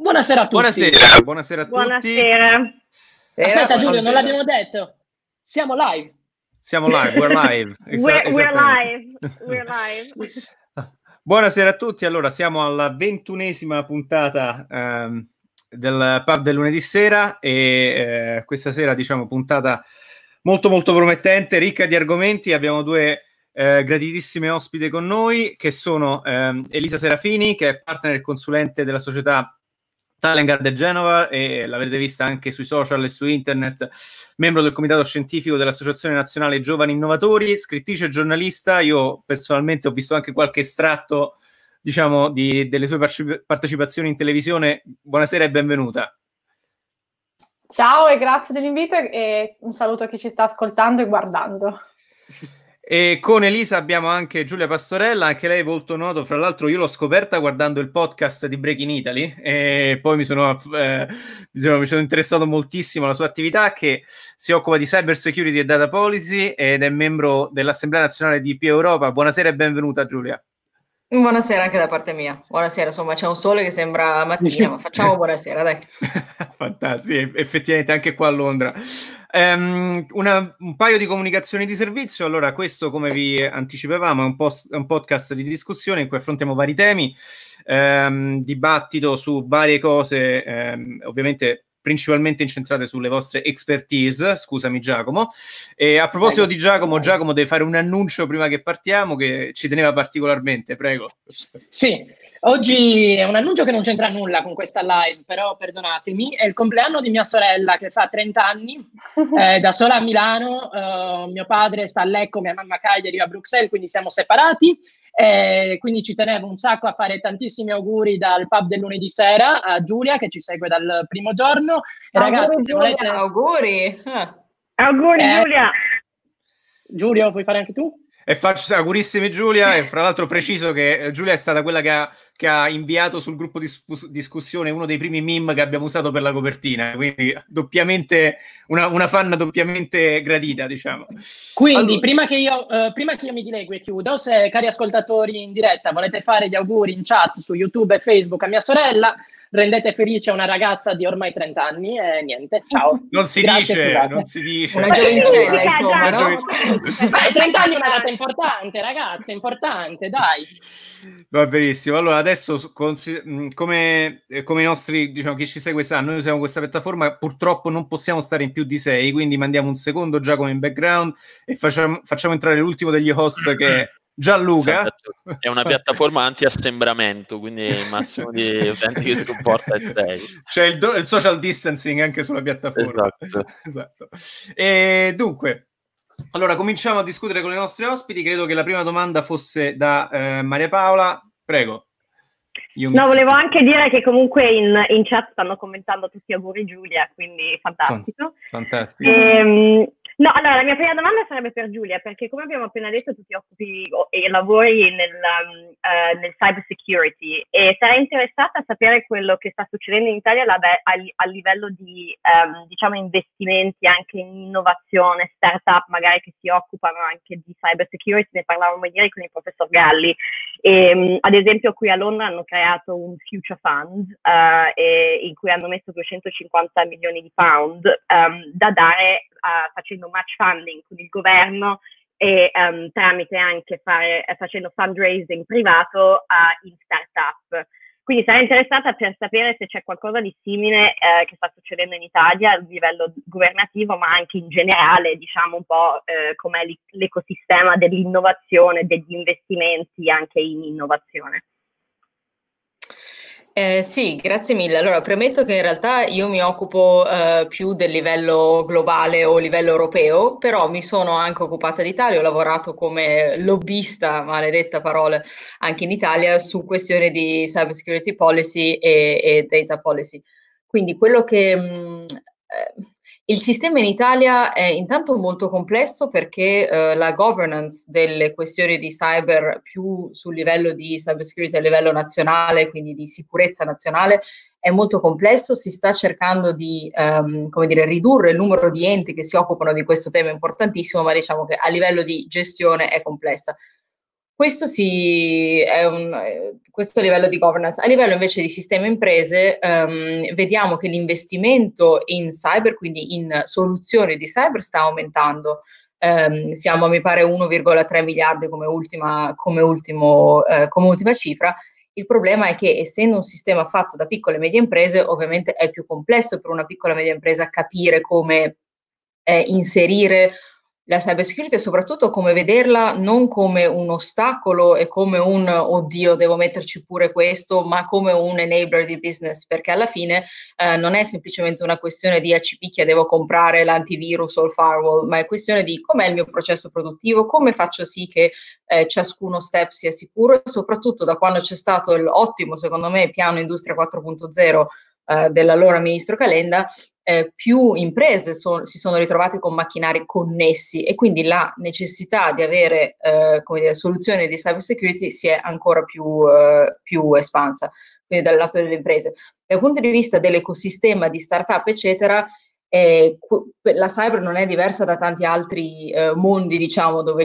Buonasera a tutti. Buonasera, buonasera a tutti. Buonasera. Aspetta, Giulio, non l'abbiamo detto. Siamo live. Siamo live, we're live. Esa- We're, we're live. We're live. Buonasera a tutti, allora siamo alla ventunesima puntata ehm, del pub del lunedì sera e eh, questa sera diciamo puntata molto molto promettente, ricca di argomenti, abbiamo due eh, graditissime ospite con noi che sono ehm, Elisa Serafini che è partner e consulente della società Talengard di Genova e l'avrete vista anche sui social e su internet, membro del comitato scientifico dell'Associazione Nazionale Giovani Innovatori, scrittrice e giornalista. Io personalmente ho visto anche qualche estratto, diciamo, di- delle sue partecipa- partecipazioni in televisione. Buonasera e benvenuta. Ciao e grazie dell'invito e un saluto a chi ci sta ascoltando e guardando. E con Elisa abbiamo anche Giulia Pastorella, anche lei molto noto. Fra l'altro, io l'ho scoperta guardando il podcast di Breaking Italy e poi mi sono, eh, mi sono, mi sono interessato moltissimo alla sua attività che si occupa di cyber security e data policy ed è membro dell'Assemblea nazionale di P Europa. Buonasera e benvenuta, Giulia. Buonasera anche da parte mia. Buonasera, insomma, c'è un sole che sembra mattina, ma facciamo buonasera, dai. Fantastico, effettivamente anche qua a Londra. Ehm, una- un paio di comunicazioni di servizio. Allora, questo, come vi anticipavamo, è un, post- è un podcast di discussione in cui affrontiamo vari temi, ehm, dibattito su varie cose, ehm, ovviamente principalmente incentrate sulle vostre expertise. Scusami, Giacomo. E a proposito Prego. di Giacomo, Giacomo deve fare un annuncio prima che partiamo che ci teneva particolarmente, prego. Sì, oggi è un annuncio che non c'entra nulla con questa live, però perdonatemi, è il compleanno di mia sorella che fa 30 anni, eh, da sola a Milano, eh, mio padre sta a Lecco, mia mamma a Cagliari, io a Bruxelles, quindi siamo separati, eh, quindi ci tenevo un sacco a fare tantissimi auguri dal pub del lunedì sera a Giulia che ci segue dal primo giorno. E Auguri, ragazzi, se volete... Auguri! Ah. Auguri Eh, Giulia. Giulio, puoi fare anche tu? E faccio augurissimi Giulia e fra l'altro preciso che eh, Giulia è stata quella che ha, che ha inviato sul gruppo di dis- discussione uno dei primi meme che abbiamo usato per la copertina, quindi doppiamente una, una fan doppiamente gradita, diciamo. Quindi, Allora- prima, che io, eh, prima che io mi dilego e chiudo, se cari ascoltatori in diretta volete fare gli auguri in chat su YouTube e Facebook a mia sorella, rendete felice una ragazza di ormai 30 anni e niente, ciao. Non si Grazie, dice, scusate. non si dice. Una giovincella, Sì, insomma, sì, no? Beh, 30 anni è una data importante, ragazzi, è importante, dai. Va benissimo. Allora, adesso mh, come, eh, come i nostri, diciamo, chi ci segue sa, noi usiamo questa piattaforma, purtroppo non possiamo stare in più di sei, quindi mandiamo un secondo Giacomo in background e facciamo, facciamo entrare l'ultimo degli host che è Gianluca. Esatto. È una piattaforma anti-assembramento, quindi il massimo di utenti che supporta è 6. C'è il, do- il social distancing anche sulla piattaforma. Esatto. Esatto. E dunque, allora cominciamo a discutere con i nostri ospiti. Credo che la prima domanda fosse da eh, Maria Paola. Prego. Io No, volevo anche dire che comunque in, in chat stanno commentando tutti auguri Giulia, quindi fantastico. Fantastico. Ehm, no, allora la mia prima domanda sarebbe per Giulia, perché come abbiamo appena detto tu ti occupi e lavori nel, um, eh, nel cyber security e sarei interessata a sapere quello che sta succedendo in Italia ve- a, a livello di ehm, diciamo investimenti anche in innovazione, startup magari che si occupano anche di cyber security, ne parlavamo ieri con il professor Galli. E, ad esempio qui a Londra hanno creato un future fund eh, e- in cui hanno messo 250 milioni di pound ehm, da dare eh, facendo match funding con il governo e ehm, tramite anche fare, eh, facendo fundraising privato eh, in startup. Quindi sarei interessata per sapere se c'è qualcosa di simile eh, che sta succedendo in Italia a livello governativo, ma anche in generale, diciamo un po' eh, com'è l'ecosistema dell'innovazione, degli investimenti anche in innovazione. Eh, sì, grazie mille. Allora, premetto che in realtà io mi occupo eh, più del livello globale o livello europeo, però mi sono anche occupata d'Italia, ho lavorato come lobbista, maledetta parola, anche in Italia su questioni di cyber security policy e, e data policy. Quindi quello che mh, eh, il sistema in Italia è intanto molto complesso perché eh, la governance delle questioni di cyber più sul livello di cyber security a livello nazionale, quindi di sicurezza nazionale, è molto complesso, si sta cercando di come dire, ridurre il numero di enti che si occupano di questo tema importantissimo, ma diciamo che a livello di gestione è complessa. Questo, si, è un, questo a livello di governance. A livello invece di sistema imprese, um, vediamo che l'investimento in cyber, quindi in soluzioni di cyber, sta aumentando. Um, siamo, mi pare, 1,3 miliardi come ultima, come, ultimo, uh, come ultima cifra. Il problema è che essendo un sistema fatto da piccole e medie imprese, ovviamente è più complesso per una piccola e media impresa capire come eh, inserire la cyber security e soprattutto come vederla non come un ostacolo e come un oddio devo metterci pure questo, ma come un enabler di business, perché alla fine eh, non è semplicemente una questione di acipicchia devo comprare l'antivirus o il firewall, ma è questione di com'è il mio processo produttivo, come faccio sì che eh, ciascuno step sia sicuro? E soprattutto da quando c'è stato l'ottimo, secondo me, piano Industria 4.0 eh, dell'allora ministro Calenda, eh, più imprese son, si sono ritrovate con macchinari connessi e quindi la necessità di avere eh, dire, soluzioni di cyber security si è ancora più, eh, più espansa, quindi dal lato delle imprese. Dal punto di vista dell'ecosistema di startup, eccetera, eh, la cyber non è diversa da tanti altri eh, mondi, diciamo, dove,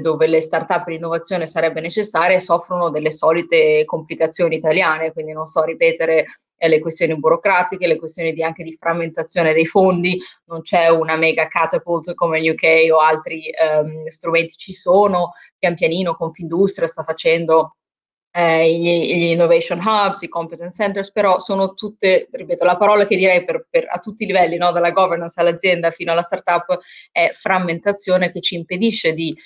dove le start-up e l'innovazione sarebbe necessaria e soffrono delle solite complicazioni italiane, quindi non so ripetere eh, le questioni burocratiche, le questioni di, anche di frammentazione dei fondi, non c'è una mega catapult come in UK o altri ehm, strumenti ci sono, pian pianino Confindustria sta facendo eh, gli, gli, innovation hubs, i competence centers, però sono tutte, ripeto, la parola che direi per, per, a tutti i livelli, no? dalla governance all'azienda fino alla startup, è frammentazione che ci impedisce di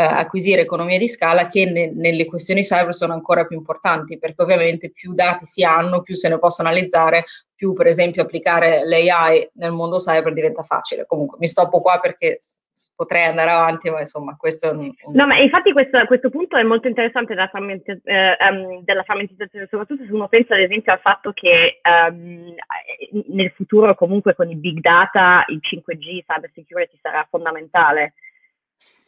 acquisire economia di scala che ne, nelle questioni cyber sono ancora più importanti perché ovviamente più dati si hanno, più se ne possono analizzare, più per esempio applicare l'AI nel mondo cyber diventa facile. Comunque mi stoppo qua perché potrei andare avanti, ma insomma questo è un... No, ma infatti questo, questo punto è molto interessante della, frammenti- eh, um, della, frammentazione, soprattutto se uno pensa ad esempio al fatto che um, nel futuro comunque con i big data il 5G, cyber security sarà fondamentale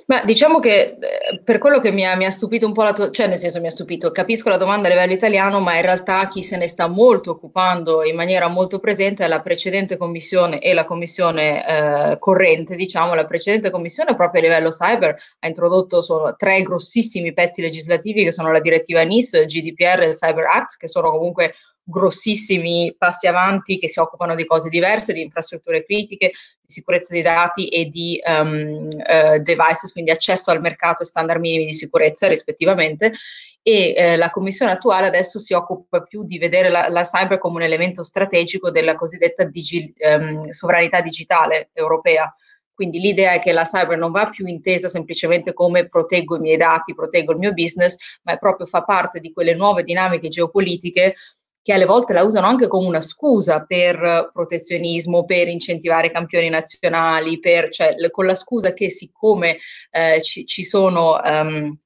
ma diciamo che eh, per quello che mi ha, mi ha, stupito un po' la tua, cioè nel senso mi ha stupito, capisco la domanda a livello italiano, ma in realtà chi se ne sta molto occupando in maniera molto presente è la precedente commissione e la commissione eh, corrente, diciamo, la precedente commissione proprio a livello cyber ha introdotto solo tre grossissimi pezzi legislativi che sono la direttiva NIS, il GDPR e il Cyber Act, che sono comunque grossissimi passi avanti che si occupano di cose diverse, di infrastrutture critiche, di sicurezza dei dati e di um, uh, devices, quindi accesso al mercato e standard minimi di sicurezza rispettivamente. E eh, la commissione attuale adesso si occupa più di vedere la, la cyber come un elemento strategico della cosiddetta digi, um, sovranità digitale europea. Quindi l'idea è che la cyber non va più intesa semplicemente come proteggo i miei dati, proteggo il mio business, ma proprio fa parte di quelle nuove dinamiche geopolitiche che alle volte la usano anche come una scusa per protezionismo, per incentivare campioni nazionali, per, cioè, con la scusa che siccome eh, ci, ci, sono um,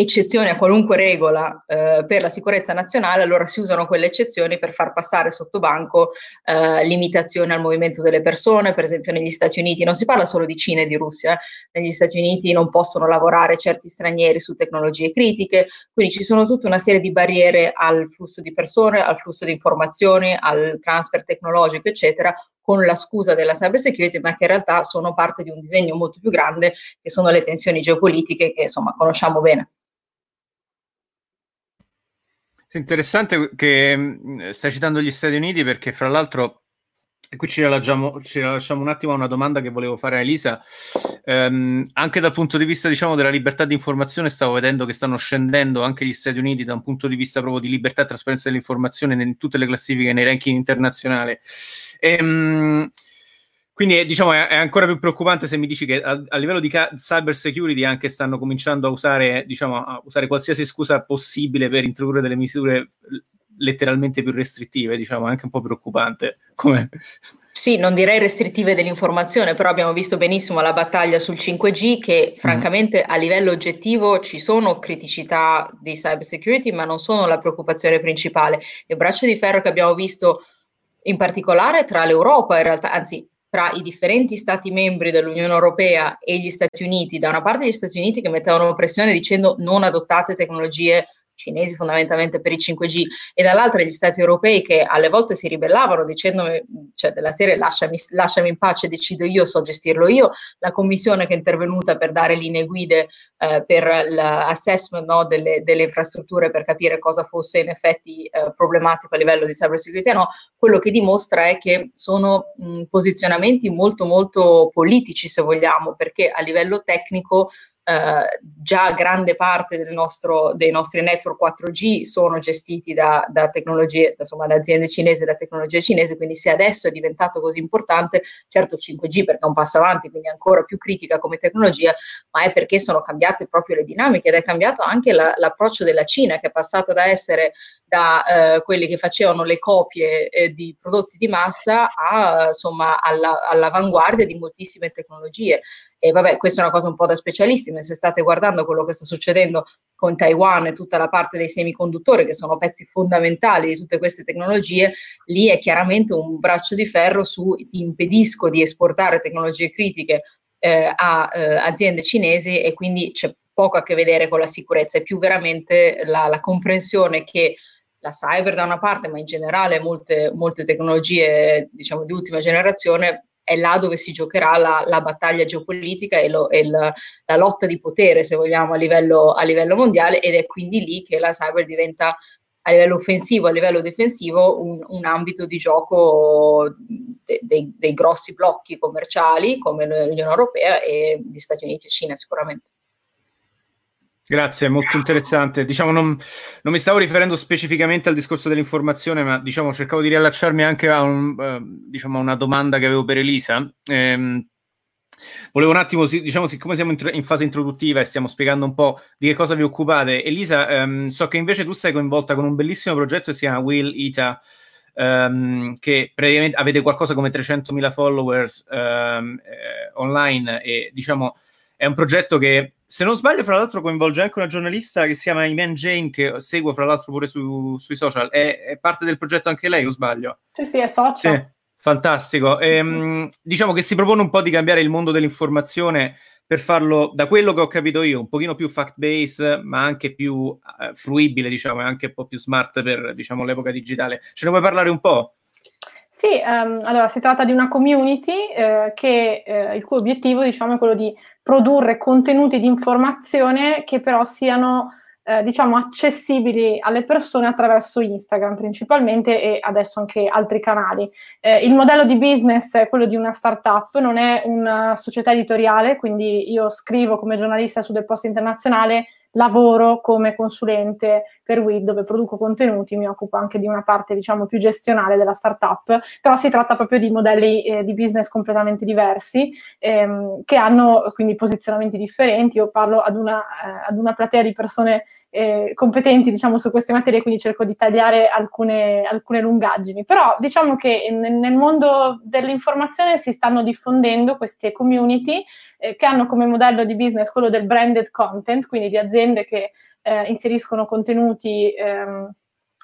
eccezioni a qualunque regola eh, per la sicurezza nazionale, allora si usano quelle eccezioni per far passare sotto banco eh, limitazioni al movimento delle persone, per esempio negli Stati Uniti, non si parla solo di Cina e di Russia, eh. negli Stati Uniti non possono lavorare certi stranieri su tecnologie critiche, quindi ci sono tutta una serie di barriere al flusso di persone, al flusso di informazioni, al transfer tecnologico, eccetera, con la scusa della cyber security, ma che in realtà sono parte di un disegno molto più grande, che sono le tensioni geopolitiche che insomma conosciamo bene. Interessante che mm, stai citando gli Stati Uniti perché fra l'altro e qui ci rilasciamo, ci rilasciamo un attimo a una domanda che volevo fare a Elisa. Um, anche dal punto di vista, diciamo, della libertà di informazione, stavo vedendo che stanno scendendo anche gli Stati Uniti da un punto di vista proprio di libertà e trasparenza dell'informazione in tutte le classifiche, nei ranking internazionali. E, um, quindi è, diciamo, è, ancora più preoccupante se mi dici che a, a livello di ca- cyber security anche stanno cominciando a usare, diciamo, a usare qualsiasi scusa possibile per introdurre delle misure letteralmente più restrittive, diciamo, è anche un po' preoccupante. Come... Sì, non direi restrittive dell'informazione, però abbiamo visto benissimo la battaglia sul 5G che mm. francamente a livello oggettivo ci sono criticità di cyber security, ma non sono la preoccupazione principale. Il braccio di ferro che abbiamo visto in particolare tra l'Europa, in realtà, anzi tra i differenti stati membri dell'Unione Europea e gli Stati Uniti, da una parte gli Stati Uniti che mettevano pressione dicendo non adottate tecnologie cinesi fondamentalmente per i 5G e dall'altra gli stati europei che alle volte si ribellavano dicendomi, cioè della serie lasciami, lasciami in pace, decido io, so gestirlo io, la commissione che è intervenuta per dare linee guide eh, per l'assessment no, delle, delle, infrastrutture per capire cosa fosse in effetti eh, problematico a livello di cyber security, no, quello che dimostra è che sono mh, posizionamenti molto molto politici se vogliamo, perché a livello tecnico eh, già grande parte nostro, dei nostri network 4G sono gestiti da, da tecnologie, insomma, da aziende cinesi, da tecnologie cinese, quindi se adesso è diventato così importante, certo 5G perché è un passo avanti, quindi ancora più critica come tecnologia, ma è perché sono cambiate proprio le dinamiche ed è cambiato anche la, l'approccio della Cina che è passata da essere da eh, quelli che facevano le copie eh, di prodotti di massa a, insomma, alla, all'avanguardia di moltissime tecnologie. E vabbè, questa è una cosa un po' da specialisti, ma se state guardando quello che sta succedendo con Taiwan e tutta la parte dei semiconduttori, che sono pezzi fondamentali di tutte queste tecnologie, lì è chiaramente un braccio di ferro su ti impedisco di esportare tecnologie critiche eh, a eh, aziende cinesi e quindi c'è poco a che vedere con la sicurezza, è più veramente la, la comprensione che la cyber da una parte, ma in generale molte, molte tecnologie diciamo, di ultima generazione è là dove si giocherà la, la battaglia geopolitica e, lo, e la, la, lotta di potere, se vogliamo, a livello, a livello, mondiale ed è quindi lì che la cyber diventa a livello offensivo, a livello difensivo, un, un ambito di gioco de, de, dei grossi blocchi commerciali come l'Unione Europea e gli Stati Uniti e Cina sicuramente. Grazie, molto interessante. Diciamo, non, non, mi stavo riferendo specificamente al discorso dell'informazione, ma diciamo, cercavo di riallacciarmi anche a, un, uh, diciamo, una domanda che avevo per Elisa. Ehm, volevo un attimo, diciamo, siccome siamo in, in, fase introduttiva e stiamo spiegando un po' di che cosa vi occupate, Elisa, ehm, so che invece tu sei coinvolta con un bellissimo progetto che si chiama Will Ita, ehm, che praticamente avete qualcosa come 300.000 followers ehm, eh, online e diciamo è un progetto che, se non sbaglio, fra l'altro coinvolge anche una giornalista che si chiama Iman Jane, che seguo fra l'altro pure su, sui social. È, è, parte del progetto anche lei, o sbaglio? Sì, sì, è socia. Sì, fantastico. Ehm, diciamo che si propone un po' di cambiare il mondo dell'informazione per farlo, da quello che ho capito io, un pochino più fact-based, ma anche più uh, fruibile, diciamo, e anche un po' più smart per, diciamo, l'epoca digitale. Ce ne vuoi parlare un po'? Sì, um, allora si tratta di una community eh, che, eh, il cui obiettivo diciamo, è quello di produrre contenuti di informazione che però siano eh, diciamo accessibili alle persone attraverso Instagram principalmente e adesso anche altri canali. Eh, il modello di business è quello di una startup, non è una società editoriale, quindi io scrivo come giornalista su del Post Internazionale lavoro come consulente per WID dove produco contenuti, mi occupo anche di una parte diciamo più gestionale della startup, però si tratta proprio di modelli eh, di business completamente diversi ehm, che hanno quindi posizionamenti differenti. Io parlo ad una, eh, ad una platea di persone eh, competenti diciamo, su queste materie, quindi cerco di tagliare alcune, alcune lungaggini. Però diciamo che nel, nel, mondo dell'informazione si stanno diffondendo queste community eh, che hanno come modello di business quello del branded content, quindi di aziende che eh, inseriscono contenuti ehm,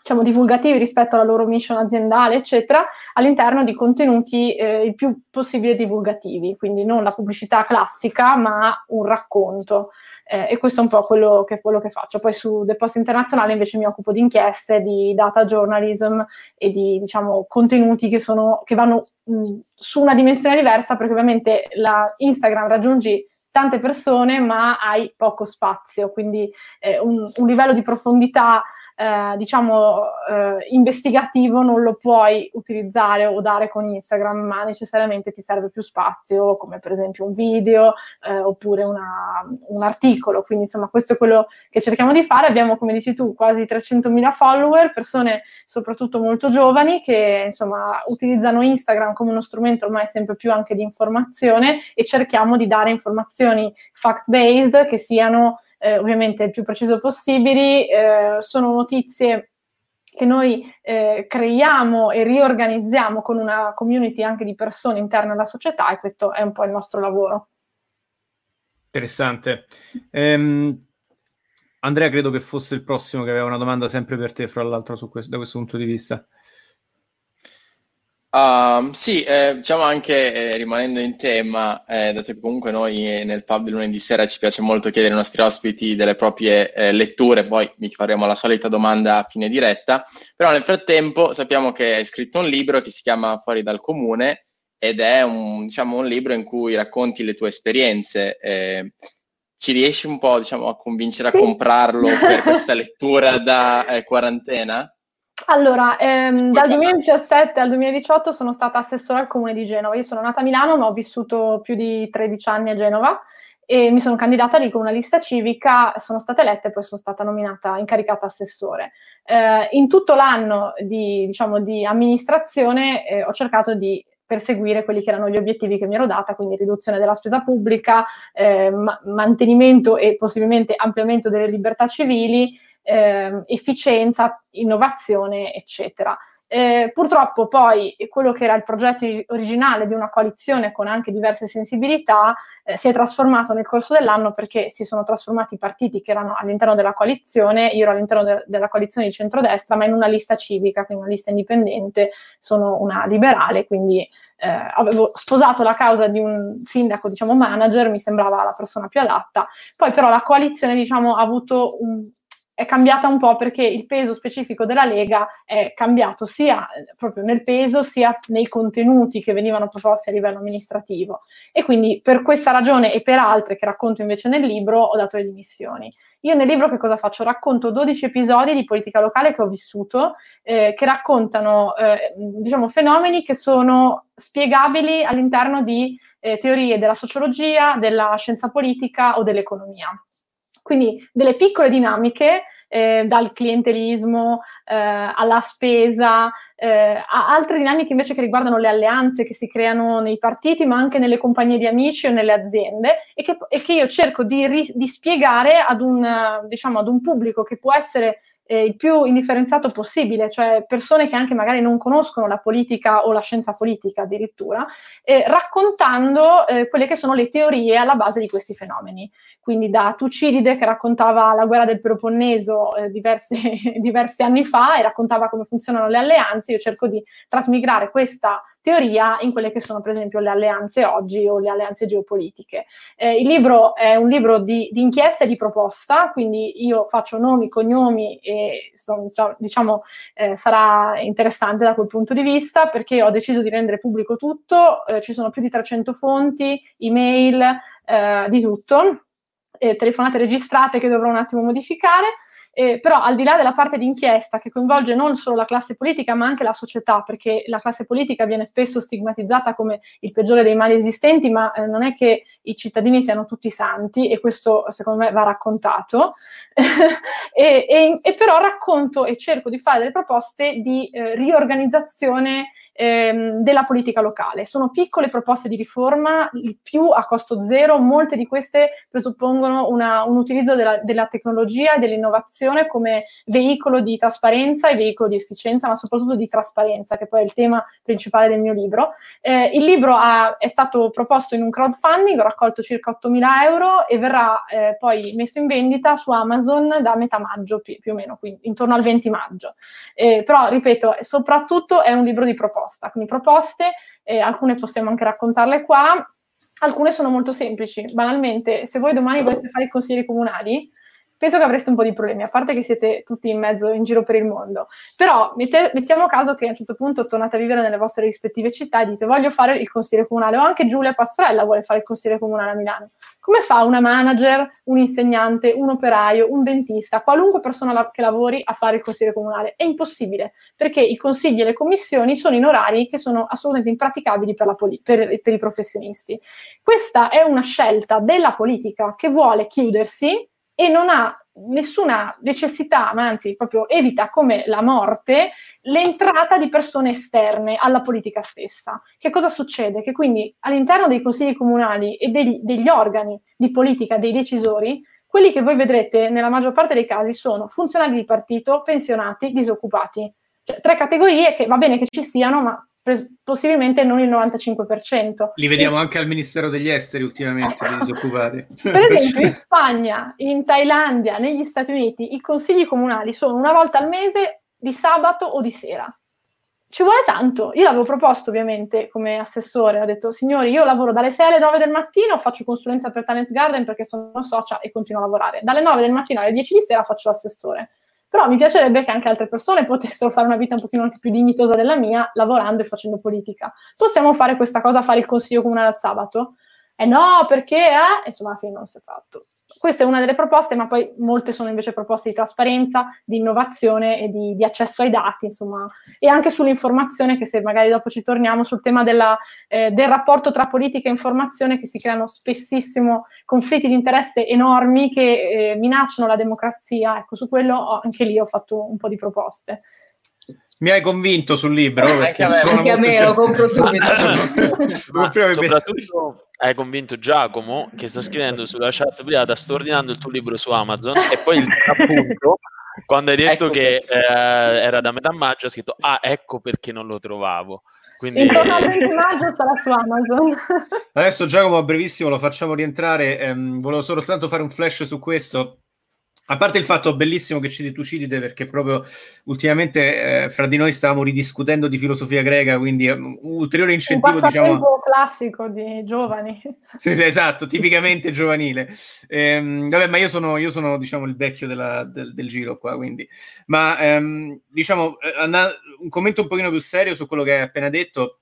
diciamo, divulgativi rispetto alla loro mission aziendale, eccetera, all'interno di contenuti eh, il più possibile divulgativi, quindi non la pubblicità classica, ma un racconto. Eh, e questo è un po' quello che, quello che, faccio. Poi su The Post Internazionale invece mi occupo di inchieste, di data journalism e di diciamo, contenuti che, sono, che vanno mh, su una dimensione diversa, perché ovviamente la Instagram raggiungi tante persone, ma hai poco spazio, quindi eh, un, un livello di profondità eh, diciamo, eh, investigativo non lo puoi utilizzare o dare con Instagram, ma necessariamente ti serve più spazio, come per esempio un video eh, oppure una, un articolo. Quindi, insomma, questo è quello che cerchiamo di fare. Abbiamo, come dici tu, quasi 300.000 follower, persone soprattutto molto giovani che, insomma, utilizzano Instagram come uno strumento ormai sempre più anche di informazione e cerchiamo di dare informazioni fact-based che siano eh, ovviamente il più preciso possibili, eh, sono notizie che noi eh, creiamo e riorganizziamo con una community anche di persone interne alla società e questo è un po' il nostro lavoro. Interessante. Ehm, Andrea credo che fosse il prossimo che aveva una domanda sempre per te, fra l'altro, questo, da questo punto di vista. Uh, sì, eh, diciamo anche eh, rimanendo in tema, eh, dato che comunque noi eh, nel pub del lunedì sera ci piace molto chiedere ai nostri ospiti delle proprie eh, letture, poi vi faremo la solita domanda a fine diretta, però nel frattempo sappiamo che hai scritto un libro che si chiama Fuori dal comune ed è un, diciamo, un libro in cui racconti le tue esperienze. Eh, ci riesci un po' diciamo, a convincere Sì. a comprarlo per questa lettura da quarantena? Allora, ehm, dal Poi- 2017 al 2018 sono stata assessora al comune di Genova. Io sono nata a Milano, ma ho vissuto più di 13 anni a Genova e mi sono candidata lì con una lista civica, sono stata eletta e poi sono stata nominata, incaricata assessore. Eh, in tutto l'anno di, diciamo, di amministrazione eh, ho cercato di perseguire quelli che erano gli obiettivi che mi ero data, quindi riduzione della spesa pubblica, eh, ma- mantenimento e possibilmente ampliamento delle libertà civili, ehm, efficienza, innovazione, eccetera. Eh, purtroppo poi quello che era il progetto originale di una coalizione con anche diverse sensibilità eh, si è trasformato nel corso dell'anno perché si sono trasformati i partiti che erano all'interno della coalizione, io ero all'interno de- della coalizione di centrodestra, ma in una lista civica, quindi una lista indipendente, sono una liberale, quindi eh, avevo sposato la causa di un sindaco, diciamo manager, mi sembrava la persona più adatta. Poi però la coalizione, diciamo, ha avuto un, è cambiata un po' perché il peso specifico della Lega è cambiato sia eh, proprio nel peso sia nei contenuti che venivano proposti a livello amministrativo. E quindi per questa ragione e per altre che racconto invece nel libro ho dato le dimissioni. Io nel libro che cosa faccio? Racconto 12 episodi di politica locale che ho vissuto, eh, che raccontano eh, diciamo, fenomeni che sono spiegabili all'interno di eh, teorie della sociologia, della scienza politica o dell'economia. Quindi delle piccole dinamiche, eh, dal clientelismo eh, alla spesa, eh, a altre dinamiche invece che riguardano le alleanze che si creano nei partiti, ma anche nelle compagnie di amici o nelle aziende, e che, e che io cerco di, di spiegare ad un, diciamo, ad un pubblico che può essere eh, il più indifferenziato possibile, cioè persone che anche magari non conoscono la politica o la scienza politica addirittura, eh, raccontando eh, quelle che sono le teorie alla base di questi fenomeni. Quindi da Tucidide che raccontava la guerra del Peloponneso eh, diversi, diversi anni fa e raccontava come funzionano le alleanze, io cerco di trasmigrare questa teoria in quelle che sono per esempio le alleanze oggi o le alleanze geopolitiche. Eh, il libro è un libro di, di, inchiesta e di proposta, quindi io faccio nomi, cognomi e diciamo eh, sarà interessante da quel punto di vista perché ho deciso di rendere pubblico tutto, eh, ci sono più di 300 fonti, email, eh, di tutto, telefonate registrate che dovrò un attimo modificare. Eh, però al di là della parte di inchiesta che coinvolge non solo la classe politica ma anche la società, perché la classe politica viene spesso stigmatizzata come il peggiore dei mali esistenti, ma eh, non è che i cittadini siano tutti santi e questo secondo me va raccontato. e, e, e, però racconto e cerco di fare delle proposte di eh, riorganizzazione ehm, della politica locale. Sono piccole proposte di riforma, il più a costo zero, molte di queste presuppongono una, un utilizzo della, della tecnologia e dell'innovazione come veicolo di trasparenza e veicolo di efficienza, ma soprattutto di trasparenza, che poi è il tema principale del mio libro. Eh, il libro ha, è stato proposto in un crowdfunding, ho raccolto circa 8.000 euro e verrà eh, poi messo in vendita su Amazon da metà maggio più, più o meno, quindi intorno al 20 maggio. Eh, però, ripeto, soprattutto è un libro di proposta, quindi proposte, eh, alcune possiamo anche raccontarle qua, alcune sono molto semplici. Banalmente, se voi domani voleste fare i consigli comunali, penso che avreste un po' di problemi, a parte che siete tutti in mezzo, in giro per il mondo. Però mette, mettiamo caso che a un certo punto tornate a vivere nelle vostre rispettive città e dite voglio fare il consigliere comunale, o anche Giulia Pastorella vuole fare il consigliere comunale a Milano. Come fa una manager, un insegnante, un operaio, un dentista, qualunque persona che lavori a fare il consigliere comunale? È impossibile, perché i consigli e le commissioni sono in orari che sono assolutamente impraticabili per, poli- per, per i professionisti. Questa è una scelta della politica che vuole chiudersi e non ha nessuna necessità, ma anzi proprio evita come la morte l'entrata di persone esterne alla politica stessa. Che cosa succede? Che quindi all'interno dei consigli comunali e degli, degli organi di politica, dei decisori, quelli che voi vedrete nella maggior parte dei casi sono funzionari di partito, pensionati, disoccupati. Cioè, tre categorie che va bene che ci siano, ma possibilmente non il 95%. Li vediamo e... anche al Ministero degli Esteri ultimamente, disoccupati. Per esempio in Spagna, in Thailandia, negli Stati Uniti, i consigli comunali sono una volta al mese di sabato o di sera. ci vuole tanto. Io l'avevo proposto ovviamente come assessore, ho detto signori io lavoro dalle 6 alle 9 del mattino, faccio consulenza per Talent Garden perché sono socia e continuo a lavorare. Dalle 9 del mattino alle 10 di sera faccio l'assessore. Però mi piacerebbe che anche altre persone potessero fare una vita un pochino più dignitosa della mia, lavorando e facendo politica. Possiamo fare questa cosa, fare il consiglio comunale al sabato? Eh no, perché? Eh? Insomma, alla fine non si è fatto. Questa è una delle proposte, ma poi molte sono invece proposte di trasparenza, di innovazione e di, di accesso ai dati, insomma, e anche sull'informazione, che se magari dopo ci torniamo sul tema della, eh, del rapporto tra politica e informazione, che si creano spessissimo conflitti di interesse enormi che eh, minacciano la democrazia. Ecco, su quello ho, anche lì ho fatto un po' di proposte. Mi hai convinto sul libro? Anche a me, anche a me lo compro subito. soprattutto hai convinto Giacomo che sta scrivendo sulla chat privata, sto ordinando il tuo libro su Amazon e poi il appunto quando hai detto ecco che eh, era da metà maggio ha scritto ah ecco perché non lo trovavo. Quindi... Intorno al 20 maggio sarà su Amazon. Adesso Giacomo a brevissimo lo facciamo rientrare, ehm, volevo soltanto fare un flash su questo a parte il fatto bellissimo che citi Tucidide, perché proprio ultimamente eh, fra di noi stavamo ridiscutendo di filosofia greca, quindi un ulteriore incentivo, un diciamo... classico di giovani. sì, esatto, tipicamente giovanile. Ehm, vabbè, ma io sono, io sono, diciamo, il vecchio della, del, del, giro qua, quindi... Ma, ehm, diciamo, eh, un commento un pochino più serio su quello che hai appena detto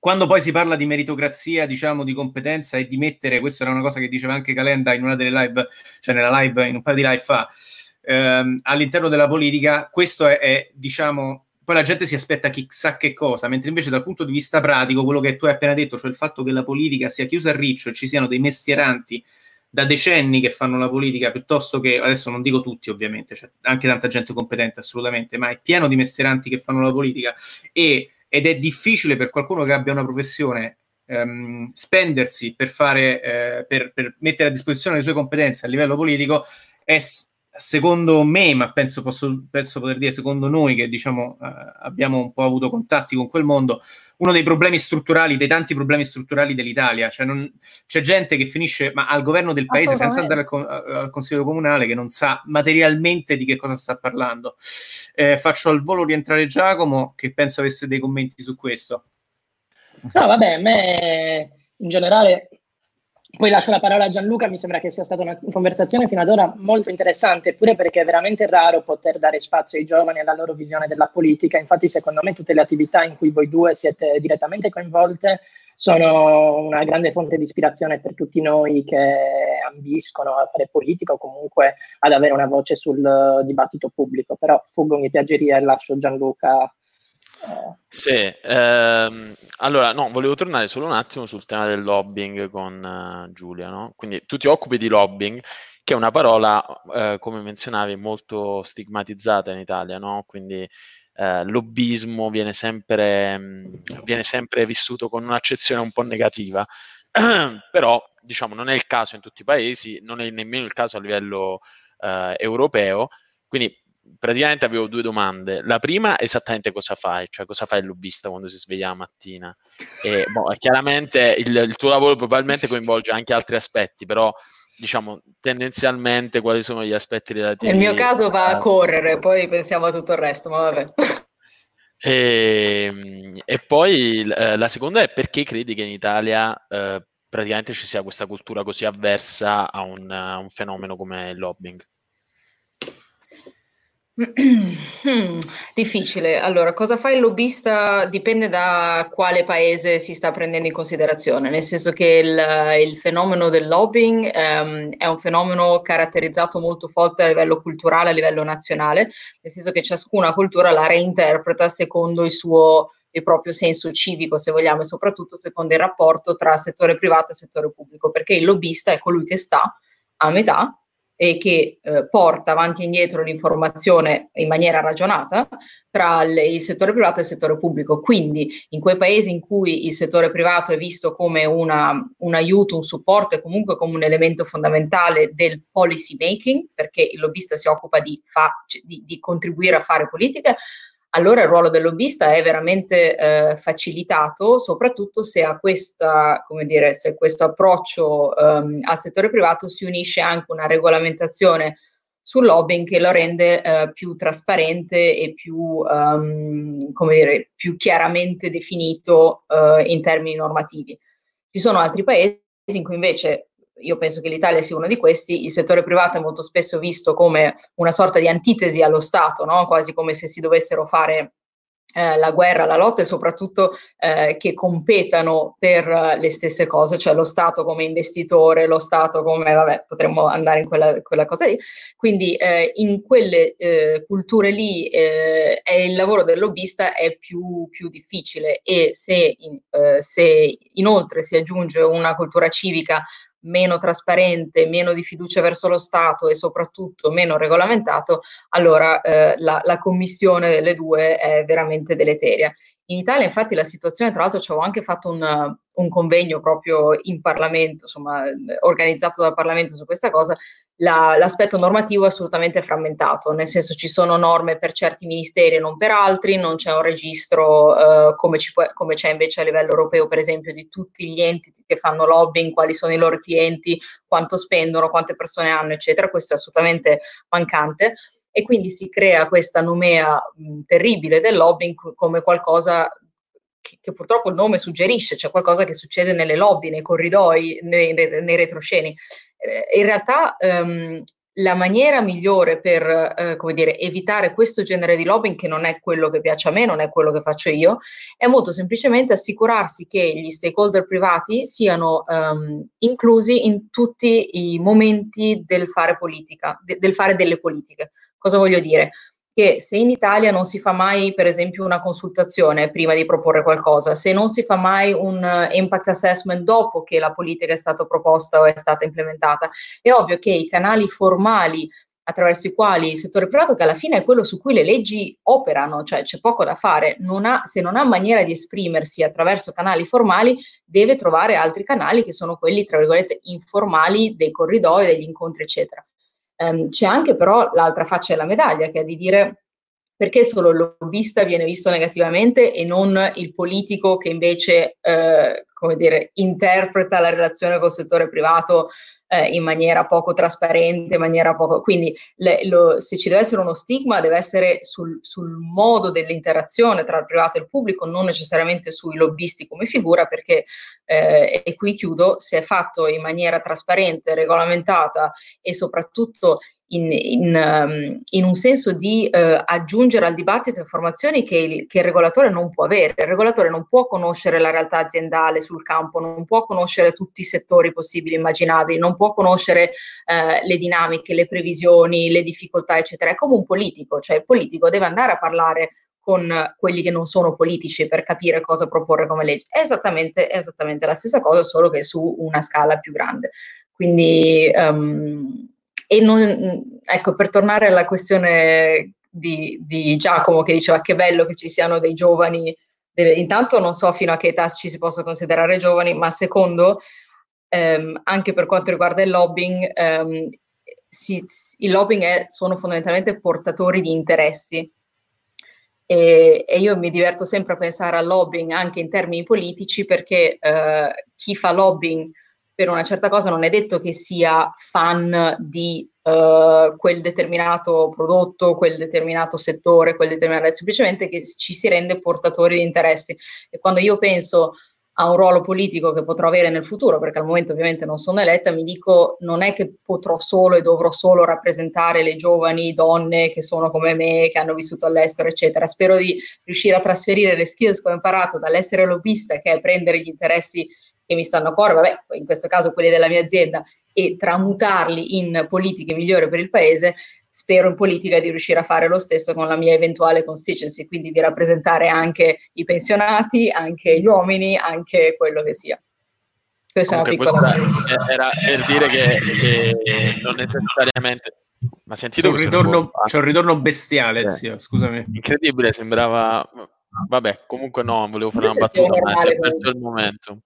quando poi si parla di meritocrazia, diciamo, di competenza e di mettere, questa era una cosa che diceva anche Calenda in una delle live, cioè nella live, in un paio di live fa, ehm, all'interno della politica, questo è, è, diciamo, poi la gente si aspetta chissà che cosa, mentre invece dal punto di vista pratico, quello che tu hai appena detto, cioè il fatto che la politica sia chiusa a riccio e ci siano dei mestieranti da decenni che fanno la politica piuttosto che, adesso non dico tutti ovviamente, c'è anche tanta gente competente assolutamente, ma è pieno di mestieranti che fanno la politica e ed è difficile per qualcuno che abbia una professione ehm, spendersi per, fare, eh, per, per, mettere a disposizione le sue competenze a livello politico è secondo me, ma penso, posso, penso poter dire secondo noi che diciamo eh, abbiamo un po' avuto contatti con quel mondo, uno dei problemi strutturali, dei tanti problemi strutturali dell'Italia. Cioè non, c'è gente che finisce ma al governo del paese senza andare al, al, Consiglio Comunale che non sa materialmente di che cosa sta parlando. Eh, faccio al volo rientrare Giacomo, che penso avesse dei commenti su questo. No, vabbè, a me in generale poi lascio la parola a Gianluca, mi sembra che sia stata una conversazione fino ad ora molto interessante, pure perché è veramente raro poter dare spazio ai giovani alla loro visione della politica. Infatti, secondo me, tutte le attività in cui voi due siete direttamente coinvolte sono una grande fonte di ispirazione per tutti noi che ambiscono a fare politica o comunque ad avere una voce sul dibattito pubblico. Però fuggo in piaggeria e lascio Gianluca sì, ehm, allora no, volevo tornare solo un attimo sul tema del lobbying con uh, Giulia, no? Quindi tu ti occupi di lobbying, che è una parola, eh, come menzionavi, molto stigmatizzata in Italia, no? Quindi eh, lobbismo viene sempre, mh, viene sempre vissuto con un'accezione un po' negativa, però diciamo non è il caso in tutti i paesi, non è nemmeno il caso a livello eh, europeo, quindi praticamente avevo due domande. La prima, esattamente cosa fai, cioè cosa fa il lobbista quando si sveglia la mattina? E, boh, chiaramente il, il, tuo lavoro probabilmente coinvolge anche altri aspetti, però diciamo tendenzialmente quali sono gli aspetti relativi? Nel mio caso va a correre, poi pensiamo a tutto il resto, ma vabbè. E, ehm, e poi eh, la seconda è perché credi che in Italia eh, praticamente ci sia questa cultura così avversa a un, a un fenomeno come il lobbying? Hmm, difficile. Allora, cosa fa il lobbista dipende da quale paese si sta prendendo in considerazione, nel senso che il, il fenomeno del lobbying um, è un fenomeno caratterizzato molto forte a livello culturale, a livello nazionale, nel senso che ciascuna cultura la reinterpreta secondo il suo il proprio senso civico, se vogliamo, e soprattutto secondo il rapporto tra settore privato e settore pubblico, perché il lobbista è colui che sta a metà e che eh, porta avanti e indietro l'informazione in maniera ragionata tra il settore privato e il settore pubblico. Quindi in quei paesi in cui il settore privato è visto come una, un aiuto, un supporto e comunque come un elemento fondamentale del policy making, perché il lobbista si occupa di, fa, di, di contribuire a fare politica, allora il ruolo del lobbista è veramente eh, facilitato, soprattutto se a questa, come dire, se questo approccio ehm, al settore privato si unisce anche una regolamentazione sul lobbying che lo rende eh, più trasparente e più, um, come dire, più chiaramente definito uh, in termini normativi. Ci sono altri paesi in cui invece io penso che l'Italia sia uno di questi, il settore privato è molto spesso visto come una sorta di antitesi allo Stato, no? quasi come se si dovessero fare eh, la guerra, la lotta e soprattutto eh, che competano per uh, le stesse cose, cioè lo Stato come investitore, lo Stato come, vabbè, potremmo andare in quella, quella cosa lì. Quindi eh, in quelle eh, culture lì eh, il lavoro del lobbista è più, più difficile e se, in, se inoltre si aggiunge una cultura civica meno trasparente, meno di fiducia verso lo Stato e soprattutto meno regolamentato, allora eh, la, la, commissione delle due è veramente deleteria. In Italia infatti la situazione, tra l'altro ci avevo anche fatto un, un convegno proprio in Parlamento, insomma organizzato dal Parlamento su questa cosa, la, l'aspetto normativo è assolutamente frammentato, nel senso ci sono norme per certi ministeri e non per altri, non c'è un registro eh, come, può, come, c'è invece a livello europeo, per esempio, di tutti gli enti che fanno lobbying, quali sono i loro clienti, quanto spendono, quante persone hanno, eccetera. Questo è assolutamente mancante e quindi si crea questa nomea mh, terribile del lobbying come qualcosa che, che, purtroppo il nome suggerisce, cioè qualcosa che succede nelle lobby, nei corridoi, nei, nei, nei retrosceni. Eh, in realtà ehm, la maniera migliore per eh, come dire, evitare questo genere di lobbying, che non è quello che piace a me, non è quello che faccio io, è molto semplicemente assicurarsi che gli stakeholder privati siano ehm, inclusi in tutti i momenti del fare politica, de- del fare delle politiche. Cosa voglio dire? che se in Italia non si fa mai, per esempio, una consultazione prima di proporre qualcosa, se non si fa mai un uh, impact assessment dopo che la politica è stata proposta o è stata implementata, è ovvio che i canali formali attraverso i quali il settore privato, che alla fine è quello su cui le leggi operano, cioè c'è poco da fare, non ha, se non ha maniera di esprimersi attraverso canali formali, deve trovare altri canali che sono quelli, tra virgolette, informali dei corridoi, degli incontri, eccetera. Um, c'è anche però l'altra faccia della medaglia, che è di dire perché solo il lobbista viene visto negativamente e non il politico che invece, eh, come dire, interpreta la relazione col settore privato eh, in maniera poco trasparente, in maniera poco... Quindi le, lo, se ci deve essere uno stigma deve essere sul, sul, modo dell'interazione tra il privato e il pubblico, non necessariamente sui lobbisti come figura, perché, eh, e qui chiudo, se è fatto in maniera trasparente, regolamentata e soprattutto in, in, um, in, un senso di uh, aggiungere al dibattito informazioni che il, che il, regolatore non può avere. Il regolatore non può conoscere la realtà aziendale sul campo, non può conoscere tutti i settori possibili e immaginabili, non può conoscere uh, le dinamiche, le previsioni, le difficoltà, eccetera. È come un politico, cioè il politico deve andare a parlare con quelli che non sono politici per capire cosa proporre come legge. È esattamente, è esattamente la stessa cosa, solo che su una scala più grande. Quindi um, e non, ecco, per tornare alla questione di, di, Giacomo che diceva che bello che ci siano dei giovani, intanto non so fino a che età ci si possa considerare giovani, ma secondo, ehm, anche per quanto riguarda il lobbying, ehm, si, il lobbying è, sono fondamentalmente portatori di interessi. E, e, io mi diverto sempre a pensare al lobbying anche in termini politici perché eh, chi fa lobbying per una certa cosa non è detto che sia fan di uh, quel determinato prodotto, quel determinato settore, quel determinato, semplicemente che ci si rende portatori di interessi. E quando io penso a un ruolo politico che potrò avere nel futuro, perché al momento ovviamente non sono eletta, mi dico non è che potrò solo e dovrò solo rappresentare le giovani donne che sono come me, che hanno vissuto all'estero, eccetera. Spero di riuscire a trasferire le skills che ho imparato dall'essere lobbista, che è prendere gli interessi che mi stanno a cuore, vabbè, in questo caso quelli della mia azienda, e tramutarli in politiche migliori per il paese, spero in politica di riuscire a fare lo stesso con la mia eventuale constituency, quindi di rappresentare anche i pensionati, anche gli uomini, anche quello che sia. Questa Comunque, è una piccola... Era per dire che, che non necessariamente... Ma sentito c'è un, ritorno, c'è un ritorno bestiale, sì. zio, scusami. Incredibile, sembrava... Vabbè, comunque no, volevo fare una battuta, ma è perso il momento.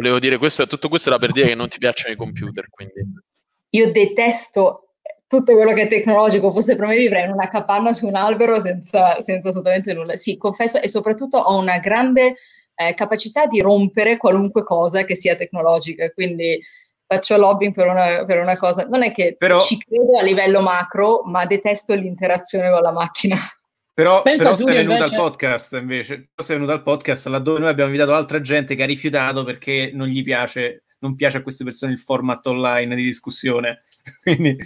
Volevo dire questo, tutto questo era per dire che non ti piacciono i computer, quindi. Io detesto tutto quello che è tecnologico, fosse per me vivrei in una capanna su un albero senza, senza assolutamente nulla. Sì, confesso, e soprattutto ho una grande eh, capacità di rompere qualunque cosa che sia tecnologica, quindi faccio lobbying per una, per una cosa, non è che Però... ci credo a livello macro, ma detesto l'interazione con la macchina. Però, però sei venuto invece... al podcast invece, sei venuto al podcast laddove noi abbiamo invitato altra gente che ha rifiutato perché non gli piace, non piace a queste persone il format online di discussione. Quindi...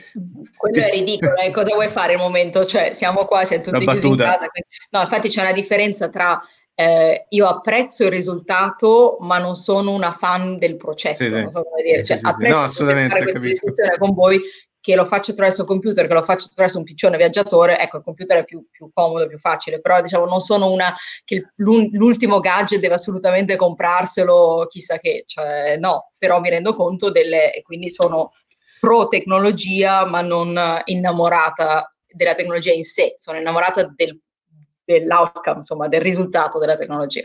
Quello è ridicolo, eh? cosa vuoi fare al momento? Cioè, siamo qua, siamo tutti chiusi in casa. Quindi... No, infatti c'è una differenza tra eh, io apprezzo il risultato, ma non sono una fan del processo, sì, non so come dire. Cioè, sì, apprezzo no, assolutamente, fare questa capisco. discussione con voi, che lo faccio attraverso il computer, che lo faccio attraverso un piccione viaggiatore, ecco, il computer è più, più comodo, più facile, però diciamo non sono una che l'ultimo gadget deve assolutamente comprarselo, chissà che, cioè no, però mi rendo conto delle, quindi sono pro tecnologia, ma non innamorata della tecnologia in sé, sono innamorata del, dell'outcome, insomma, del risultato della tecnologia.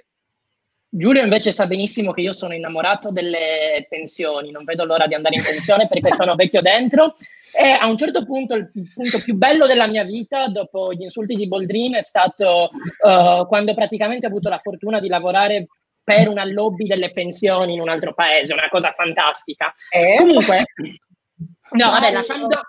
Giulio invece sa benissimo che io sono innamorato delle pensioni, non vedo l'ora di andare in pensione perché sono vecchio dentro e a un certo punto il punto più bello della mia vita dopo gli insulti di Boldrin è stato uh, quando praticamente ho avuto la fortuna di lavorare per una lobby delle pensioni in un altro paese, una cosa fantastica. Eh? Comunque, no, vabbè, lasciando,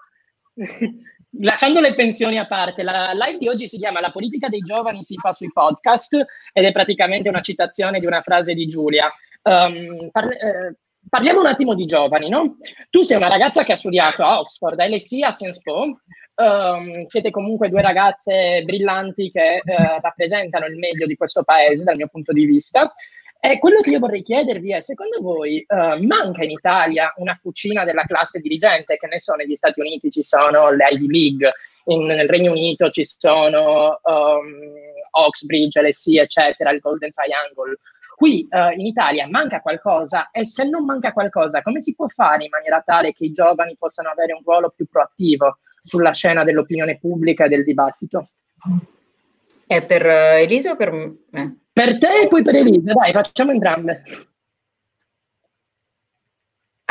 lasciando le pensioni a parte, la live di oggi si chiama La politica dei giovani si fa sui podcast ed è praticamente una citazione di una frase di Giulia. Um, par- eh, parliamo un attimo di giovani, no? Tu sei una ragazza che ha studiato a Oxford, a LSE, a Sciences Po, um, siete comunque due ragazze brillanti che uh, rappresentano il meglio di questo paese dal mio punto di vista. E quello che io vorrei chiedervi è, secondo voi uh, manca in Italia una fucina della classe dirigente? Che ne so, negli Stati Uniti ci sono le Ivy League, in, nel Regno Unito ci sono um, Oxbridge, LSE, eccetera, il Golden Triangle. Qui uh, in Italia manca qualcosa e se non manca qualcosa, come si può fare in maniera tale che i giovani possano avere un ruolo più proattivo sulla scena dell'opinione pubblica e del dibattito? È per uh, Elisa o per me? Per te e poi per Elisa, dai, facciamo entrambe.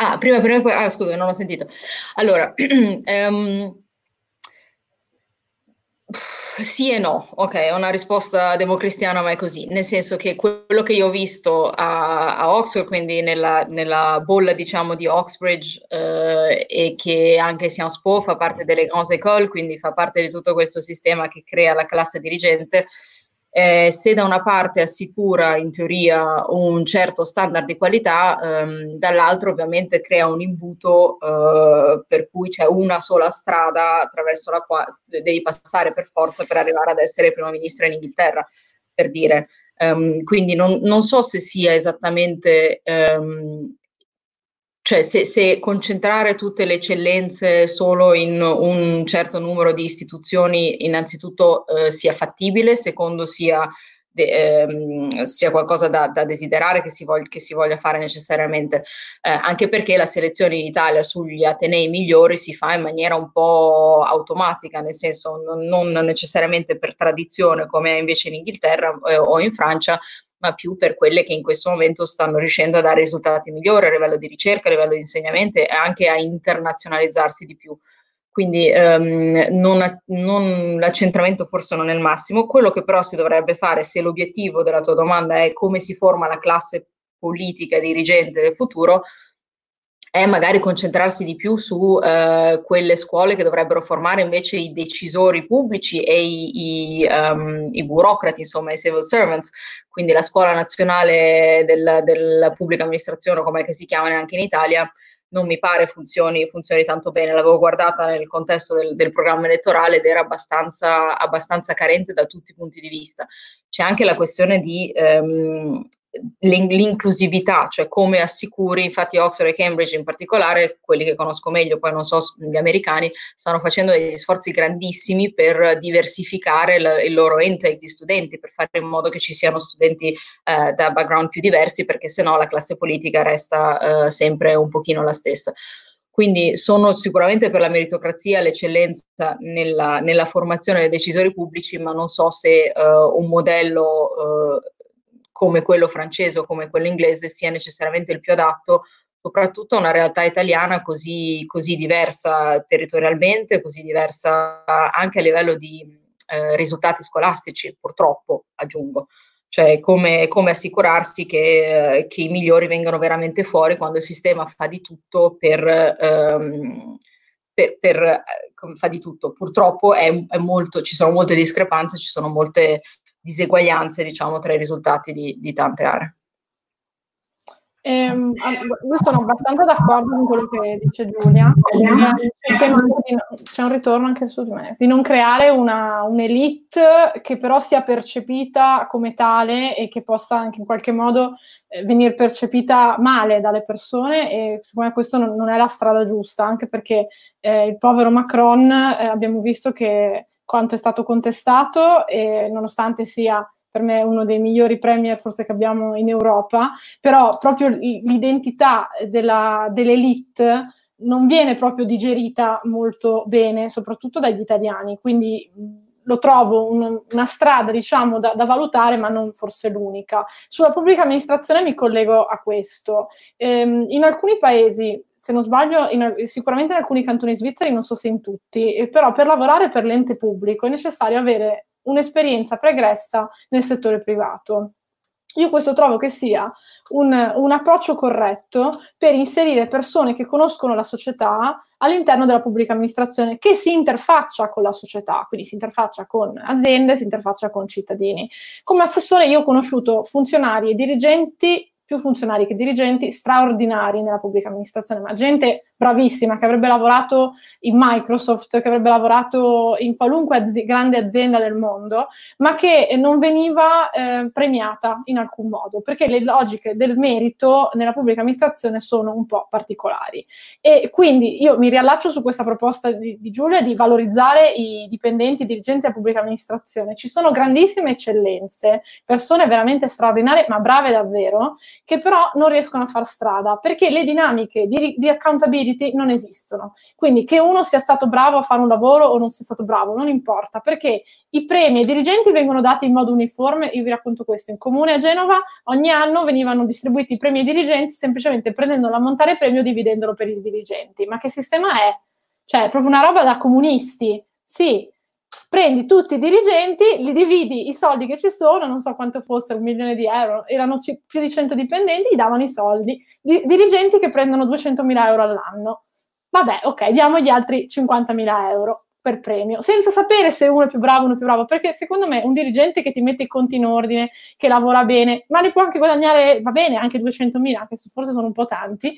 Ah, prima, prima poi, ah, scusa, non ho sentito. Allora, um, sì e no, ok, è una risposta democristiana, ma è così, nel senso che quello che io ho visto a, a Oxford, quindi nella, nella, bolla diciamo di Oxbridge eh, e che anche Sciences Po fa parte delle Grandes Écoles, quindi fa parte di tutto questo sistema che crea la classe dirigente, eh, se da una parte assicura in teoria un certo standard di qualità, ehm, dall'altro ovviamente crea un imbuto eh, per cui c'è una sola strada attraverso la quale devi passare per forza per arrivare ad essere primo ministro in Inghilterra, per dire. Um, quindi non, non, so se sia esattamente um, cioè se, se, concentrare tutte le eccellenze solo in un certo numero di istituzioni innanzitutto eh, sia fattibile, secondo sia, de, ehm, sia qualcosa da, da desiderare che si, voglia, che si, voglia, fare necessariamente, eh, anche perché la selezione in Italia sugli atenei migliori si fa in maniera un po' automatica, nel senso non, non necessariamente per tradizione come è invece in Inghilterra eh, o in Francia, ma più per quelle che in questo momento stanno riuscendo a dare risultati migliori a livello di ricerca, a livello di insegnamento e anche a internazionalizzarsi di più. Quindi um, non, non, l'accentramento forse non è il massimo. Quello che però si dovrebbe fare, se l'obiettivo della tua domanda è come si forma la classe politica dirigente del futuro, è magari concentrarsi di più su eh, quelle scuole che dovrebbero formare invece i decisori pubblici e i, i, um, i burocrati, insomma i civil servants, quindi la scuola nazionale del, della pubblica amministrazione, come si chiama anche in Italia, non mi pare funzioni, funzioni tanto bene. L'avevo guardata nel contesto del, del programma elettorale ed era abbastanza, abbastanza, carente da tutti i punti di vista. C'è anche la questione di um, l'inclusività, cioè come assicuri, infatti Oxford e Cambridge in particolare, quelli che conosco meglio, poi non so gli americani, stanno facendo degli sforzi grandissimi per diversificare la, il loro intake di studenti, per fare in modo che ci siano studenti eh, da background più diversi, perché sennò la classe politica resta eh, sempre un pochino la stessa. Quindi sono sicuramente per la meritocrazia, l'eccellenza nella, nella formazione dei decisori pubblici, ma non so se uh, un modello uh, come quello francese o come quello inglese sia necessariamente il più adatto, soprattutto a una realtà italiana così, così diversa territorialmente, così diversa anche a livello di eh, risultati scolastici, purtroppo aggiungo. cioè come, come assicurarsi che, che, i migliori vengano veramente fuori quando il sistema fa di tutto per, ehm, per, per eh, fa di tutto. Purtroppo è, è molto, ci sono molte discrepanze, ci sono molte diseguaglianze diciamo, tra i risultati di, di tante aree. Ehm, io sono abbastanza d'accordo con quello che dice Giulia. C'è un ritorno anche su di me, di non creare una, un'elite che però sia percepita come tale e che possa anche in qualche modo eh, venire percepita male dalle persone e secondo me questo non, non è la strada giusta, anche perché eh, il povero Macron eh, abbiamo visto che quanto è stato contestato e nonostante sia per me uno dei migliori premier forse che abbiamo in Europa, però proprio l'identità della, dell'elite non viene proprio digerita molto bene, soprattutto dagli italiani, quindi lo trovo un, una strada, diciamo, da, da, valutare, ma non forse l'unica. Sulla pubblica amministrazione mi collego a questo. Ehm, in alcuni paesi, se non sbaglio, in, sicuramente in alcuni cantoni svizzeri, non so se in tutti, però per lavorare per l'ente pubblico è necessario avere un'esperienza pregressa nel settore privato. Io questo trovo che sia un, un, approccio corretto per inserire persone che conoscono la società all'interno della pubblica amministrazione, che si interfaccia con la società, quindi si interfaccia con aziende, si interfaccia con cittadini. Come assessore io ho conosciuto funzionari e dirigenti più funzionari che dirigenti straordinari nella pubblica amministrazione, ma gente bravissima che avrebbe lavorato in Microsoft, che avrebbe lavorato in qualunque az- grande azienda del mondo, ma che non veniva eh, premiata in alcun modo, perché le logiche del merito nella pubblica amministrazione sono un po' particolari. E quindi io mi riallaccio su questa proposta di, di Giulia di valorizzare i dipendenti, i dirigenti della pubblica amministrazione. Ci sono grandissime eccellenze, persone veramente straordinarie, ma brave davvero, che però non riescono a far strada, perché le dinamiche di, di accountability non esistono. Quindi che uno sia stato bravo a fare un lavoro o non sia stato bravo, non importa, perché i premi ai dirigenti vengono dati in modo uniforme, io vi racconto questo, in comune a Genova ogni anno venivano distribuiti i premi ai dirigenti semplicemente prendendo l'ammontare premio e dividendolo per i dirigenti. Ma che sistema è? Cioè, è proprio una roba da comunisti. Sì, prendi tutti i dirigenti, li dividi i soldi che ci sono, non so quanto fossero, un milione di euro, erano c- più di 100 dipendenti, gli davano i soldi, di- dirigenti che prendono 200.000 euro all'anno. Vabbè, ok, diamo gli altri 50.000 euro per premio, senza sapere se uno è più bravo o uno è più bravo, perché secondo me un dirigente che ti mette i conti in ordine, che lavora bene, ma ne può anche guadagnare, va bene, anche 200.000, anche se forse sono un po' tanti,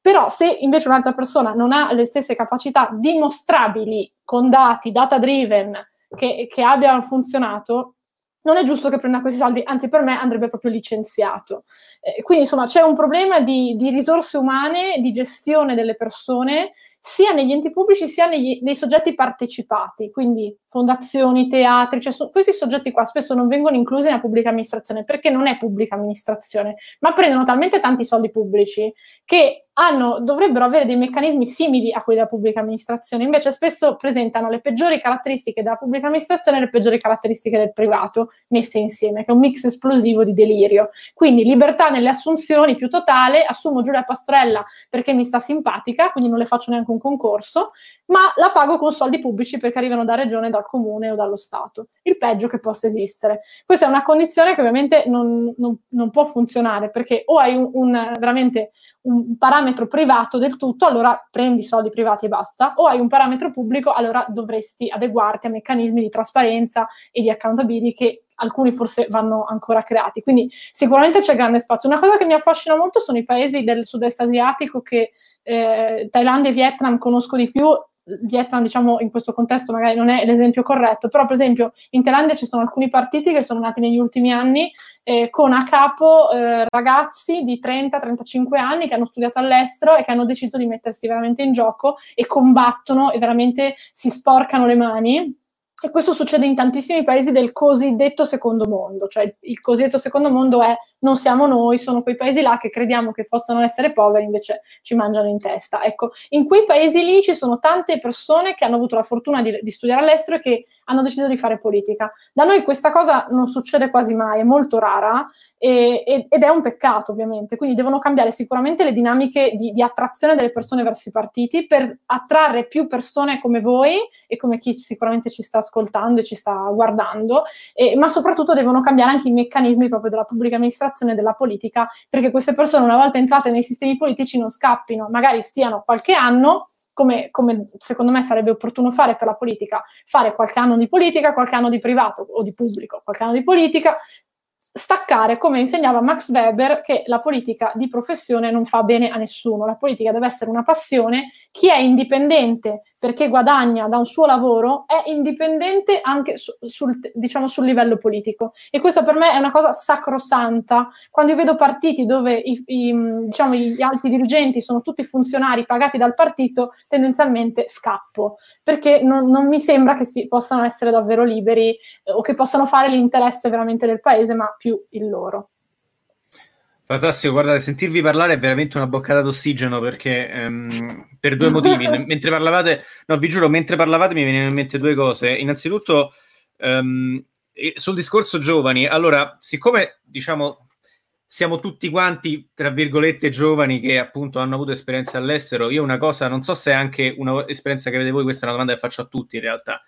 però se invece un'altra persona non ha le stesse capacità dimostrabili con dati, data driven, che, che abbia funzionato, non è giusto che prenda questi soldi, anzi per me andrebbe proprio licenziato. Eh, quindi insomma c'è un problema di, di, risorse umane, di gestione delle persone, sia negli enti pubblici sia negli, nei soggetti partecipati, quindi fondazioni, teatri, cioè so, questi soggetti qua spesso non vengono inclusi nella pubblica amministrazione perché non è pubblica amministrazione, ma prendono talmente tanti soldi pubblici che hanno, dovrebbero avere dei meccanismi simili a quelli della pubblica amministrazione, invece spesso presentano le peggiori caratteristiche della pubblica amministrazione e le peggiori caratteristiche del privato messe insieme, che è un mix esplosivo di delirio. Quindi libertà nelle assunzioni più totale, assumo Giulia Pastorella perché mi sta simpatica, quindi non le faccio neanche un concorso, ma la pago con soldi pubblici perché arrivano da regione, dal comune o dallo Stato. Il peggio che possa esistere. Questa è una condizione che ovviamente non, non, non può funzionare perché o hai un, un, veramente un parametro privato del tutto, allora prendi soldi privati e basta, o hai un parametro pubblico, allora dovresti adeguarti a meccanismi di trasparenza e di accountability che alcuni forse vanno ancora creati. Quindi sicuramente c'è grande spazio. Una cosa che mi affascina molto sono i paesi del sud-est asiatico che eh, Thailandia e Vietnam conosco di più, Vietnam, diciamo, in questo contesto magari non è l'esempio corretto, però per esempio in Thailandia ci sono alcuni partiti che sono nati negli ultimi anni eh, con a capo eh, ragazzi di 30-35 anni che hanno studiato all'estero e che hanno deciso di mettersi veramente in gioco e combattono e veramente si sporcano le mani. E questo succede in tantissimi paesi del cosiddetto secondo mondo, cioè il cosiddetto secondo mondo è non siamo noi, sono quei paesi là che crediamo che possano essere poveri, invece ci mangiano in testa. Ecco, in quei paesi lì ci sono tante persone che hanno avuto la fortuna di, di studiare all'estero e che hanno deciso di fare politica. Da noi questa cosa non succede quasi mai, è molto rara e, e, ed è un peccato ovviamente, quindi devono cambiare sicuramente le dinamiche di, di, attrazione delle persone verso i partiti per attrarre più persone come voi e come chi sicuramente ci sta ascoltando e ci sta guardando, e, ma soprattutto devono cambiare anche i meccanismi proprio della pubblica amministrazione e della politica perché queste persone una volta entrate nei sistemi politici non scappino, magari stiano qualche anno come, come, secondo me sarebbe opportuno fare per la politica, fare qualche anno di politica, qualche anno di privato o di pubblico, qualche anno di politica, staccare, come insegnava Max Weber, che la politica di professione non fa bene a nessuno. La politica deve essere una passione. Chi è indipendente perché guadagna da un suo lavoro è indipendente anche su, sul, diciamo, sul livello politico. E questa per me è una cosa sacrosanta. Quando io vedo partiti dove i, i, diciamo, gli alti dirigenti sono tutti funzionari pagati dal partito, tendenzialmente scappo perché non, non, mi sembra che si possano essere davvero liberi eh, o che possano fare l'interesse veramente del paese, ma più il loro. Fantastico, guardate, sentirvi parlare è veramente una boccata d'ossigeno perché ehm, per due motivi. mentre parlavate, no, vi giuro, mentre parlavate mi venivano in mente due cose. Innanzitutto, ehm, sul discorso giovani, allora, siccome diciamo siamo tutti quanti, tra virgolette, giovani che appunto hanno avuto esperienze all'estero. Io una cosa, non so se è anche un'esperienza che avete voi, questa è una domanda che faccio a tutti in realtà,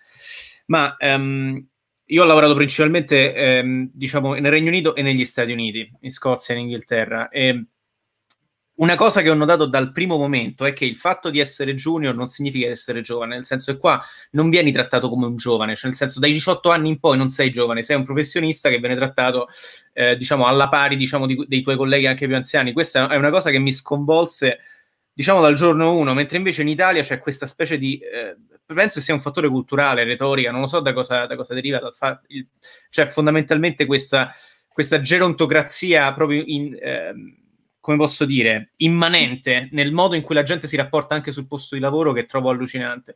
ma um, io ho lavorato principalmente, um, diciamo, nel Regno Unito e negli Stati Uniti, in Scozia e in Inghilterra. E una cosa che ho notato dal primo momento è che il fatto di essere junior non significa essere giovane, nel senso che qua non vieni trattato come un giovane, cioè nel senso dai 18 anni in poi non sei giovane, sei un professionista che viene trattato eh, diciamo alla pari diciamo, di, dei tuoi colleghi anche più anziani. Questa è una cosa che mi sconvolse diciamo dal giorno uno, mentre invece in Italia c'è questa specie di eh, penso sia un fattore culturale, retorica, non lo so da cosa, da cosa deriva, dal fa- il, cioè fondamentalmente questa, questa gerontocrazia proprio in... Eh, come posso dire, immanente nel modo in cui la gente si rapporta anche sul posto di lavoro che trovo allucinante.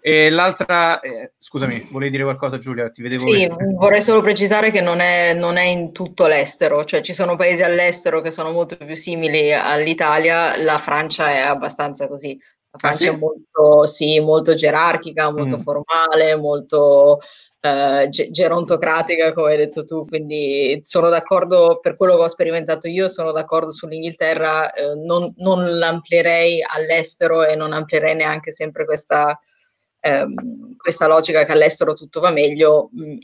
E l'altra, eh, scusami, volevi dire qualcosa Giulia? Ti vedevo sì, vedere. vorrei solo precisare che non è, non è, in tutto l'estero, cioè ci sono paesi all'estero che sono molto più simili all'Italia, la Francia è abbastanza così. La Francia ah, sì? è molto, sì, molto gerarchica, molto mm. formale, molto eh, gerontocratica, come hai detto tu, quindi sono d'accordo per quello che ho sperimentato io, sono d'accordo sull'Inghilterra, eh, non, non l'amplierei all'estero e non amplierei neanche sempre questa, ehm, questa logica che all'estero tutto va meglio. Mm,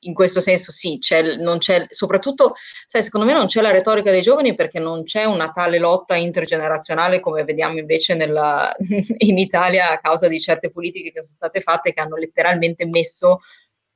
in questo senso sì, c'è, non c'è, soprattutto, sai, secondo me non c'è la retorica dei giovani perché non c'è una tale lotta intergenerazionale come vediamo invece nella, in Italia a causa di certe politiche che sono state fatte che hanno letteralmente messo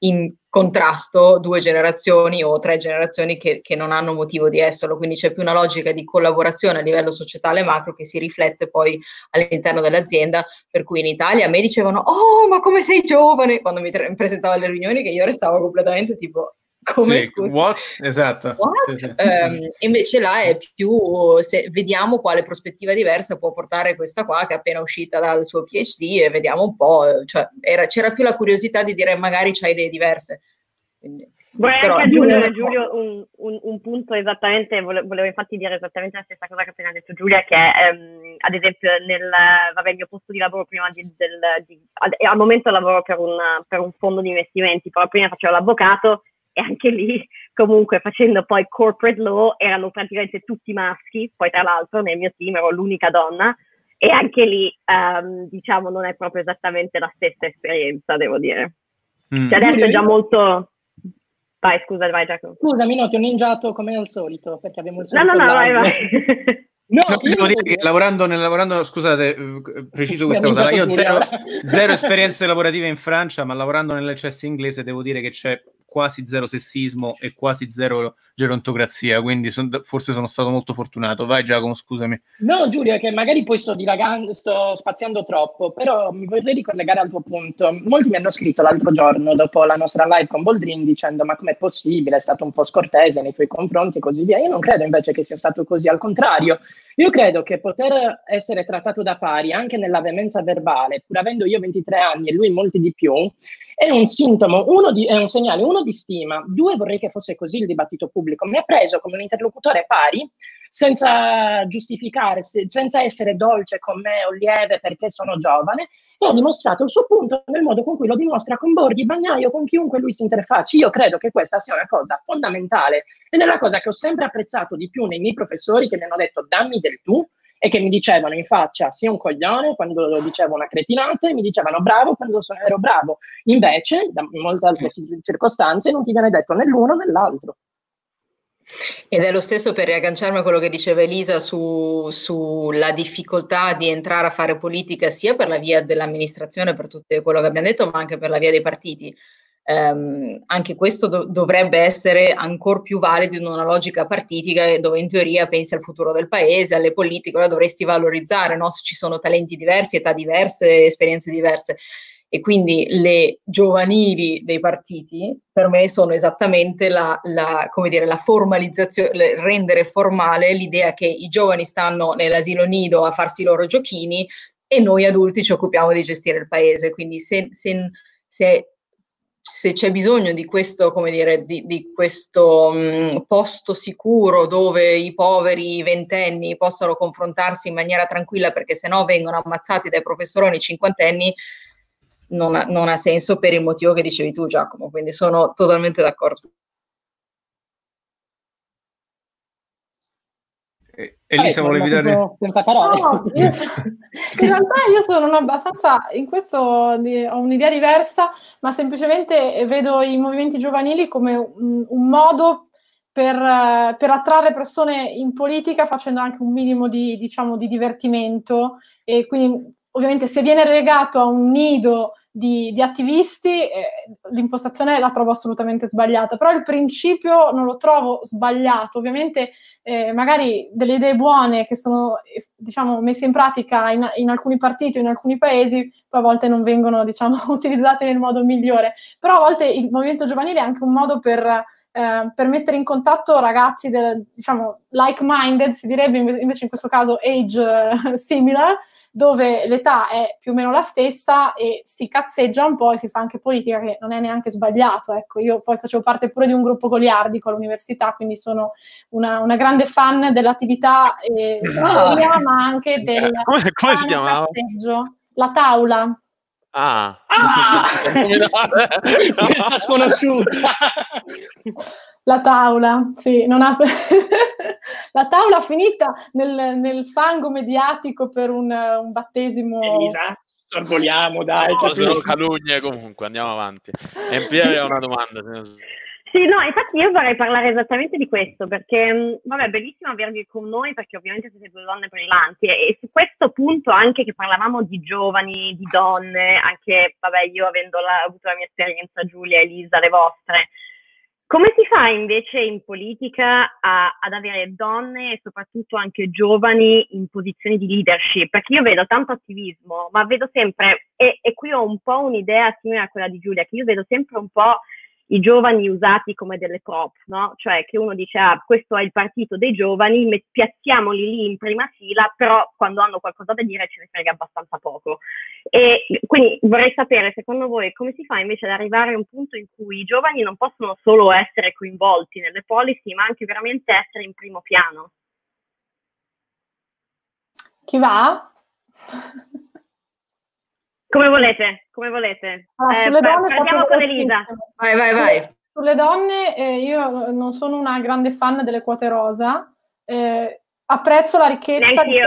in contrasto due generazioni o tre generazioni che, che, non hanno motivo di esserlo, quindi c'è più una logica di collaborazione a livello societale macro che si riflette poi all'interno dell'azienda, per cui in Italia a me dicevano oh ma come sei giovane! Quando mi presentavo alle riunioni che io restavo completamente tipo come sì, what? Esatto. What? Sì, sì. Um, invece là è più, se, vediamo quale prospettiva diversa può portare questa qua che è appena uscita dal suo PhD e vediamo un po', cioè, era, c'era più la curiosità di dire magari c'hai idee diverse. Quindi, Vorrei anche aggiungere Giulio un, un, un, punto esattamente, volevo, infatti dire esattamente la stessa cosa che ha appena detto Giulia, che um, ad esempio nel vabbè, mio posto di lavoro prima di, del, di, al, al momento lavoro per un, per un fondo di investimenti, però prima facevo l'avvocato e anche lì comunque facendo poi corporate law erano praticamente tutti maschi, poi tra l'altro nel mio team ero l'unica donna e anche lì um, diciamo non è proprio esattamente la stessa esperienza, devo dire. Mm. Cioè adesso è già molto... Vai, scusa, vai Giacomo. Scusami, no, ti ho ninjato come al solito, perché abbiamo il No, no, no, vai, vai. No, no devo dire che lavorando, nel, lavorando, scusate, eh, preciso questa cosa, io ho zero, zero esperienze lavorative in Francia, ma lavorando nell'eccesso inglese devo dire che c'è quasi zero sessismo e quasi zero gerontocrazia, quindi son, forse sono stato molto fortunato. Vai Giacomo, scusami. No, Giulia, che magari poi sto dilagando, sto spaziando troppo, però mi vorrei ricollegare al tuo punto. Molti mi hanno scritto l'altro giorno, dopo la nostra live con Boldrin, dicendo ma com'è possibile, è stato un po' scortese nei tuoi confronti e così via. Io non credo invece che sia stato così, al contrario. Io credo che poter essere trattato da pari anche nella veemenza verbale, pur avendo io 23 anni e lui molti di più, è un sintomo, uno di, è un segnale, uno di stima, due vorrei che fosse così il dibattito pubblico. Mi ha preso come un interlocutore pari senza giustificarsi, senza essere dolce con me o lieve perché sono giovane, e ha dimostrato il suo punto nel modo con cui lo dimostra con Borghi, Bagnaio, con chiunque lui si interfacci. Io credo che questa sia una cosa fondamentale ed è la cosa che ho sempre apprezzato di più nei miei professori che mi hanno detto dammi del tu e che mi dicevano in faccia sì un coglione quando lo dicevo una cretinata e mi dicevano bravo quando ero bravo. Invece, da molte altre circostanze, non ti viene detto né l'uno né l'altro. Ed è lo stesso per riagganciarmi a quello che diceva Elisa sulla su difficoltà di entrare a fare politica sia per la via dell'amministrazione, per tutto quello che abbiamo detto, ma anche per la via dei partiti. Um, anche questo do- dovrebbe essere ancora più valido in una logica partitica dove in teoria pensi al futuro del paese, alle politiche, allora dovresti valorizzare no? se ci sono talenti diversi, età diverse, esperienze diverse e quindi le giovanili dei partiti per me sono esattamente la, la, dire, la formalizzazione, rendere formale l'idea che i giovani stanno nell'asilo nido a farsi i loro giochini e noi adulti ci occupiamo di gestire il paese. Quindi se, se, se, se c'è bisogno di questo, come dire, di, di questo mh, posto sicuro dove i poveri ventenni possano confrontarsi in maniera tranquilla perché se no vengono ammazzati dai professoroni cinquantenni, non ha, non ha senso per il motivo che dicevi tu Giacomo, quindi sono totalmente d'accordo. Elisa, eh, volevi dare... Senza parole. No, io, in realtà io sono abbastanza, in questo ho un'idea diversa, ma semplicemente vedo i movimenti giovanili come un, un modo per, per, attrarre persone in politica facendo anche un minimo di, diciamo, di divertimento e quindi ovviamente se viene legato a un nido di, di attivisti, eh, l'impostazione la trovo assolutamente sbagliata, però il principio non lo trovo sbagliato. Ovviamente eh, magari delle idee buone che sono diciamo, messe in pratica in, in, alcuni partiti o in alcuni paesi, poi a volte non vengono diciamo, utilizzate nel modo migliore. Però a volte il movimento giovanile è anche un modo per, eh, per mettere in contatto ragazzi del, diciamo, like-minded, si direbbe invece in questo caso age uh, similar, dove l'età è più o meno la stessa e si cazzeggia un po' e si fa anche politica, che non è neanche sbagliato. Ecco, io poi facevo parte pure di un gruppo goliardico all'università, quindi sono una, una grande fan dell'attività eh, ah. ma anche del come, come si chiamava? La taula. Ah, ah! sconosciuta. La tavola, sì, non ha... la tavola finita nel, nel, fango mediatico per un, un battesimo. Elisa, sorvoliamo, dai. No, sono calunnie comunque, andiamo avanti. MP aveva una domanda. Sì, no, infatti io vorrei parlare esattamente di questo, perché, mm, vabbè, bellissimo avervi con noi, perché ovviamente siete due donne brillanti, e, e su questo punto anche che parlavamo di giovani, di donne, anche, vabbè, io avendo la, avuto la mia esperienza, Giulia, Elisa, le vostre, come si fa invece in politica a, ad avere donne e soprattutto anche giovani in posizioni di leadership? Perché io vedo tanto attivismo, ma vedo sempre, e, e qui ho un po' un'idea simile a quella di Giulia, che io vedo sempre un po' i giovani usati come delle prop, no? Cioè che uno dice, ah, questo è il partito dei giovani, piazziamoli lì in prima fila, però quando hanno qualcosa da dire ce ne frega abbastanza poco. E quindi vorrei sapere, secondo voi, come si fa invece ad arrivare a un punto in cui i giovani non possono solo essere coinvolti nelle policy, ma anche veramente essere in primo piano? Chi va? Come volete, come volete. Ah, eh, sulle donne partiamo con Elisa. Vai, vai, vai. Sulle donne, eh, io non sono una grande fan delle quote rosa, eh, apprezzo la ricchezza di,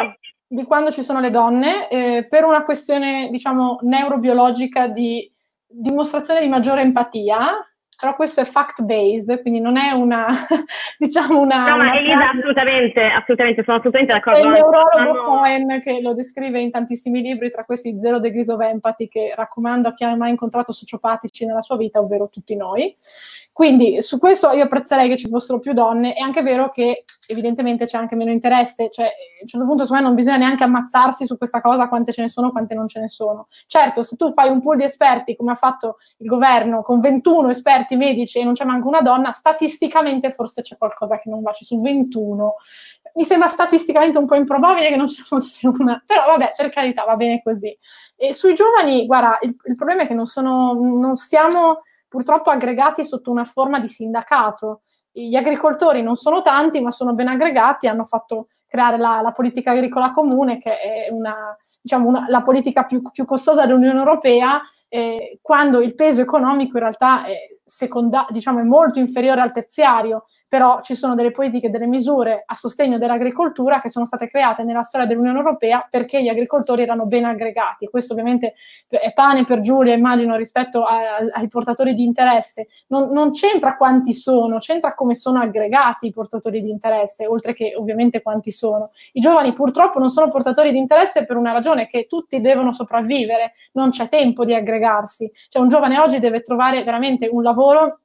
di, quando ci sono le donne, eh, per una questione, diciamo, neurobiologica di dimostrazione di maggiore empatia, però questo è fact-based, quindi non è una, diciamo una... No, ma Elisa, assolutamente, assolutamente, sono assolutamente d'accordo. È il neurologo no. Cohen che lo descrive in tantissimi libri, tra questi Zero Degrees of Empathy, che raccomando a chi ha mai incontrato sociopatici nella sua vita, ovvero tutti noi. Quindi su questo io apprezzerei che ci fossero più donne, è anche vero che evidentemente c'è anche meno interesse, cioè a un certo punto secondo me non bisogna neanche ammazzarsi su questa cosa, quante ce ne sono, quante non ce ne sono. Certo, se tu fai un pool di esperti come ha fatto il governo con 21 esperti medici e non c'è manco una donna, statisticamente forse c'è qualcosa che non va, cioè su 21 mi sembra statisticamente un po' improbabile che non ci fosse una, però vabbè, per carità, va bene così. E sui giovani, guarda, il, il problema è che non, sono, non siamo purtroppo aggregati sotto una forma di sindacato. Gli agricoltori non sono tanti, ma sono ben aggregati, hanno fatto creare la, la politica agricola comune, che è una, diciamo, una, la politica più, più costosa dell'Unione Europea, eh, quando il peso economico in realtà è, seconda, diciamo, è molto inferiore al terziario però ci sono delle politiche, delle misure a sostegno dell'agricoltura che sono state create nella storia dell'Unione Europea perché gli agricoltori erano ben aggregati. Questo ovviamente è pane per Giulia, immagino, rispetto a, ai portatori di interesse. Non, non, c'entra quanti sono, c'entra come sono aggregati i portatori di interesse, oltre che ovviamente quanti sono. I giovani purtroppo non sono portatori di interesse per una ragione che tutti devono sopravvivere, non c'è tempo di aggregarsi. Cioè un giovane oggi deve trovare veramente un lavoro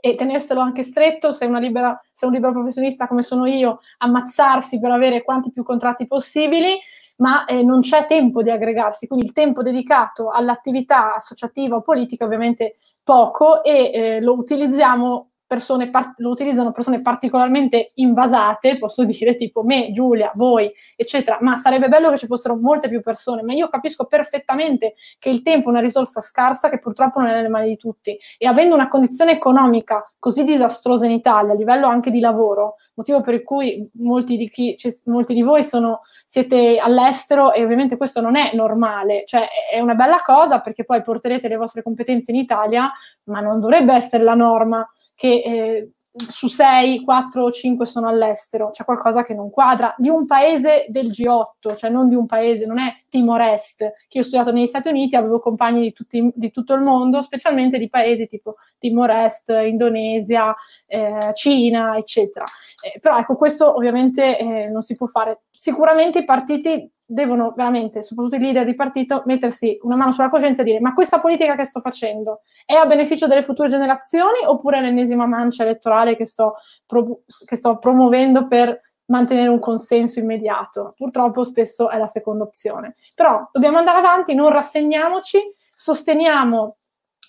e tenerselo anche stretto, se, libera, se un libero professionista come sono io, ammazzarsi per avere quanti più contratti possibili, ma eh, non c'è tempo di aggregarsi, quindi il tempo dedicato all'attività associativa o politica ovviamente poco e eh, lo utilizziamo persone, lo utilizzano persone particolarmente invasate, posso dire tipo me, Giulia, voi, eccetera, ma sarebbe bello che ci fossero molte più persone, ma io capisco perfettamente che il tempo è una risorsa scarsa che purtroppo non è nelle mani di tutti. E avendo una condizione economica così disastrosa in Italia, a livello anche di lavoro, motivo per cui molti di, chi, molti di voi sono, siete all'estero e ovviamente questo non è normale, cioè è una bella cosa perché poi porterete le vostre competenze in Italia, ma non dovrebbe essere la norma che eh, su 6, 4 o 5 sono all'estero, c'è qualcosa che non quadra, di un paese del G8, cioè non di un paese, non è Timor-Est, che io ho studiato negli Stati Uniti, avevo compagni di, tutti, di tutto il mondo, specialmente di paesi tipo Timor-Est, Indonesia, eh, Cina, eccetera. Eh, però ecco, questo ovviamente eh, non si può fare. Sicuramente i partiti devono veramente, soprattutto i leader di partito, mettersi una mano sulla coscienza e dire ma questa politica che sto facendo è a beneficio delle future generazioni oppure è l'ennesima mancia elettorale che sto, pro- che sto promuovendo per mantenere un consenso immediato? Purtroppo spesso è la seconda opzione. Però dobbiamo andare avanti, non rassegniamoci, sosteniamo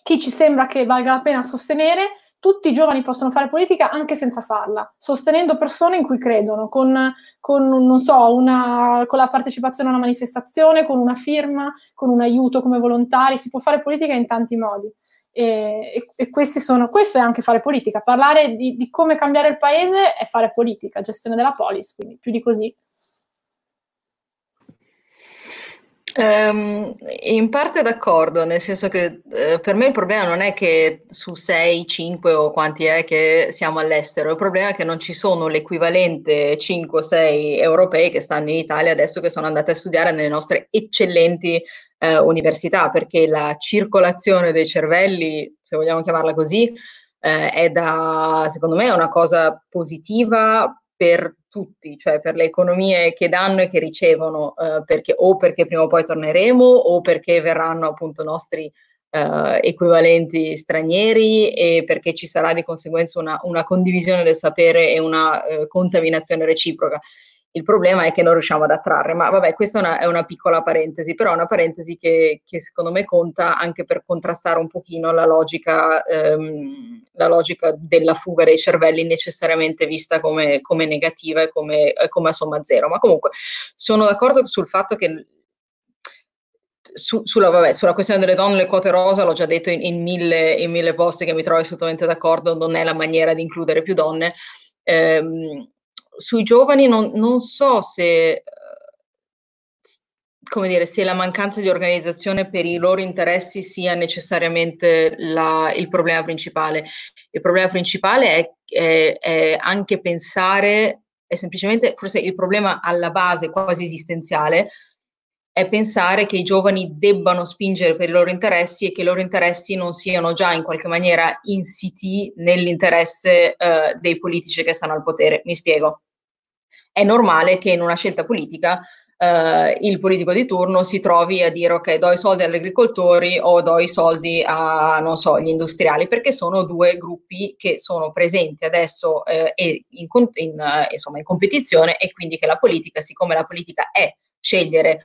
chi ci sembra che valga la pena sostenere tutti i giovani possono fare politica anche senza farla, sostenendo persone in cui credono, con, con, so, una, con, la partecipazione a una manifestazione, con una firma, con un aiuto come volontari, si può fare politica in tanti modi. E, e, e sono, questo è anche fare politica, parlare di, di come cambiare il paese è fare politica, gestione della polis, quindi più di così Um, in parte d'accordo, nel senso che uh, per me il problema non è che su 6, 5 o quanti è che siamo all'estero, il problema è che non ci sono l'equivalente 5 o 6 europei che stanno in Italia adesso che sono andate a studiare nelle nostre eccellenti uh, università, perché la circolazione dei cervelli, se vogliamo chiamarla così, uh, è da, secondo me, una cosa positiva per tutti, cioè per le economie che danno e che ricevono, eh, perché, o perché prima o poi torneremo o perché verranno appunto nostri eh, equivalenti stranieri e perché ci sarà di conseguenza una, una condivisione del sapere e una eh, contaminazione reciproca. Il problema è che non riusciamo ad attrarre, ma vabbè, questa è una, è una piccola parentesi, però è una parentesi che, che, secondo me conta anche per contrastare un pochino la logica, ehm, la logica della fuga dei cervelli necessariamente vista come, come negativa e come, come, a somma zero. Ma comunque sono d'accordo sul fatto che su, sulla, vabbè, sulla, questione delle donne, le quote rosa, l'ho già detto in, in, mille, in mille posti che mi trovo assolutamente d'accordo, non è la maniera di includere più donne. Ehm, sui giovani non, non so se, come dire, se la mancanza di organizzazione per i loro interessi sia necessariamente la, il problema principale. Il problema principale è, è, è anche pensare, è semplicemente forse il problema alla base quasi esistenziale, è pensare che i giovani debbano spingere per i loro interessi e che i loro interessi non siano già in qualche maniera insiti nell'interesse eh, dei politici che stanno al potere. Mi spiego è normale che in una scelta politica eh, il politico di turno si trovi a dire ok, do i soldi agli agricoltori o do i soldi a, non so, gli industriali, perché sono due gruppi che sono presenti adesso eh, in, in, eh, insomma, in competizione e quindi che la politica, siccome la politica è scegliere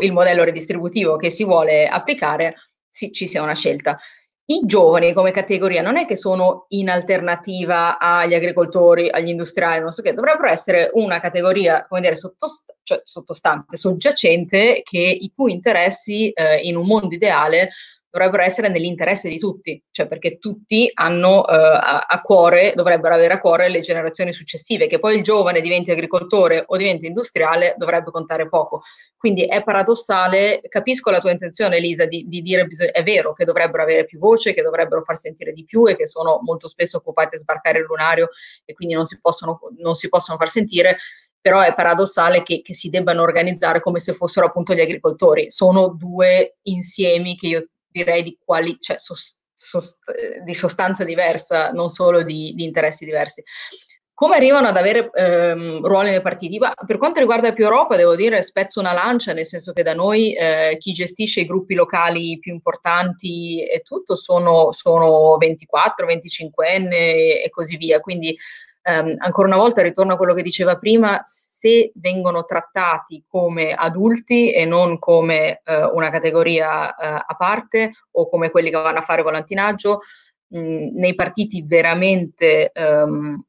il modello redistributivo che si vuole applicare, ci sia una scelta. I giovani come categoria non è che sono in alternativa agli agricoltori, agli industriali, non so che, dovrebbero essere una categoria, come dire, sottost- cioè, sottostante, soggiacente, che i cui interessi eh, in un mondo ideale dovrebbero essere nell'interesse di tutti, cioè perché tutti hanno eh, a, a, cuore, dovrebbero avere a cuore le generazioni successive, che poi il giovane diventi agricoltore o diventi industriale dovrebbe contare poco. Quindi è paradossale, capisco la tua intenzione Elisa di, di dire bisog- è vero che dovrebbero avere più voce, che dovrebbero far sentire di più e che sono molto spesso occupati a sbarcare il lunario e quindi non si possono, non si possono far sentire, però è paradossale che, che, si debbano organizzare come se fossero appunto gli agricoltori. Sono due insiemi che io direi di, quali, cioè, sost, sost, di sostanza diversa, non solo di, di, interessi diversi. Come arrivano ad avere ehm, ruoli nei partiti? Ma per quanto riguarda più Europa, devo dire, spezzo una lancia, nel senso che da noi eh, chi gestisce i gruppi locali più importanti e tutto sono, sono 24, 25 anni e così via. Quindi Um, ancora una volta ritorno a quello che diceva prima, se vengono trattati come adulti e non come uh, una categoria uh, a parte o come quelli che vanno a fare volantinaggio, mh, nei partiti veramente, um,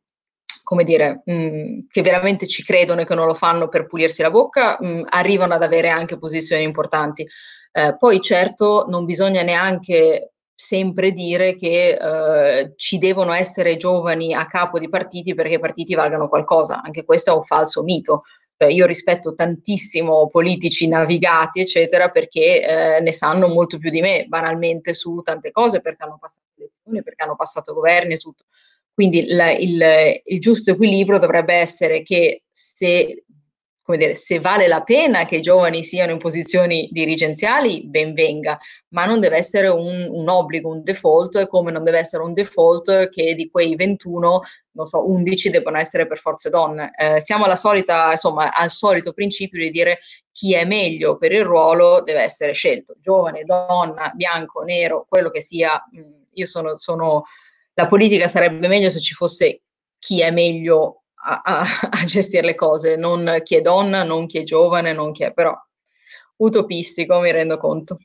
come dire, mh, che veramente ci credono e che non lo fanno per pulirsi la bocca, mh, arrivano ad avere anche posizioni importanti. Uh, poi certo non bisogna neanche sempre dire che eh, ci devono essere giovani a capo di partiti perché i partiti valgano qualcosa. Anche questo è un falso mito. Eh, io rispetto tantissimo politici navigati, eccetera, perché eh, ne sanno molto più di me, banalmente, su tante cose, perché hanno passato elezioni, perché hanno passato governi e tutto. Quindi la, il, il giusto equilibrio dovrebbe essere che se come dire, se vale la pena che i giovani siano in posizioni dirigenziali, ben venga, ma non deve essere un, un, obbligo, un default, come non deve essere un default che di quei 21, non so, 11 debbano essere per forze donne. Eh, siamo alla solita, insomma, al solito principio di dire chi è meglio per il ruolo deve essere scelto, giovane, donna, bianco, nero, quello che sia. Mm, io sono, sono la politica sarebbe meglio se ci fosse chi è meglio a, a, a, gestire le cose, non chi è donna, non chi è giovane, non chi è però utopistico, mi rendo conto.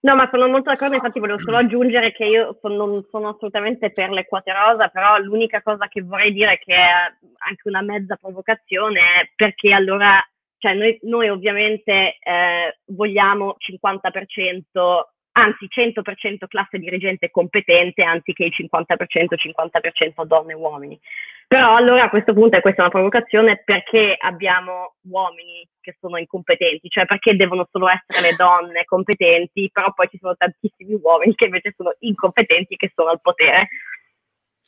No, ma sono molto d'accordo, infatti volevo solo aggiungere che io sono, non sono assolutamente per le quote rosa, però l'unica cosa che vorrei dire che è anche una mezza provocazione è perché allora, cioè noi, noi ovviamente eh, vogliamo 50% anzi 100% classe dirigente competente anziché il 50% 50% donne e uomini. Però allora a questo punto, e questa è una provocazione, perché abbiamo uomini che sono incompetenti? Cioè perché devono solo essere le donne competenti, però poi ci sono tantissimi uomini che invece sono incompetenti e che sono al potere?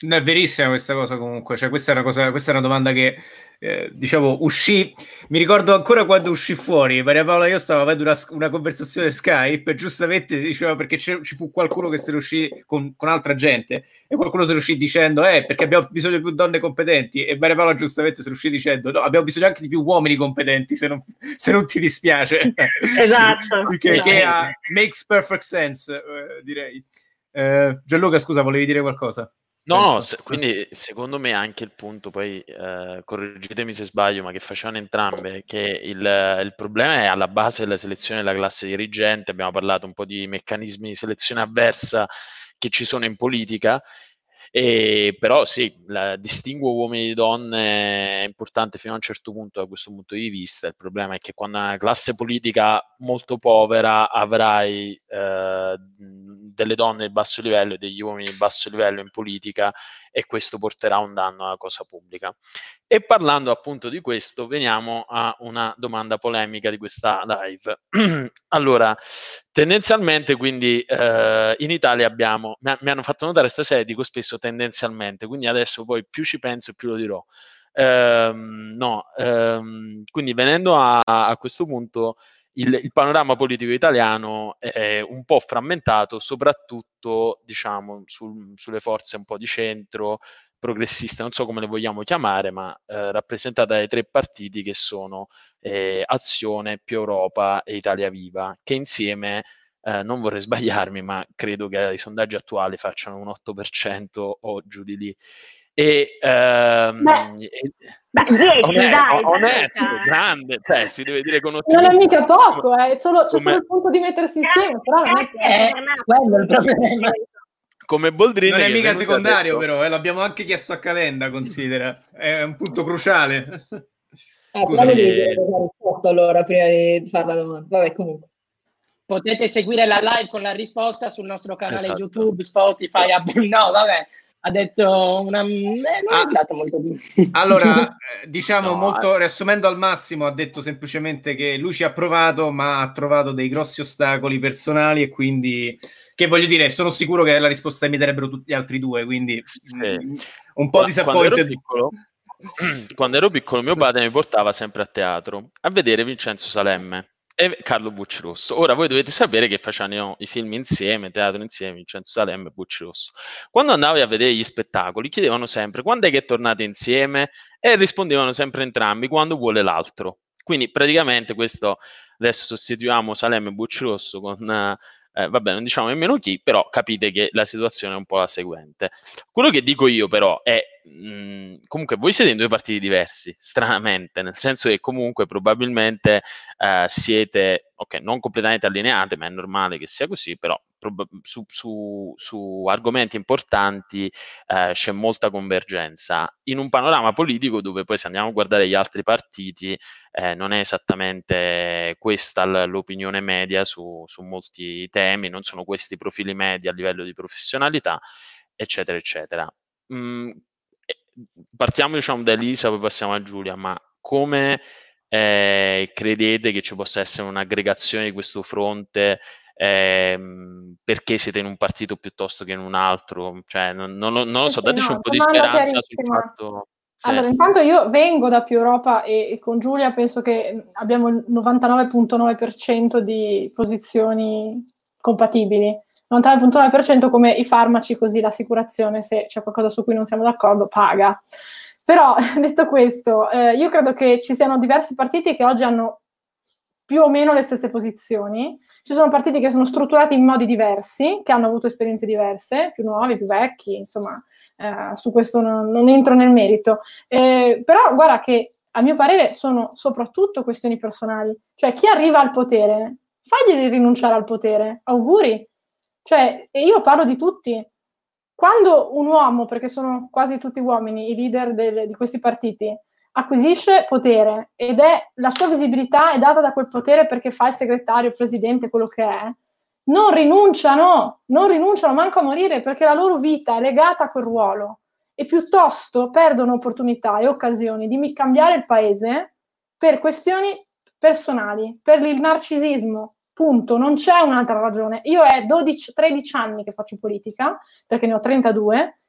No, è verissima questa cosa comunque, cioè, questa, è una cosa, questa è una domanda che eh, diciamo uscì, mi ricordo ancora quando uscì fuori, Maria Paola e io stavamo avendo una, una conversazione Skype giustamente diceva perché ci fu qualcuno che se ne uscì con, con, altra gente e qualcuno se ne uscì dicendo eh perché abbiamo bisogno di più donne competenti e Maria Paola giustamente se ne uscì dicendo no abbiamo bisogno anche di più uomini competenti se non, se non ti dispiace. Esatto. che, esatto. che uh, makes perfect sense uh, direi. Uh, Gianluca scusa volevi dire qualcosa? No, no, se, quindi secondo me anche il punto, poi eh, correggetemi se sbaglio, ma che facevano entrambe, che il, il, problema è alla base della selezione della classe dirigente, abbiamo parlato un po' di meccanismi di selezione avversa che ci sono in politica, e, però sì, la, distinguo uomini e donne è importante fino a un certo punto da questo punto di vista. Il problema è che quando una classe politica molto povera avrai eh, delle donne di basso livello e degli uomini di basso livello in politica e questo porterà un danno alla cosa pubblica. E parlando appunto di questo, veniamo a una domanda polemica di questa live. allora, tendenzialmente, quindi eh, in Italia abbiamo, mi, hanno fatto notare stasera, dico spesso tendenzialmente, quindi adesso poi più ci penso più lo dirò. Um, no, um, quindi venendo a, a questo punto, il, il, panorama politico italiano è un po' frammentato, soprattutto diciamo, sul, sulle forze un po' di centro, progressiste, non so come le vogliamo chiamare, ma eh, rappresentata dai tre partiti che sono eh, Azione, Più Europa e Italia Viva, che insieme, eh, non vorrei sbagliarmi, ma credo che i sondaggi attuali facciano un 8% o giù di lì. E, ehm, beh, e, beh, 10, onesto, dai, onesto dai. grande, cioè, si deve dire con ottimismo. Non è mica poco, eh, è solo, c'è solo il punto di mettersi insieme, però non è, è quello il problema come Boldrin. Non è mica secondario, detto... però, eh, l'abbiamo anche chiesto a Calenda, considera. È un punto cruciale. Eh, però mi devi dire la risposta allora prima di fare la domanda. Vabbè, comunque. Potete seguire la live con la risposta sul nostro canale esatto. YouTube, Spotify, Apple. No, vabbè ha detto una... Eh, non ah, è molto bene. Allora, eh, diciamo no, molto, eh. riassumendo al massimo, ha detto semplicemente che lui ci ha provato, ma ha trovato dei grossi ostacoli personali e quindi, che voglio dire, sono sicuro che la risposta mi darebbero tutti gli altri due, quindi sì. mh, mm, un po' disappointed. Quando, quando ero piccolo mio padre mi portava sempre a teatro a vedere Vincenzo Salemme e Carlo Bucci Rosso. Ora voi dovete sapere che facevano i film insieme, teatro insieme, Vincenzo Salemme e Bucci Rosso. Quando andavi a vedere gli spettacoli chiedevano sempre quando è che tornate insieme e rispondevano sempre entrambi quando vuole l'altro. Quindi praticamente questo adesso sostituiamo Salemme e Bucci Rosso con eh, vabbè, non diciamo nemmeno chi, però capite che la situazione è un po' la seguente. Quello che dico io però è, mm, comunque voi siete in due partiti diversi, stranamente, nel senso che comunque probabilmente eh, siete, ok, non completamente allineate, ma è normale che sia così, però su, su, su, argomenti importanti eh, c'è molta convergenza. In un panorama politico dove poi se andiamo a guardare gli altri partiti eh, non è esattamente questa l'opinione media su, su molti temi, non sono questi i profili medi a livello di professionalità, eccetera, eccetera. Mm, partiamo diciamo da Elisa, poi passiamo a Giulia, ma come eh, credete che ci possa essere un'aggregazione di questo fronte ehm, perché siete in un partito piuttosto che in un altro, cioè non, non, non lo so, dateci no, un po' di speranza sul fatto... Sì. Allora, intanto io vengo da più Europa e, e, con Giulia penso che abbiamo il 99.9% di posizioni compatibili. 99.9% come i farmaci, così l'assicurazione, se c'è qualcosa su cui non siamo d'accordo, paga. Però, detto questo, eh, io credo che ci siano diversi partiti che oggi hanno più o meno le stesse posizioni. Ci sono partiti che sono strutturati in modi diversi, che hanno avuto esperienze diverse, più nuovi, più vecchi, insomma, eh, su questo non, non, entro nel merito. Eh, però guarda che a mio parere sono soprattutto questioni personali. Cioè, chi arriva al potere, fagli rinunciare al potere, auguri. Cioè, e io parlo di tutti. Quando un uomo, perché sono quasi tutti uomini, i leader del, di questi partiti, acquisisce potere ed è la sua visibilità è data da quel potere perché fa il segretario, il presidente, quello che è, non rinunciano, non rinunciano manco a morire perché la loro vita è legata a quel ruolo e piuttosto perdono opportunità e occasioni di cambiare il paese per questioni personali, per il narcisismo. Punto, non c'è un'altra ragione. Io è 12, 13 anni che faccio politica, perché ne ho 32,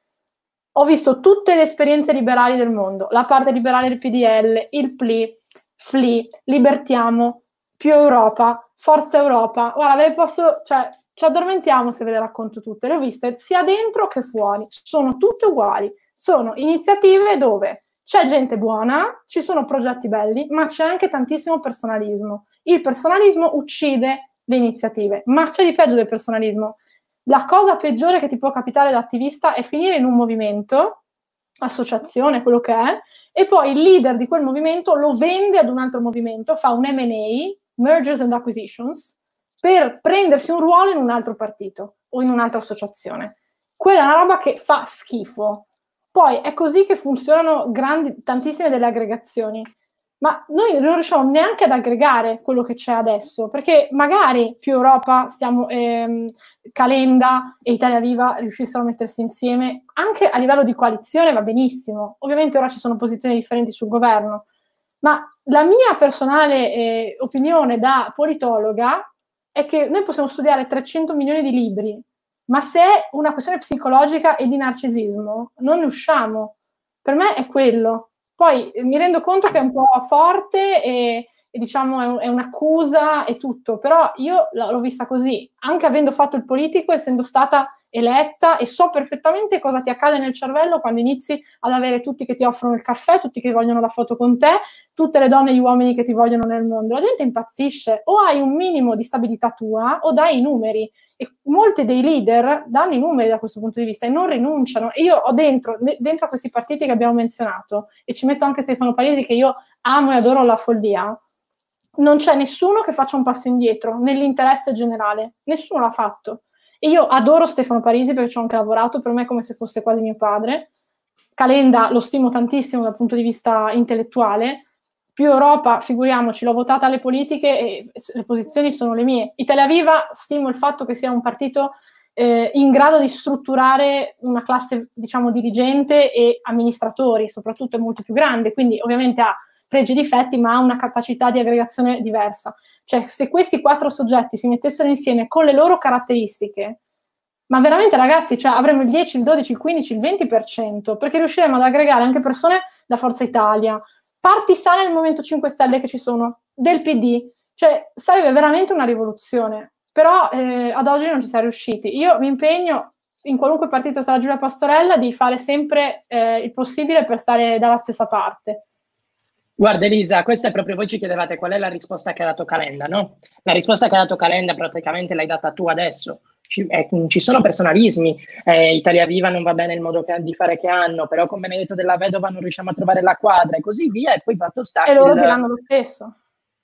ho visto tutte le esperienze liberali del mondo, la parte liberale del PDL, il PLI, FLI, Libertiamo, Più Europa, Forza Europa. Guarda, ve le posso, cioè, ci addormentiamo se ve le racconto tutte. Le ho viste sia dentro che fuori. Sono tutte uguali. Sono iniziative dove c'è gente buona, ci sono progetti belli, ma c'è anche tantissimo personalismo. Il personalismo uccide le iniziative, ma c'è di peggio del personalismo la cosa peggiore che ti può capitare da attivista è finire in un movimento, associazione, quello che è, e poi il leader di quel movimento lo vende ad un altro movimento, fa un M&A, Mergers and Acquisitions, per prendersi un ruolo in un altro partito o in un'altra associazione. Quella è una roba che fa schifo. Poi è così che funzionano grandi, tantissime delle aggregazioni ma noi non riusciamo neanche ad aggregare quello che c'è adesso, perché magari più Europa, stiamo, ehm, Calenda e Italia Viva riuscissero a mettersi insieme, anche a livello di coalizione va benissimo. Ovviamente ora ci sono posizioni differenti sul governo, ma la mia personale eh, opinione da politologa è che noi possiamo studiare 300 milioni di libri, ma se è una questione psicologica e di narcisismo, non ne usciamo. Per me è quello. Poi mi rendo conto che è un po' forte e, e diciamo è, un, è, un'accusa e tutto, però io l'ho vista così, anche avendo fatto il politico, essendo stata eletta e so perfettamente cosa ti accade nel cervello quando inizi ad avere tutti che ti offrono il caffè, tutti che vogliono la foto con te, tutte le donne e gli uomini che ti vogliono nel mondo. La gente impazzisce, o hai un minimo di stabilità tua o dai i numeri. E molti dei leader danno i numeri da questo punto di vista e non rinunciano. E io ho dentro, dentro questi partiti che abbiamo menzionato, e ci metto anche Stefano Parisi che io amo e adoro la follia, non c'è nessuno che faccia un passo indietro nell'interesse generale, nessuno l'ha fatto. E io adoro Stefano Parisi perché ci ho anche lavorato, per me è come se fosse quasi mio padre. Calenda lo stimo tantissimo dal punto di vista intellettuale. Più Europa, figuriamoci, l'ho votata alle politiche e le posizioni sono le mie. Italia Viva stimo il fatto che sia un partito eh, in grado di strutturare una classe, diciamo, dirigente e amministratori, soprattutto è molto più grande, quindi ovviamente ha pregi e difetti, ma ha una capacità di aggregazione diversa. Cioè, se questi quattro soggetti si mettessero insieme con le loro caratteristiche, ma veramente ragazzi, cioè, avremo il 10, il 12, il 15, il 20%, perché riusciremo ad aggregare anche persone da Forza Italia, parti sane del Movimento 5 Stelle che ci sono, del PD, cioè sarebbe veramente una rivoluzione, però eh, ad oggi non ci siamo riusciti. Io mi impegno in qualunque partito sarà Giulia Pastorella di fare sempre eh, il possibile per stare dalla stessa parte. Guarda Elisa, questa è proprio voi ci chiedevate qual è la risposta che ha dato Calenda, no? La risposta che ha dato Calenda praticamente l'hai data tu adesso. Ci, eh, ci sono personalismi, eh, Italia Viva non va bene il modo che, di fare che hanno, però con Benedetto della Vedova non riusciamo a trovare la quadra e così via, e poi fatto sta. E loro diranno lo stesso.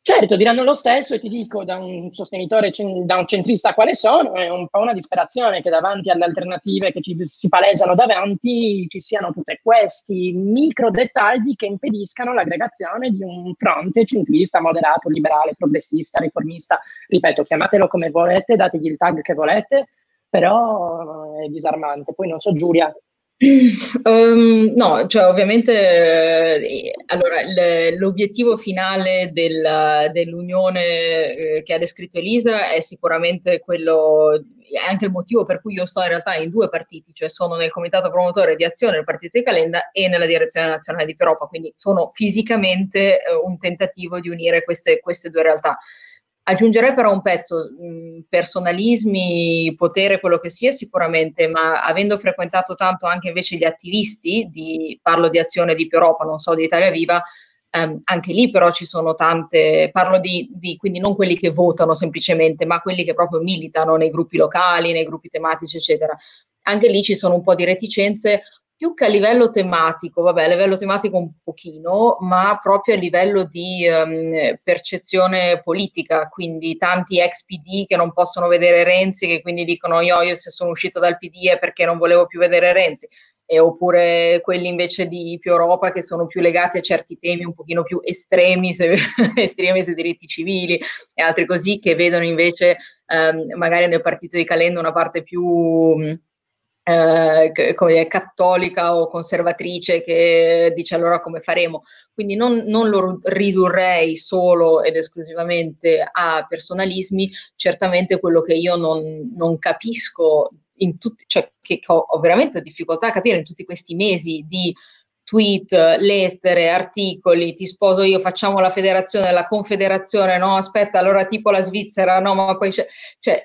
Certo, diranno lo stesso e ti dico, da un sostenitore, da un centrista quale sono, è un po' una disperazione che davanti alle alternative che ci, si palesano davanti ci siano tutti questi micro dettagli che impediscano l'aggregazione di un fronte centrista, moderato, liberale, progressista, riformista. Ripeto, chiamatelo come volete, dategli il tag che volete, però è disarmante. Poi non so, Giulia, Um, no, cioè ovviamente eh, allora, l- l'obiettivo finale del, dell'unione eh, che ha descritto Elisa è sicuramente quello, è anche il motivo per cui io sto in realtà in due partiti, cioè sono nel comitato promotore di azione del partito di Calenda e nella direzione nazionale di Peropa, quindi sono fisicamente eh, un tentativo di unire queste, queste due realtà. Aggiungerei però un pezzo, personalismi, potere, quello che sia sicuramente, ma avendo frequentato tanto anche invece gli attivisti, di, parlo di Azione di Più Europa, non so di Italia Viva, ehm, anche lì però ci sono tante, parlo di, di, quindi non quelli che votano semplicemente, ma quelli che proprio militano nei gruppi locali, nei gruppi tematici, eccetera. Anche lì ci sono un po' di reticenze, più che a livello tematico, vabbè, a livello tematico un pochino, ma proprio a livello di um, percezione politica, quindi tanti ex PD che non possono vedere Renzi, che quindi dicono io, io se sono uscito dal PD è perché non volevo più vedere Renzi, e oppure quelli invece di più Europa che sono più legati a certi temi un pochino più estremi, se, estremi sui diritti civili e altri così, che vedono invece um, magari nel partito di Calenda una parte più eh, cattolica o conservatrice che dice allora come faremo. Quindi non, non, lo ridurrei solo ed esclusivamente a personalismi, certamente quello che io non, non capisco tutti, cioè che ho, ho veramente difficoltà a capire in tutti questi mesi di tweet, lettere, articoli, ti sposo io, facciamo la federazione, la confederazione, no aspetta, allora tipo la Svizzera, no ma poi c'è, cioè,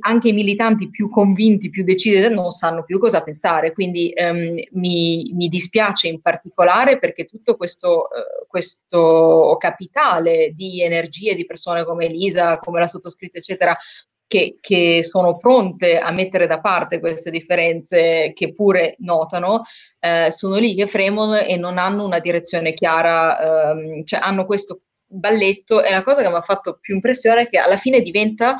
anche i militanti più convinti, più decisi, non sanno più cosa pensare. Quindi ehm, mi, mi, dispiace in particolare perché tutto questo, eh, questo capitale di energie di persone come Elisa, come la sottoscritta, eccetera, che, che, sono pronte a mettere da parte queste differenze che pure notano, eh, sono lì che fremono e non hanno una direzione chiara, ehm, cioè hanno questo balletto e la cosa che mi ha fatto più impressione è che alla fine diventa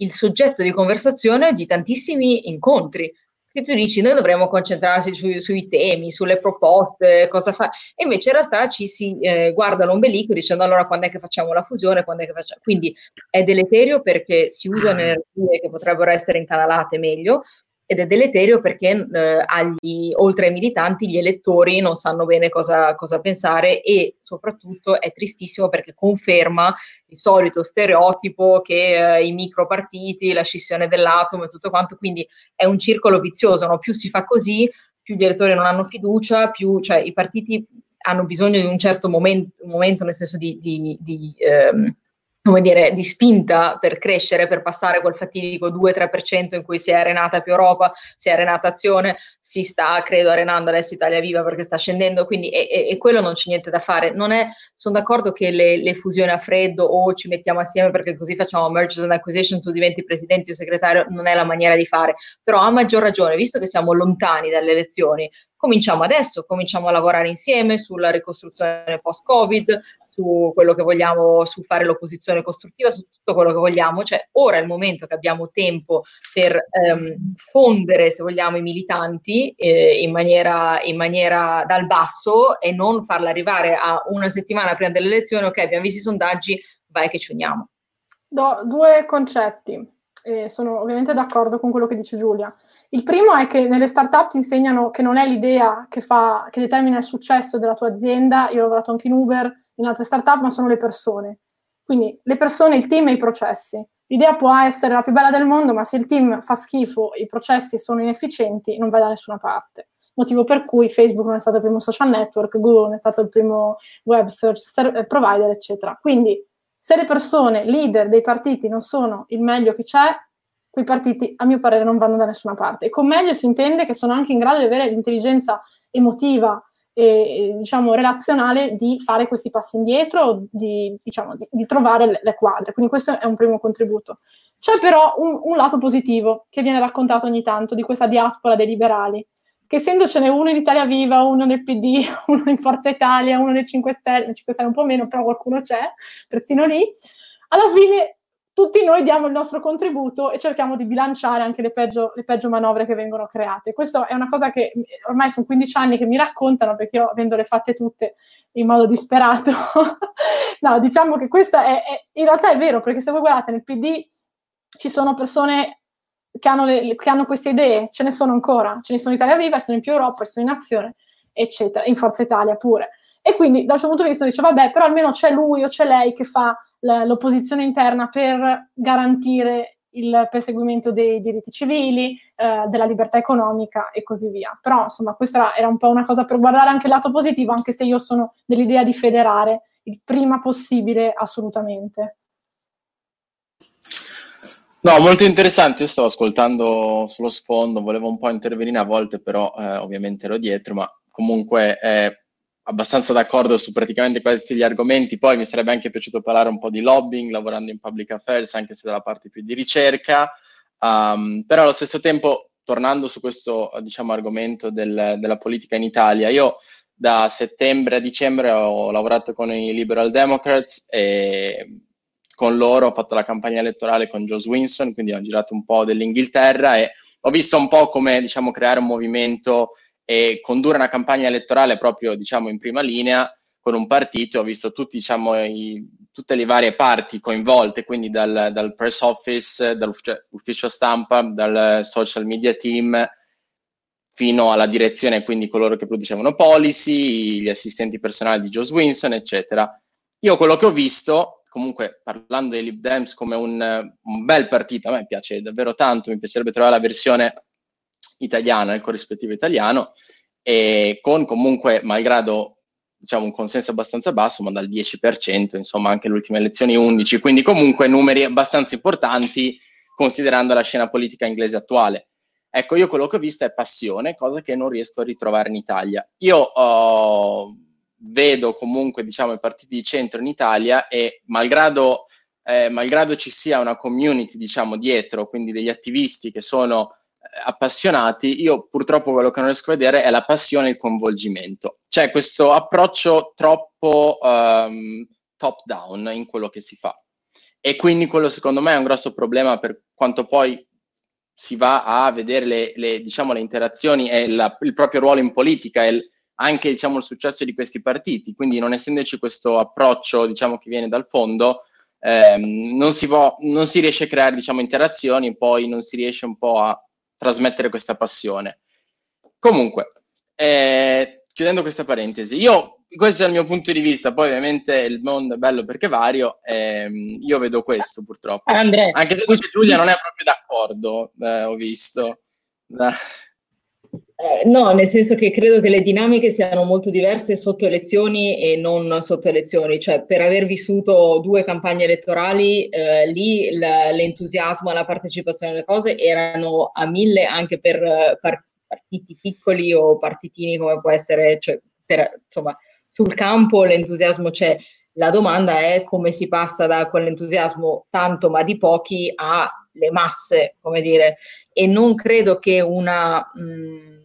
il soggetto di conversazione di tantissimi incontri. Che tu dici, noi dovremmo concentrarci su, sui temi, sulle proposte, cosa fa. E invece in realtà ci si eh, guarda l'ombelico dicendo allora quando è che facciamo la fusione, quando è che facciamo. Quindi è deleterio perché si usano energie che potrebbero essere incanalate meglio, ed è deleterio perché eh, agli, oltre ai militanti gli elettori non sanno bene cosa, cosa, pensare e soprattutto è tristissimo perché conferma il solito stereotipo che eh, i micropartiti, la scissione dell'atomo e tutto quanto, quindi è un circolo vizioso, no? più si fa così, più gli elettori non hanno fiducia, più cioè, i partiti hanno bisogno di un certo momento, momento nel senso di, di, di ehm, come dire, di spinta per crescere, per passare quel fatidico 2-3% in cui si è arenata più Europa, si è arenata Azione, si sta, credo, arenando adesso Italia Viva perché sta scendendo, quindi e, e, e quello non c'è niente da fare. Non è, sono d'accordo che le, le, fusioni a freddo o ci mettiamo assieme perché così facciamo mergers and acquisition, tu diventi presidente o segretario, non è la maniera di fare, però a maggior ragione, visto che siamo lontani dalle elezioni, cominciamo adesso, cominciamo a lavorare insieme sulla ricostruzione post-Covid, su quello che vogliamo, su fare l'opposizione costruttiva, su tutto quello che vogliamo. Cioè, ora è il momento che abbiamo tempo per ehm, fondere, se vogliamo, i militanti eh, in, maniera, in maniera dal basso e non farla arrivare a una settimana prima delle elezioni, ok, abbiamo visto i sondaggi, vai che ci uniamo. Do, due concetti e sono ovviamente d'accordo con quello che dice Giulia. Il primo è che nelle startup ti insegnano che non è l'idea che, fa, che determina il successo della tua azienda, io ho lavorato anche in Uber, in altre startup, ma sono le persone. Quindi le persone, il team e i processi. L'idea può essere la più bella del mondo, ma se il team fa schifo, i processi sono inefficienti, non vai da nessuna parte. Motivo per cui Facebook non è stato il primo social network, Google non è stato il primo web search provider, eccetera. Quindi se le persone, leader dei partiti, non sono il meglio che c'è, quei partiti, a mio parere, non vanno da nessuna parte. E con meglio si intende che sono anche in grado di avere l'intelligenza emotiva e, diciamo, relazionale di fare questi passi indietro, di, diciamo, di, di trovare le, le, quadre. Quindi questo è un primo contributo. C'è però un, un lato positivo che viene raccontato ogni tanto di questa diaspora dei liberali, che essendocene uno in Italia Viva, uno nel PD, uno in Forza Italia, uno nei 5 Stelle, 5 Stelle un po' meno, però qualcuno c'è, persino lì, alla fine tutti noi diamo il nostro contributo e cerchiamo di bilanciare anche le peggio, le peggio manovre che vengono create. Questa è una cosa che ormai sono 15 anni che mi raccontano, perché io avendole fatte tutte in modo disperato, no, diciamo che questa è, è, in realtà è vero, perché se voi guardate nel PD ci sono persone che hanno, le, che hanno, queste idee, ce ne sono ancora, ce ne sono in Italia Viva, sono in più Europa, sono in Azione, eccetera, in Forza Italia pure. E quindi dal suo punto di vista dice, vabbè, però almeno c'è lui o c'è lei che fa l'opposizione interna per garantire il perseguimento dei diritti civili, eh, della libertà economica e così via. Però insomma questa era un po' una cosa per guardare anche il lato positivo, anche se io sono dell'idea di federare il prima possibile assolutamente. No, molto interessante, io stavo ascoltando sullo sfondo, volevo un po' intervenire a volte, però eh, ovviamente ero dietro, ma comunque è abbastanza d'accordo su praticamente quasi tutti gli argomenti. Poi mi sarebbe anche piaciuto parlare un po' di lobbying, lavorando in public affairs, anche se dalla parte più di ricerca. Um, però allo stesso tempo, tornando su questo diciamo, argomento del, della politica in Italia, io da settembre a dicembre ho lavorato con i Liberal Democrats e con loro, ho fatto la campagna elettorale con Joe Swinson, quindi ho girato un po' dell'Inghilterra e ho visto un po' come diciamo, creare un movimento e condurre una campagna elettorale proprio diciamo, in prima linea con un partito. Ho visto tutti, diciamo, i, tutte le varie parti coinvolte, quindi dal, dal press office, dall'ufficio stampa, dal social media team fino alla direzione, quindi coloro che producevano policy, gli assistenti personali di Joe Swinson, eccetera. Io quello che ho visto comunque parlando dei Lib Dems come un, un, bel partito, a me piace davvero tanto, mi piacerebbe trovare la versione italiana, il corrispettivo italiano, e con comunque, malgrado diciamo un consenso abbastanza basso, ma dal 10%, insomma anche le ultime elezioni 11, quindi comunque numeri abbastanza importanti considerando la scena politica inglese attuale. Ecco, io quello che ho visto è passione, cosa che non riesco a ritrovare in Italia. Io ho... Uh, vedo comunque diciamo, i partiti di centro in Italia e malgrado, eh, malgrado ci sia una community diciamo, dietro, quindi degli attivisti che sono eh, appassionati, io purtroppo quello che non riesco a vedere è la passione e il coinvolgimento. C'è questo approccio troppo um, top down in quello che si fa. E quindi quello secondo me è un grosso problema per quanto poi si va a vedere le, le, diciamo, le interazioni e la, il proprio ruolo in politica e anche diciamo, il successo di questi partiti. Quindi non essendoci questo approccio diciamo, che viene dal fondo, ehm, non, si può, non, si riesce a creare diciamo, interazioni, poi non si riesce un po' a trasmettere questa passione. Comunque, eh, chiudendo questa parentesi, io questo è il mio punto di vista, poi ovviamente il mondo è bello perché vario, ehm, io vedo questo purtroppo. Andrea. Anche se Giulia non è proprio d'accordo, eh, ho visto. Eh, no, nel senso che credo che le dinamiche siano molto diverse sotto elezioni e non sotto elezioni, cioè per aver vissuto due campagne elettorali, eh, lì l- l'entusiasmo e la partecipazione alle cose erano a mille anche per par- partiti piccoli o partitini come può essere, cioè per, insomma, sul campo l'entusiasmo c'è. La domanda è come si passa da quell'entusiasmo tanto ma di pochi alle masse, come dire, e non credo che una... Mh,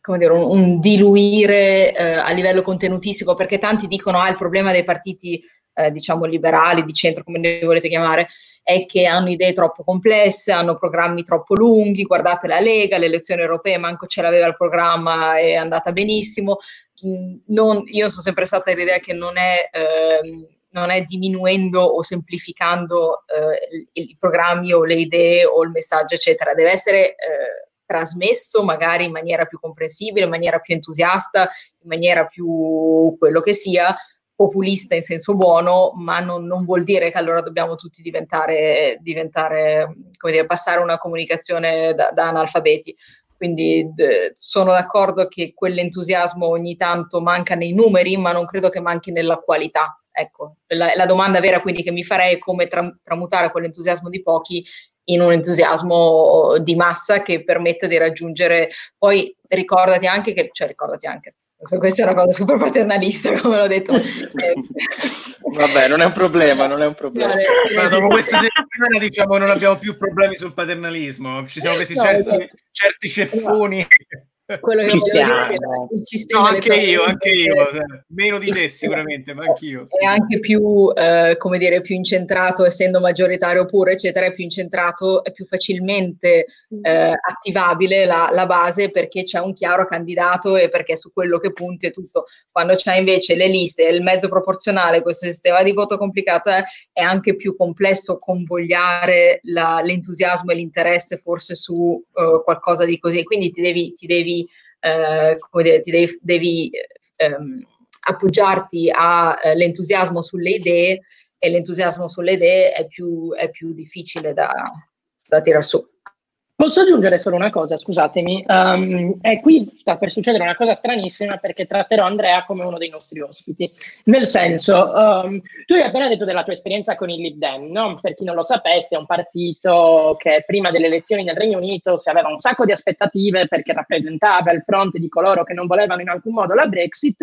come dire, un, un diluire eh, a livello contenutistico, perché tanti dicono ah, il problema dei partiti eh, diciamo liberali, di centro, come li volete chiamare, è che hanno idee troppo complesse, hanno programmi troppo lunghi, guardate la Lega, le elezioni europee, manco ce l'aveva il programma, è andata benissimo. Mm, non, io sono sempre stata dell'idea che non è... Eh, non è diminuendo o semplificando eh, i, programmi o le idee o il messaggio, eccetera, deve essere eh, trasmesso magari in maniera più comprensibile, in maniera più entusiasta, in maniera più quello che sia, populista in senso buono, ma non, non vuol dire che allora dobbiamo tutti diventare, diventare come dire, passare una comunicazione da, da analfabeti. Quindi d- sono d'accordo che quell'entusiasmo ogni tanto manca nei numeri, ma non credo che manchi nella qualità. Ecco, la, la domanda vera quindi che mi farei è come tra- tramutare quell'entusiasmo di pochi in un entusiasmo di massa che permette di raggiungere. Poi ricordati anche che, cioè ricordati anche, questa è una cosa super paternalista, come l'ho detto. Vabbè, non è un problema, non è un problema. Ma dopo questa settimana diciamo non abbiamo più problemi sul paternalismo, ci siamo presi no, certi, esatto. certi ceffoni. Quello che Ci siamo. il sistema no, anche io, anche io, meno di te sicuramente, ma anch'io. Sì. È anche più, eh, come dire, più incentrato, essendo maggioritario oppure, eccetera, è più incentrato, è più facilmente eh, attivabile la, la, base perché c'è un chiaro candidato e perché su quello che punti è tutto. Quando c'è invece le liste e il mezzo proporzionale, questo sistema di voto complicato, è, è anche più complesso convogliare la, l'entusiasmo e l'interesse forse su uh, qualcosa di così. Quindi ti devi, ti devi eh, come dire, ti devi, devi ehm, appoggiarti all'entusiasmo eh, sulle idee e l'entusiasmo sulle idee è più, è più difficile da, da tirar su. Posso aggiungere solo una cosa, scusatemi. Um, e qui sta per succedere una cosa stranissima perché tratterò Andrea come uno dei nostri ospiti. Nel senso, um, tu hai appena detto della tua esperienza con il Lib Dem, no? Per chi non lo sapesse, è un partito che prima delle elezioni nel Regno Unito si aveva un sacco di aspettative perché rappresentava il fronte di coloro che non volevano in alcun modo la Brexit.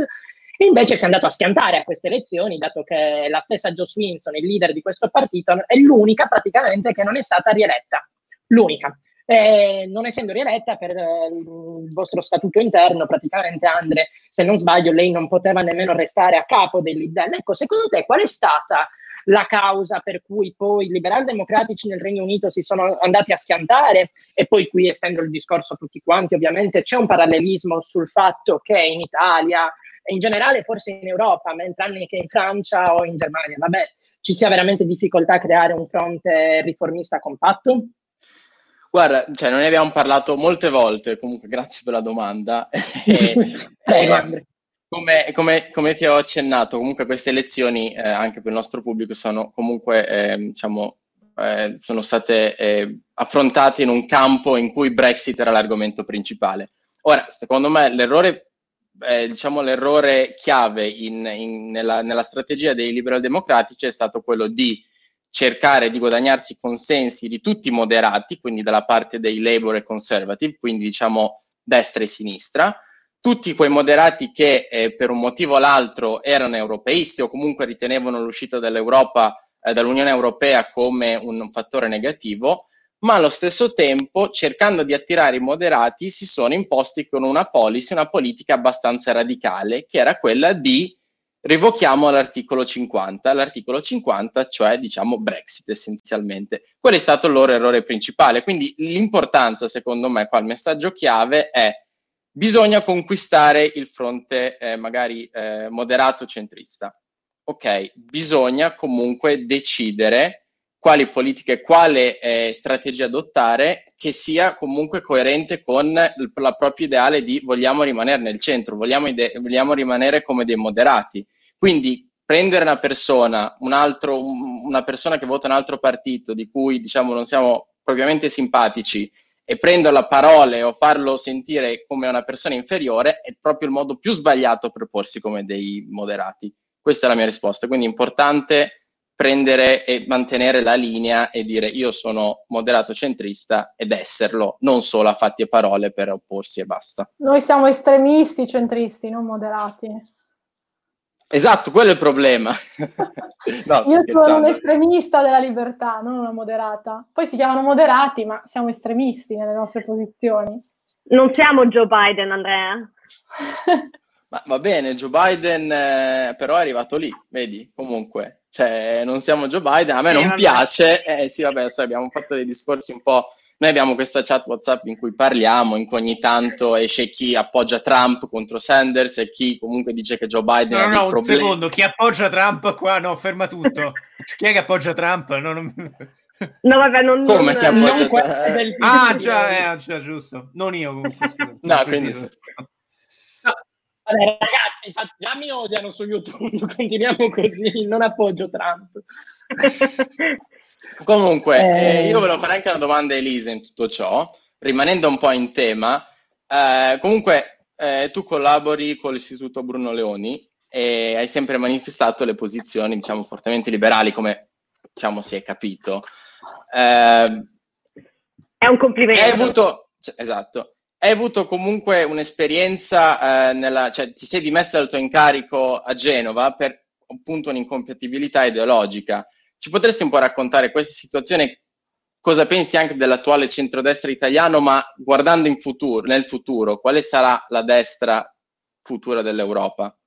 E invece si è andato a schiantare a queste elezioni, dato che la stessa Joe Swinson, il leader di questo partito, è l'unica praticamente che non è stata rieletta. L'unica. Eh, non essendo rieletta per eh, il vostro statuto interno, praticamente Andre, se non sbaglio, lei non poteva nemmeno restare a capo dell'IDEM. Ecco, secondo te qual è stata la causa per cui poi i liberal democratici nel Regno Unito si sono andati a schiantare e poi qui estendo il discorso a tutti quanti, ovviamente c'è un parallelismo sul fatto che in Italia e in generale forse in Europa, mentre che in Francia o in Germania, vabbè, ci sia veramente difficoltà a creare un fronte riformista compatto? Guarda, cioè, noi ne abbiamo parlato molte volte, comunque grazie per la domanda. e, eh, come, come, come, ti ho accennato, comunque queste elezioni, eh, anche per il nostro pubblico, sono comunque, eh, diciamo, eh, sono state eh, affrontate in un campo in cui Brexit era l'argomento principale. Ora, secondo me, l'errore, eh, diciamo, l'errore chiave in, in, nella, nella strategia dei liberal democratici è stato quello di cercare di guadagnarsi consensi di tutti i moderati, quindi dalla parte dei Labour e Conservative, quindi diciamo destra e sinistra, tutti quei moderati che eh, per un motivo o l'altro erano europeisti o comunque ritenevano l'uscita dall'Europa, eh, dall'Unione Europea come un fattore negativo, ma allo stesso tempo, cercando di attirare i moderati, si sono imposti con una policy, una politica abbastanza radicale, che era quella di rivochiamo l'articolo 50, l'articolo 50 cioè diciamo Brexit essenzialmente. Quello è stato il loro errore principale, quindi l'importanza secondo me qua il messaggio chiave è bisogna conquistare il fronte eh, magari eh, moderato centrista. Ok, bisogna comunque decidere quali politiche, quale eh, strategia adottare che sia comunque coerente con la propria ideale di vogliamo rimanere nel centro, vogliamo, ide- vogliamo rimanere come dei moderati quindi prendere una persona, un altro, una persona che vota un altro partito di cui diciamo non siamo propriamente simpatici e prenderlo a parole o farlo sentire come una persona inferiore è proprio il modo più sbagliato per porsi come dei moderati. Questa è la mia risposta. Quindi è importante prendere e mantenere la linea e dire io sono moderato centrista ed esserlo, non solo a fatti e parole per opporsi e basta. Noi siamo estremisti centristi, non moderati. Esatto, quello è il problema. no, io sono un estremista della libertà, non una moderata. Poi si chiamano moderati, ma siamo estremisti nelle nostre posizioni. Non siamo Joe Biden, Andrea. ma va bene, Joe Biden eh, però è arrivato lì, vedi, comunque cioè non siamo Joe Biden, a me eh, non vabbè. piace, eh sì vabbè, so, abbiamo fatto dei discorsi un po', noi abbiamo questa chat WhatsApp in cui parliamo, in cui ogni tanto esce chi appoggia Trump contro Sanders e chi comunque dice che Joe Biden no, ha no, un problemi. secondo, chi appoggia Trump qua, no, ferma tutto, chi è che appoggia Trump? No, non... No, vabbè, non... Come non, chi appoggia Trump? Ah, già, eh, già, giusto, non io comunque, scusa. no, quindi... Vabbè, ragazzi, già mi odiano su YouTube, continuiamo così, non appoggio Trump. Comunque, eh... Eh, io volevo fare anche una domanda a Elisa in tutto ciò, rimanendo un po' in tema. Eh, comunque, eh, tu collabori con l'Istituto Bruno Leoni e hai sempre manifestato le posizioni, diciamo, fortemente liberali, come diciamo si è capito. Eh, è un complimento. Hai avuto, cioè, esatto, hai avuto comunque un'esperienza, eh, nella, cioè ti sei dimessa dal tuo incarico a Genova per appunto un'incompatibilità ideologica. Ci potresti un po' raccontare questa situazione, cosa pensi anche dell'attuale centrodestra italiano, ma guardando futuro, nel futuro, quale sarà la destra futura dell'Europa?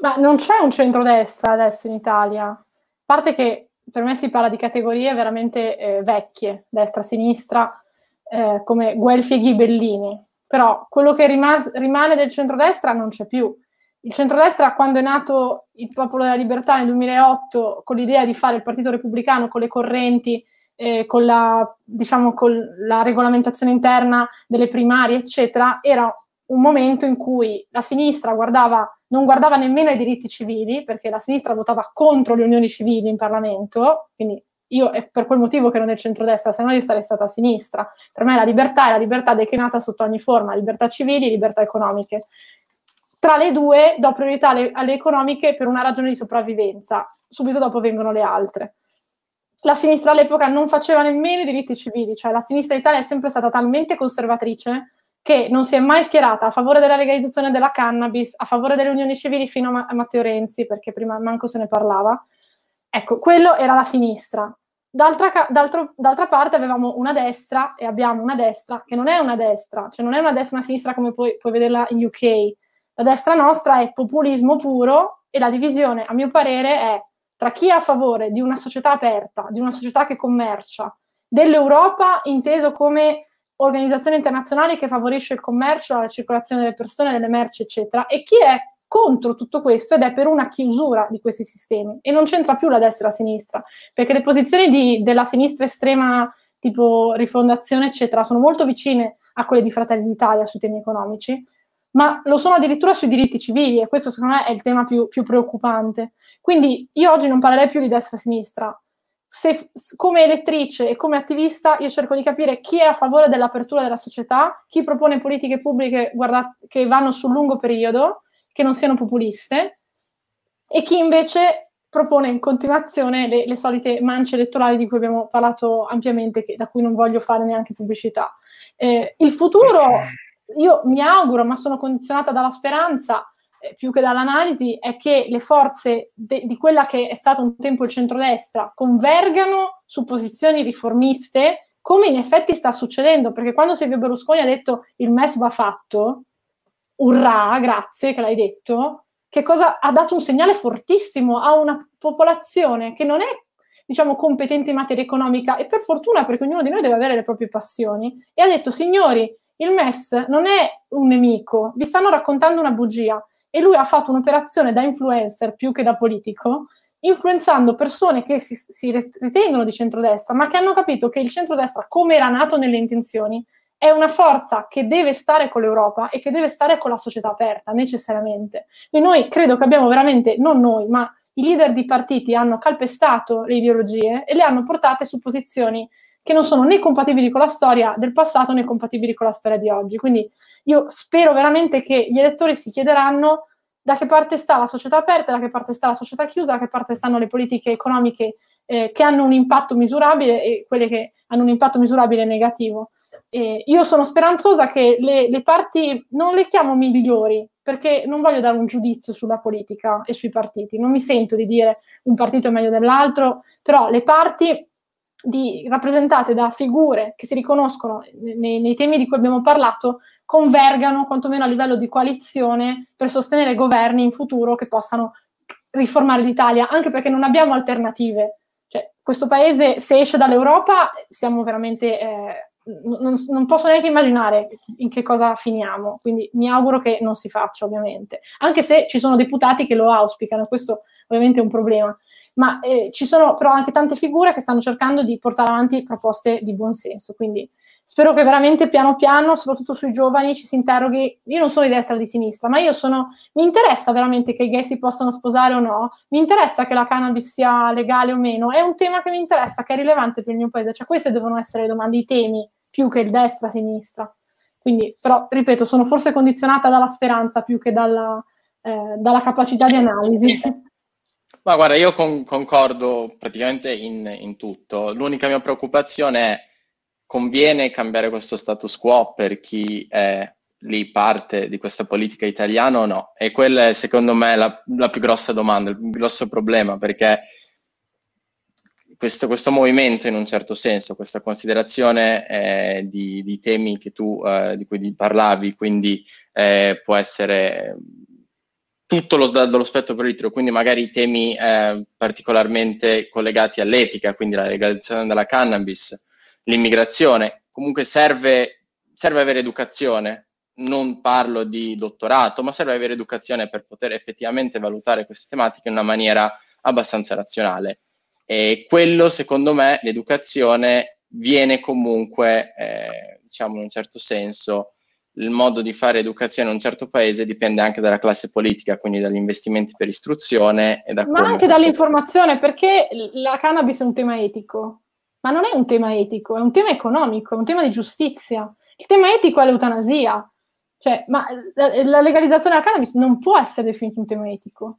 Ma non c'è un centrodestra adesso in Italia, a parte che per me si parla di categorie veramente eh, vecchie, destra-sinistra, eh, come Guelfi e Ghibellini, però quello che rimas- rimane del centrodestra non c'è più. Il centrodestra, quando è nato il Popolo della Libertà nel 2008, con l'idea di fare il Partito Repubblicano con le correnti, eh, con, la, diciamo, con la regolamentazione interna delle primarie, eccetera, era un momento in cui la sinistra guardava, non guardava nemmeno ai diritti civili, perché la sinistra votava contro le unioni civili in Parlamento, quindi io è per quel motivo che non è centrodestra, se no io sarei stata a sinistra. Per me la libertà è la libertà declinata sotto ogni forma, libertà civili e libertà economiche. Tra le due do priorità alle, alle economiche per una ragione di sopravvivenza, subito dopo vengono le altre. La sinistra all'epoca non faceva nemmeno i diritti civili, cioè la sinistra Italia è sempre stata talmente conservatrice che non si è mai schierata a favore della legalizzazione della cannabis, a favore delle unioni civili fino a Matteo Renzi, perché prima manco se ne parlava, Ecco, quello era la sinistra. D'altra, d'altra, parte avevamo una destra e abbiamo una destra che non è una destra, cioè non è una destra e una sinistra come puoi, puoi vederla in UK. La destra nostra è populismo puro e la divisione, a mio parere, è tra chi è a favore di una società aperta, di una società che commercia, dell'Europa inteso come organizzazione internazionale che favorisce il commercio, la circolazione delle persone, delle merci, eccetera, e chi è contro tutto questo ed è per una chiusura di questi sistemi. E non c'entra più la destra e la sinistra, perché le posizioni di, della sinistra estrema tipo rifondazione eccetera sono molto vicine a quelle di Fratelli d'Italia sui temi economici, ma lo sono addirittura sui diritti civili e questo secondo me è il tema più, più preoccupante. Quindi io oggi non parlerei più di destra e sinistra. Se, come elettrice e come attivista io cerco di capire chi è a favore dell'apertura della società, chi propone politiche pubbliche guarda, che vanno sul lungo periodo che non siano populiste e chi invece propone in continuazione le, le solite mance elettorali di cui abbiamo parlato ampiamente, che, da cui non voglio fare neanche pubblicità. Eh, il futuro, io mi auguro, ma sono condizionata dalla speranza, eh, più che dall'analisi, è che le forze de- di quella che è stato un tempo il centrodestra convergano su posizioni riformiste, come in effetti sta succedendo, perché quando Silvio Berlusconi ha detto il MES va fatto, urrà, grazie che l'hai detto, che cosa ha dato un segnale fortissimo a una popolazione che non è diciamo competente in materia economica e per fortuna perché ognuno di noi deve avere le proprie passioni e ha detto signori il MES non è un nemico, vi stanno raccontando una bugia e lui ha fatto un'operazione da influencer più che da politico influenzando persone che si, si ritengono di centrodestra ma che hanno capito che il centrodestra come era nato nelle intenzioni è una forza che deve stare con l'Europa e che deve stare con la società aperta, necessariamente. E noi credo che abbiamo veramente, non noi, ma i leader di partiti hanno calpestato le ideologie e le hanno portate su posizioni che non sono né compatibili con la storia del passato né compatibili con la storia di oggi. Quindi io spero veramente che gli elettori si chiederanno da che parte sta la società aperta, da che parte sta la società chiusa, da che parte stanno le politiche economiche eh, che hanno un impatto misurabile e quelle che hanno un impatto misurabile negativo. Eh, io sono speranzosa che le, le, parti, non le chiamo migliori, perché non voglio dare un giudizio sulla politica e sui partiti, non mi sento di dire un partito è meglio dell'altro, però le parti di, rappresentate da figure che si riconoscono nei, nei temi di cui abbiamo parlato convergano quantomeno a livello di coalizione per sostenere governi in futuro che possano riformare l'Italia, anche perché non abbiamo alternative. Cioè, questo paese, se esce dall'Europa, siamo veramente... Eh, non, non, posso neanche immaginare in che cosa finiamo, quindi mi auguro che non si faccia, ovviamente. Anche se ci sono deputati che lo auspicano, questo ovviamente è un problema. Ma eh, ci sono però anche tante figure che stanno cercando di portare avanti proposte di buon senso, quindi spero che veramente piano piano, soprattutto sui giovani, ci si interroghi. Io non sono di destra o di sinistra, ma io sono. Mi interessa veramente che i gay si possano sposare o no? Mi interessa che la cannabis sia legale o meno? È un tema che mi interessa, che è rilevante per il mio paese. Cioè, queste devono essere le domande, i temi, più che il destra-sinistra. Quindi, però, ripeto, sono forse condizionata dalla speranza più che dalla, eh, dalla capacità di analisi. Ma guarda, io con- concordo praticamente in, in tutto. L'unica mia preoccupazione è conviene cambiare questo status quo per chi è lì parte di questa politica italiana o no? E quella è secondo me la, la più grossa domanda, il più grosso problema, perché questo, questo, movimento in un certo senso, questa considerazione eh, di, di, temi tu, eh, di cui parlavi, quindi eh, può essere tutto lo, dallo spettro politico, quindi magari temi eh, particolarmente collegati all'etica, quindi la legalizzazione della cannabis, l'immigrazione, comunque serve, serve avere educazione, non parlo di dottorato, ma serve avere educazione per poter effettivamente valutare queste tematiche in una maniera abbastanza razionale. E quello, secondo me, l'educazione viene comunque, eh, diciamo in un certo senso, il modo di fare educazione in un certo paese dipende anche dalla classe politica, quindi dagli investimenti per istruzione e da Ma anche dall'informazione, perché la cannabis è un tema etico ma non è un tema etico, è un tema economico, è un tema di giustizia. Il tema etico è l'eutanasia. Cioè, ma la, la legalizzazione della cannabis non può essere definito un tema etico.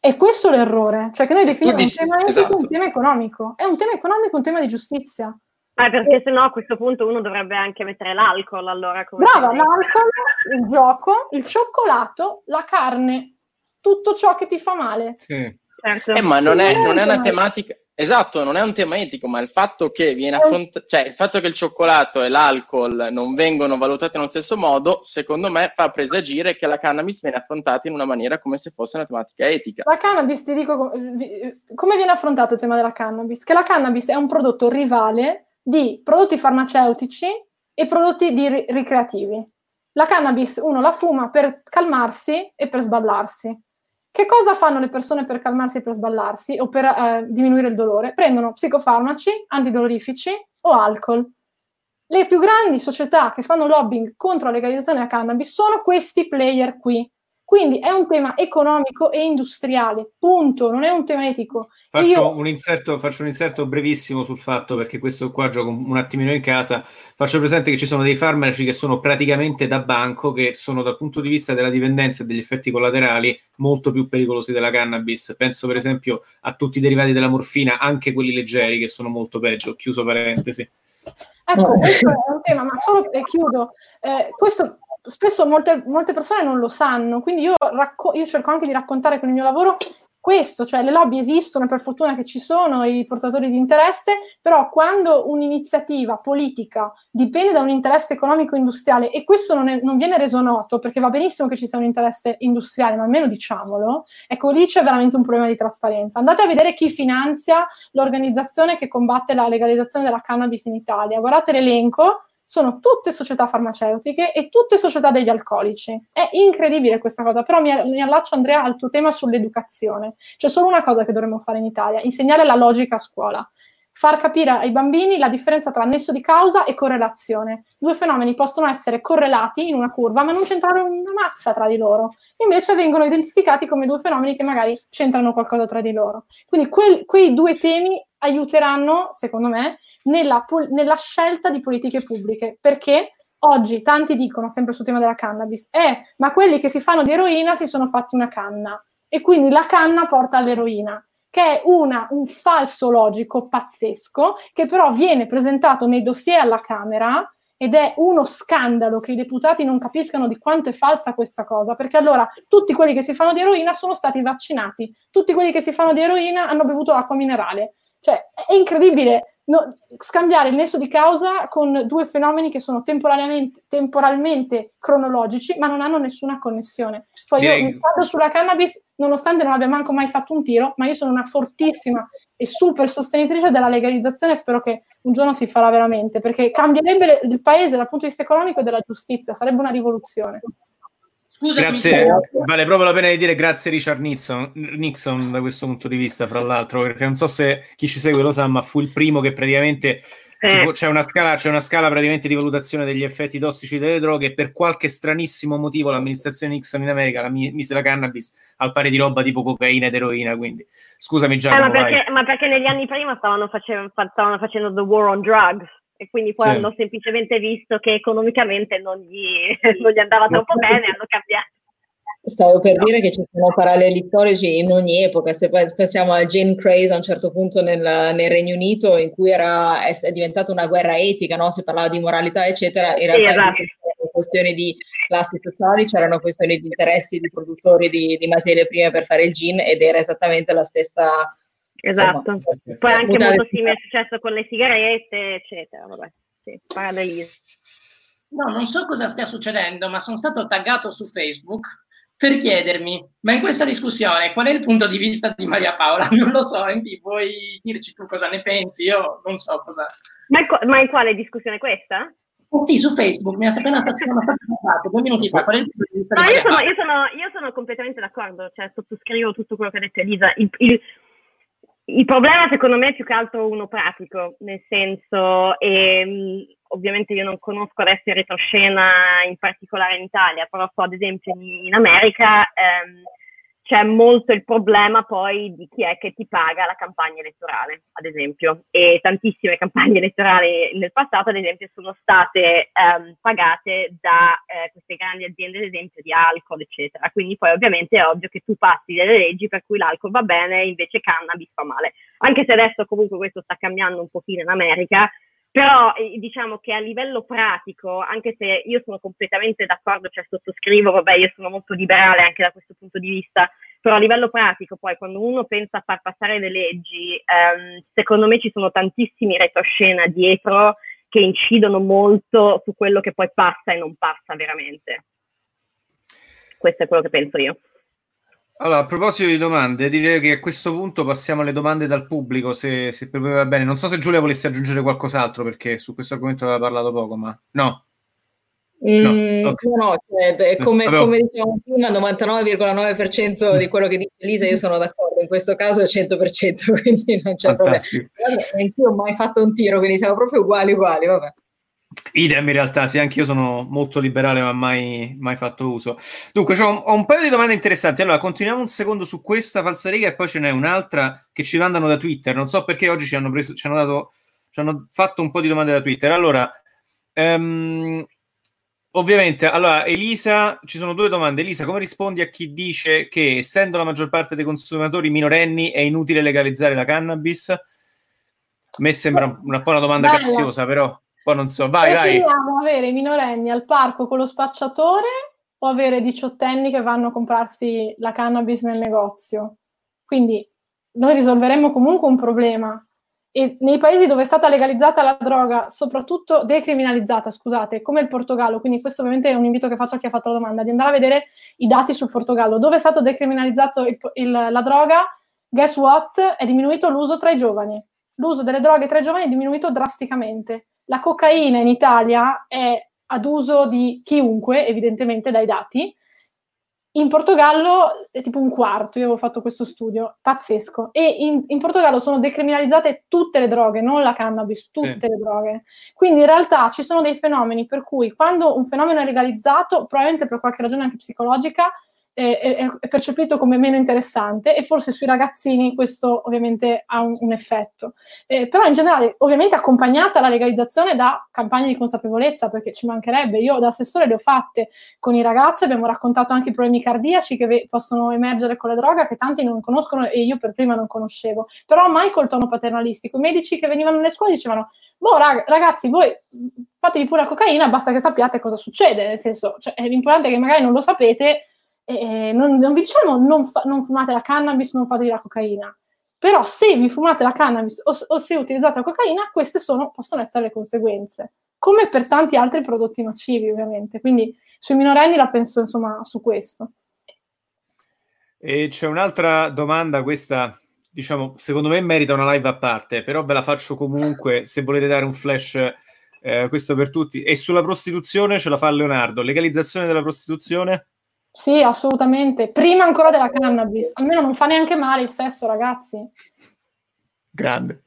E questo è l'errore, cioè che noi definiamo dici, un tema etico esatto. un tema economico. È un tema economico, un tema di giustizia. Ma perché se no a questo punto uno dovrebbe anche mettere l'alcol allora. Come Brava, l'alcol, il gioco, il cioccolato, la carne, tutto ciò che ti fa male. Sì. Certo. Eh, ma non è, non è una tematica Esatto, non è un tema etico, ma il fatto che viene affrontato, cioè il fatto che il cioccolato e l'alcol non vengono valutati nello stesso modo, secondo me fa presagire che la cannabis viene affrontata in una maniera come se fosse una tematica etica. La cannabis, ti dico come viene affrontato il tema della cannabis? Che la cannabis è un prodotto rivale di prodotti farmaceutici e prodotti di ricreativi. La cannabis uno la fuma per calmarsi e per sballarsi che cosa fanno le persone per calmarsi e per sballarsi o per eh, diminuire il dolore? Prendono psicofarmaci, antidolorifici o alcol. Le più grandi società che fanno lobbying contro la legalizzazione della cannabis sono questi player qui. Quindi è un tema economico e industriale, punto, non è un tema etico. Faccio, Io... un inserto, faccio, un inserto, brevissimo sul fatto, perché questo qua gioco un attimino in casa. Faccio presente che ci sono dei farmaci che sono praticamente da banco, che sono dal punto di vista della dipendenza e degli effetti collaterali molto più pericolosi della cannabis. Penso per esempio a tutti i derivati della morfina, anche quelli leggeri, che sono molto peggio. Chiuso parentesi. Ecco, questo è un tema, ma solo e chiudo. Eh, questo spesso molte, molte, persone non lo sanno, quindi io, racco- io cerco anche di raccontare con il mio lavoro questo, cioè le lobby esistono, per fortuna che ci sono i portatori di interesse, però quando un'iniziativa politica dipende da un interesse economico-industriale e questo non, è, non, viene reso noto, perché va benissimo che ci sia un interesse industriale, ma almeno diciamolo, ecco lì c'è veramente un problema di trasparenza. Andate a vedere chi finanzia l'organizzazione che combatte la legalizzazione della cannabis in Italia, guardate l'elenco sono tutte società farmaceutiche e tutte società degli alcolici. È incredibile questa cosa, però mi, mi allaccio Andrea al tuo tema sull'educazione. C'è solo una cosa che dovremmo fare in Italia, insegnare la logica a scuola. Far capire ai bambini la differenza tra nesso di causa e correlazione. Due fenomeni possono essere correlati in una curva, ma non c'entrare una mazza tra di loro. Invece vengono identificati come due fenomeni che magari c'entrano qualcosa tra di loro. Quindi que- quei due temi aiuteranno, secondo me, nella, nella scelta di politiche pubbliche, perché oggi tanti dicono, sempre sul tema della cannabis, eh, ma quelli che si fanno di eroina si sono fatti una canna e quindi la canna porta all'eroina che è una, un falso logico pazzesco, che però viene presentato nei dossier alla Camera ed è uno scandalo che i deputati non capiscano di quanto è falsa questa cosa, perché allora tutti quelli che si fanno di eroina sono stati vaccinati, tutti quelli che si fanno di eroina hanno bevuto l'acqua minerale. Cioè, è incredibile no, scambiare il nesso di causa con due fenomeni che sono temporalmente, temporalmente cronologici, ma non hanno nessuna connessione. Poi io mi parlo sulla cannabis, nonostante non abbia manco mai fatto un tiro, ma io sono una fortissima e super sostenitrice della legalizzazione, spero che un giorno si farà veramente, perché cambierebbe il paese dal punto di vista economico e della giustizia, sarebbe una rivoluzione. Scusa, grazie, vale proprio la pena di dire grazie Richard Nixon, Nixon, da questo punto di vista, fra l'altro, perché non so se chi ci segue lo sa, ma fu il primo che praticamente eh. c'è, una scala, c'è una scala praticamente di valutazione degli effetti tossici delle droghe e per qualche stranissimo motivo l'amministrazione Nixon in America la mise la cannabis al pari di roba tipo cocaina ed eroina, quindi scusami Giacomo. Eh, ma, perché, ma, perché, negli anni prima stavano, face- stavano facendo the war on drugs e quindi poi sì. hanno semplicemente visto che economicamente non gli, non gli andava troppo bene e hanno cambiato. Stavo per dire che ci sono paralleli storici in ogni epoca, se pensiamo a Jane Craze a un certo punto nel, nel Regno Unito in cui era, è, è, diventata una guerra etica, no? si parlava di moralità eccetera, in realtà sì, esatto. c'erano questioni di classi sociali, c'erano questioni di interessi di produttori di, di materie prime per fare il gin ed era esattamente la stessa Esatto, insomma, poi anche molto simile è successo con le sigarette, eccetera, vabbè, sì, parallelismo. No, non so cosa stia succedendo, ma sono stato taggato su Facebook per chiedermi, ma in questa discussione qual è il punto di vista di Maria Paola? Non lo so, Enti, vuoi dirci tu cosa ne pensi? Io non so cosa... Ma, ma in quale discussione questa? Oh, sì, su Facebook, mi è appena stato due minuti fa. Qual è il punto di vista no, di Maria io sono, io, sono, io sono, completamente d'accordo, cioè sottoscrivo tutto quello che ha detto Elisa. Il, il, il problema secondo me è più che altro uno pratico, nel senso, e, ehm, ovviamente io non conosco adesso il retroscena in particolare in Italia, però so ad esempio in, in America ehm, c'è molto il problema poi di chi è che ti paga la campagna elettorale, ad esempio. E tantissime campagne elettorali nel passato, ad esempio, sono state ehm, pagate da eh, queste grandi aziende, ad esempio, di alcol, eccetera. Quindi poi ovviamente è ovvio che tu passi delle leggi per cui l'alcol va bene, invece cannabis fa male. Anche se adesso comunque questo sta cambiando un pochino in America, però eh, diciamo che a livello pratico, anche se io sono completamente d'accordo, cioè sottoscrivo, vabbè, io sono molto liberale anche da questo punto di vista, però a livello pratico poi quando uno pensa a far passare le leggi, ehm, secondo me ci sono tantissimi retroscena dietro che incidono molto su quello che poi passa e non passa veramente. Questo è quello che penso io. Allora, a proposito di domande, direi che a questo punto passiamo alle domande dal pubblico, se, se per voi va bene. Non so se Giulia volesse aggiungere qualcos'altro, perché su questo argomento aveva parlato poco, ma no. No, mm, okay. no cioè, come, allora. come dicevamo prima, 99,9% di quello che dice Elisa io sono d'accordo, in questo caso 100%, quindi non c'è Fantastico. problema. Vabbè, anch'io ho mai fatto un tiro, quindi siamo proprio uguali uguali, vabbè. Idem in realtà, sì, anche io sono molto liberale, ma mai, mai fatto uso. Dunque, ho un, ho un, paio di domande interessanti. Allora, continuiamo un secondo su questa falsariga e poi ce n'è un'altra che ci mandano da Twitter. Non so perché oggi ci hanno, preso, ci hanno, dato, ci hanno fatto un po' di domande da Twitter. Allora, um, ovviamente, allora, Elisa, ci sono due domande. Elisa, come rispondi a chi dice che essendo la maggior parte dei consumatori minorenni è inutile legalizzare la cannabis? A me sembra un po' una domanda Bella. capziosa, però... Poi non so, vai, Preferiamo avere i minorenni al parco con lo spacciatore o avere diciottenni che vanno a comprarsi la cannabis nel negozio. Quindi noi risolveremo comunque un problema. E nei paesi dove è stata legalizzata la droga, soprattutto decriminalizzata, scusate, come il Portogallo, quindi questo ovviamente è un invito che faccio a chi ha fatto la domanda, di andare a vedere i dati sul Portogallo. Dove è stato decriminalizzato il, il, la droga, guess what? È diminuito l'uso tra i giovani. L'uso delle droghe tra i giovani è diminuito drasticamente la cocaina in Italia è ad uso di chiunque, evidentemente dai dati. In Portogallo è tipo un quarto, io avevo fatto questo studio, pazzesco. E in, in Portogallo sono decriminalizzate tutte le droghe, non la cannabis, tutte sì. le droghe. Quindi in realtà ci sono dei fenomeni per cui quando un fenomeno è legalizzato, probabilmente per qualche ragione anche psicologica, è, è, percepito come meno interessante e forse sui ragazzini questo ovviamente ha un, un effetto. Eh, però in generale, ovviamente accompagnata la legalizzazione da campagne di consapevolezza, perché ci mancherebbe. Io da assessore le ho fatte con i ragazzi, abbiamo raccontato anche i problemi cardiaci che ve- possono emergere con la droga, che tanti non conoscono e io per prima non conoscevo. Però mai col tono paternalistico. I medici che venivano nelle scuole dicevano, boh rag- ragazzi, voi fatevi pure la cocaina, basta che sappiate cosa succede, nel senso, cioè, è l'importante che magari non lo sapete eh, non, non, vi diciamo non, fa, non, fumate la cannabis, non fatevi la cocaina. Però se vi fumate la cannabis o, o se utilizzate la cocaina, queste sono, possono essere le conseguenze, come per tanti altri prodotti nocivi, ovviamente. Quindi sui minorenni la penso insomma su questo. E c'è un'altra domanda, questa diciamo, secondo me merita una live a parte, però ve la faccio comunque se volete dare un flash, eh, questo per tutti. E sulla prostituzione ce la fa Leonardo, legalizzazione della prostituzione? Sì, assolutamente. Prima ancora della cannabis. Almeno non fa neanche male il sesso, ragazzi. Grande.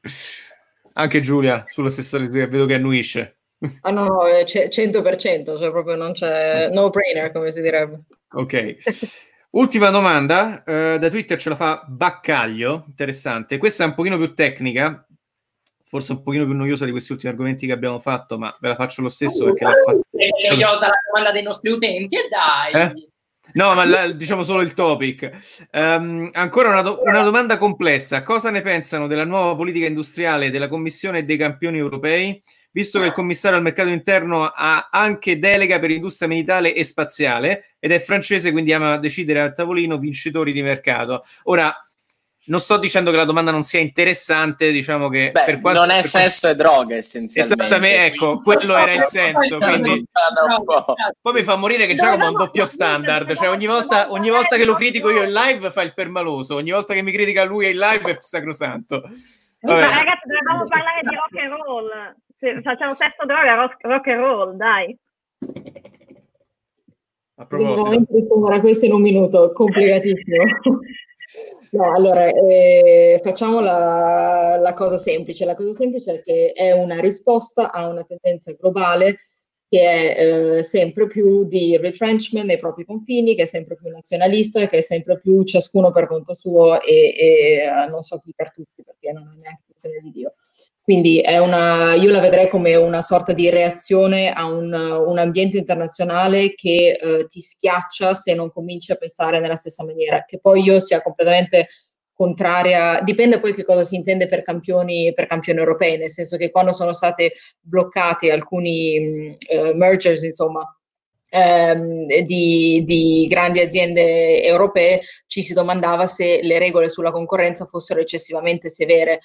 Anche Giulia, sulla stessa lettura, vedo che annuisce. Ah no, no, è 100%, cioè proprio non c'è no brainer, come si direbbe. Ok. Ultima domanda, uh, da Twitter ce la fa Baccaglio, interessante. Questa è un pochino più tecnica, forse un pochino più noiosa di questi ultimi argomenti che abbiamo fatto, ma ve la faccio lo stesso perché l'ha fatto. È noiosa la domanda dei nostri utenti e dai. Eh? No, ma la, diciamo solo il topic. Um, ancora una, do- una, domanda complessa. Cosa ne pensano della nuova politica industriale della Commissione e dei campioni europei, visto che il commissario al mercato interno ha anche delega per industria militare e spaziale ed è francese, quindi ama decidere al tavolino vincitori di mercato. Ora, non sto dicendo che la domanda non sia interessante, diciamo che Beh, per quanto, non è per sesso quanto... e droga essenzialmente. Esattamente, ecco, quello era il senso. Quindi... Poi mi fa morire che Giacomo ha un doppio standard, cioè ogni volta, ogni volta che lo critico io in live fa il permaloso, ogni volta che mi critica lui in live è sacrosanto. Vabbè. Ma ragazzi, dovevamo parlare di rock and roll. Facciamo sesso, droga, rock, rock and roll, dai. A proposito. rispondere a questo in un minuto, complicatissimo. No, allora eh, facciamo la, la, cosa semplice. La cosa semplice è che è una risposta a una tendenza globale che è eh, sempre più di retrenchment nei propri confini, che è sempre più nazionalista, che è sempre più ciascuno per conto suo e, e eh, non so chi per tutti, perché non è neanche questione di Dio. Quindi una, io la vedrei come una sorta di reazione a un, un ambiente internazionale che eh, ti schiaccia se non cominci a pensare nella stessa maniera, che poi io sia completamente contraria, dipende poi che cosa si intende per campioni, per campioni europei, nel senso che quando sono state bloccate alcuni uh, mergers, insomma, ehm, di, di, grandi aziende europee, ci si domandava se le regole sulla concorrenza fossero eccessivamente severe.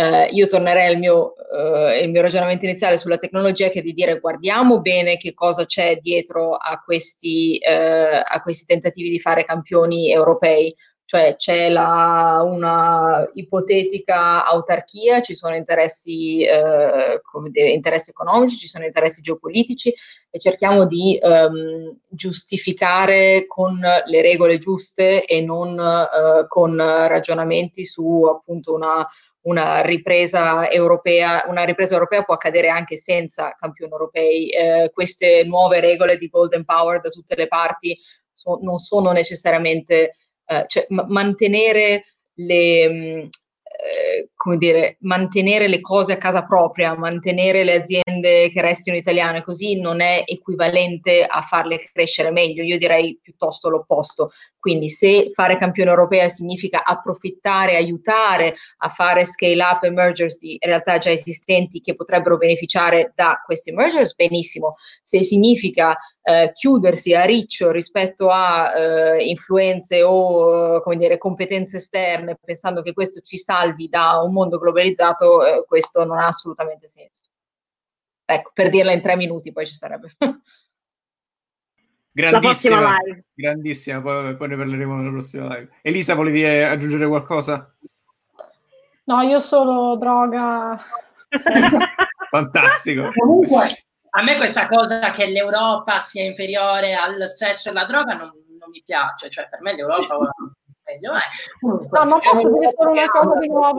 Uh, io tornerei al mio, uh, mio, ragionamento iniziale sulla tecnologia, che è di dire guardiamo bene che cosa c'è dietro a questi, uh, a questi tentativi di fare campioni europei. Cioè c'è la, una ipotetica autarchia, ci sono interessi, eh, dire, interessi, economici, ci sono interessi geopolitici e cerchiamo di ehm, giustificare con le regole giuste e non eh, con ragionamenti su appunto una, una ripresa europea, una ripresa europea può accadere anche senza campioni europei. Eh, queste nuove regole di Golden Power da tutte le parti so, non sono necessariamente eh, cioè m- mantenere le, mm, eh, come dire, mantenere le cose a casa propria, mantenere le aziende che restino italiane così non è equivalente a farle crescere meglio, io direi piuttosto l'opposto. Quindi se fare campione europea significa approfittare, aiutare a fare scale up e mergers di realtà già esistenti che potrebbero beneficiare da questi mergers, benissimo. Se significa eh, chiudersi a riccio rispetto a eh, influenze o come dire, competenze esterne, pensando che questo ci salvi da un mondo globalizzato, eh, questo non ha assolutamente senso. Ecco, per dirla in tre minuti poi ci sarebbe. Grandissima, grandissima, poi, poi, ne parleremo nella prossima live. Elisa, volevi aggiungere qualcosa? No, io solo droga. Fantastico. Comunque, a me questa cosa che l'Europa sia inferiore al sesso e alla droga non, non mi piace, cioè per me l'Europa meglio è. No, ma posso dire solo una cosa di nuovo?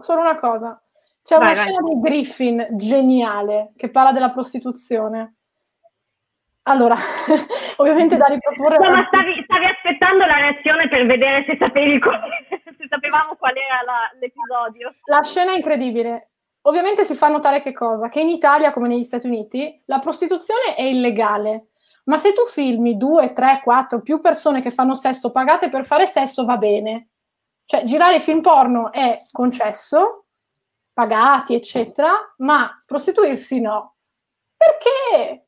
Solo una cosa. C'è vai, una vai. scena di Griffin geniale che parla della prostituzione Allora, ovviamente da riproporre... No, ma stavi, stavi, aspettando la reazione per vedere se, sapevi qual, se sapevamo qual era la, l'episodio. La scena è incredibile. Ovviamente si fa notare che cosa? Che in Italia, come negli Stati Uniti, la prostituzione è illegale. Ma se tu filmi due, tre, quattro, più persone che fanno sesso pagate per fare sesso, va bene. Cioè, girare film porno è concesso, pagati, eccetera, ma prostituirsi no. Perché?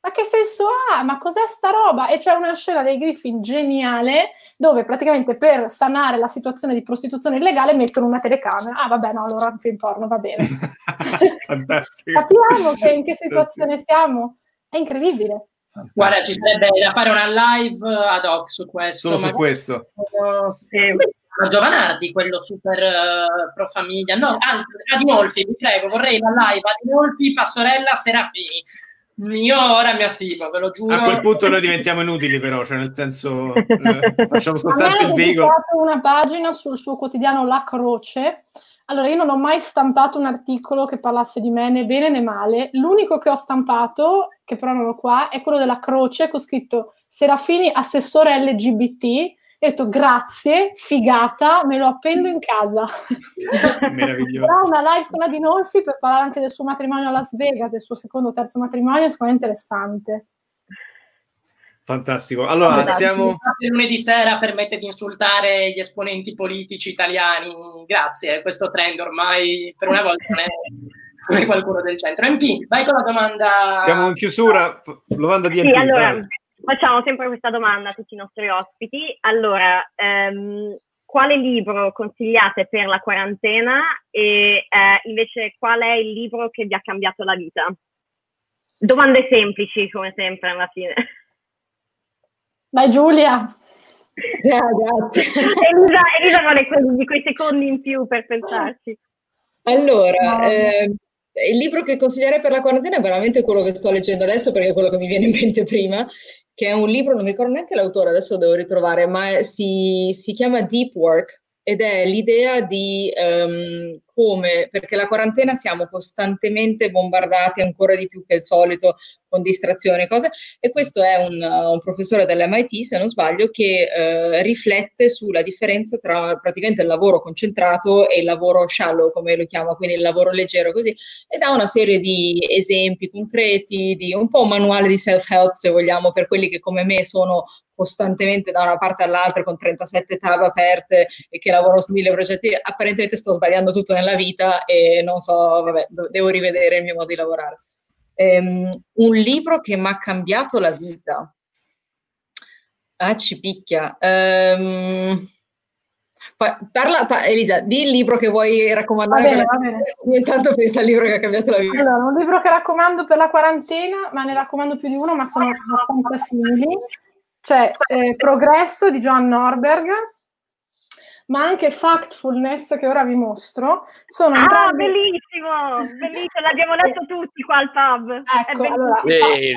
Ma che senso ha? Ma cos'è sta roba? E c'è una scena dei Griffin geniale dove praticamente per sanare la situazione di prostituzione illegale mettono una telecamera. Ah, vabbè, no, allora film porno va bene. Capiamo che in che situazione siamo. È incredibile. Fantastico. Guarda, ci sarebbe da fare una live ad hoc su questo. Solo su questo. Sì. Giovanardi, quello super uh, pro famiglia. No, Adinolfi, vi prego, vorrei la live Adinolfi, Passorella, Serafini io ora mi attivo, ve lo giuro. A quel punto noi diventiamo inutili, però, cioè nel senso eh, facciamo soltanto il. Ha una pagina sul suo quotidiano La Croce. Allora, io non ho mai stampato un articolo che parlasse di me né bene né male. L'unico che ho stampato, che però non ho qua, è quello della Croce, con scritto Serafini, assessore LGBT ho detto grazie, figata, me lo appendo in casa. Meraviglioso. Però una live con Adinolfi per parlare anche del suo matrimonio a Las Vegas, del suo secondo o terzo matrimonio, è sicuramente interessante. Fantastico. Allora, esatto. siamo... Il lunedì sera permette di insultare gli esponenti politici italiani. Grazie, questo trend ormai per una volta non è, qualcuno del centro. MP, vai con la domanda. Siamo in chiusura. Domanda di sì, MP. Allora, vai. Facciamo sempre questa domanda a tutti i nostri ospiti. Allora, ehm, quale libro consigliate per la quarantena e eh, invece qual è il libro che vi ha cambiato la vita? Domande semplici, come sempre, alla fine. Vai Giulia! Yeah, grazie. Elisa, Elisa vuole quei, quei secondi in più per pensarci. Allora, no. eh, il libro che consiglierei per la quarantena è veramente quello che sto leggendo adesso perché è quello che mi viene in mente prima, che è un libro, non mi ricordo neanche l'autore, adesso lo devo ritrovare, ma si, si chiama Deep Work ed è l'idea di um, come, perché la quarantena siamo costantemente bombardati ancora di più che il solito con distrazioni e cose, e questo è un, un professore dell'MIT, se non sbaglio, che uh, riflette sulla differenza tra praticamente il lavoro concentrato e il lavoro shallow, come lo chiama, quindi il lavoro leggero così, e dà una serie di esempi concreti, di un po' un manuale di self-help, se vogliamo, per quelli che come me sono costantemente da una parte all'altra con 37 tab aperte e che lavoro su mille progetti, apparentemente sto sbagliando tutto nella vita e non so, vabbè, devo rivedere il mio modo di lavorare. Um, un libro che mi ha cambiato la vita. Ah, ci picchia. Um, parla, pa, Elisa, di il libro che vuoi raccomandare. Va bene, va bene. Intanto pensa al libro che ha cambiato la vita. Allora, un libro che raccomando per la quarantena, ma ne raccomando più di uno, ma sono abbastanza simili. C'è eh, Progresso di Joan Norberg, ma anche Factfulness che ora vi mostro. Sono ah, entrambi... bellissimo! Bellissimo, l'abbiamo letto tutti qua al pub. Ecco, allora, eh,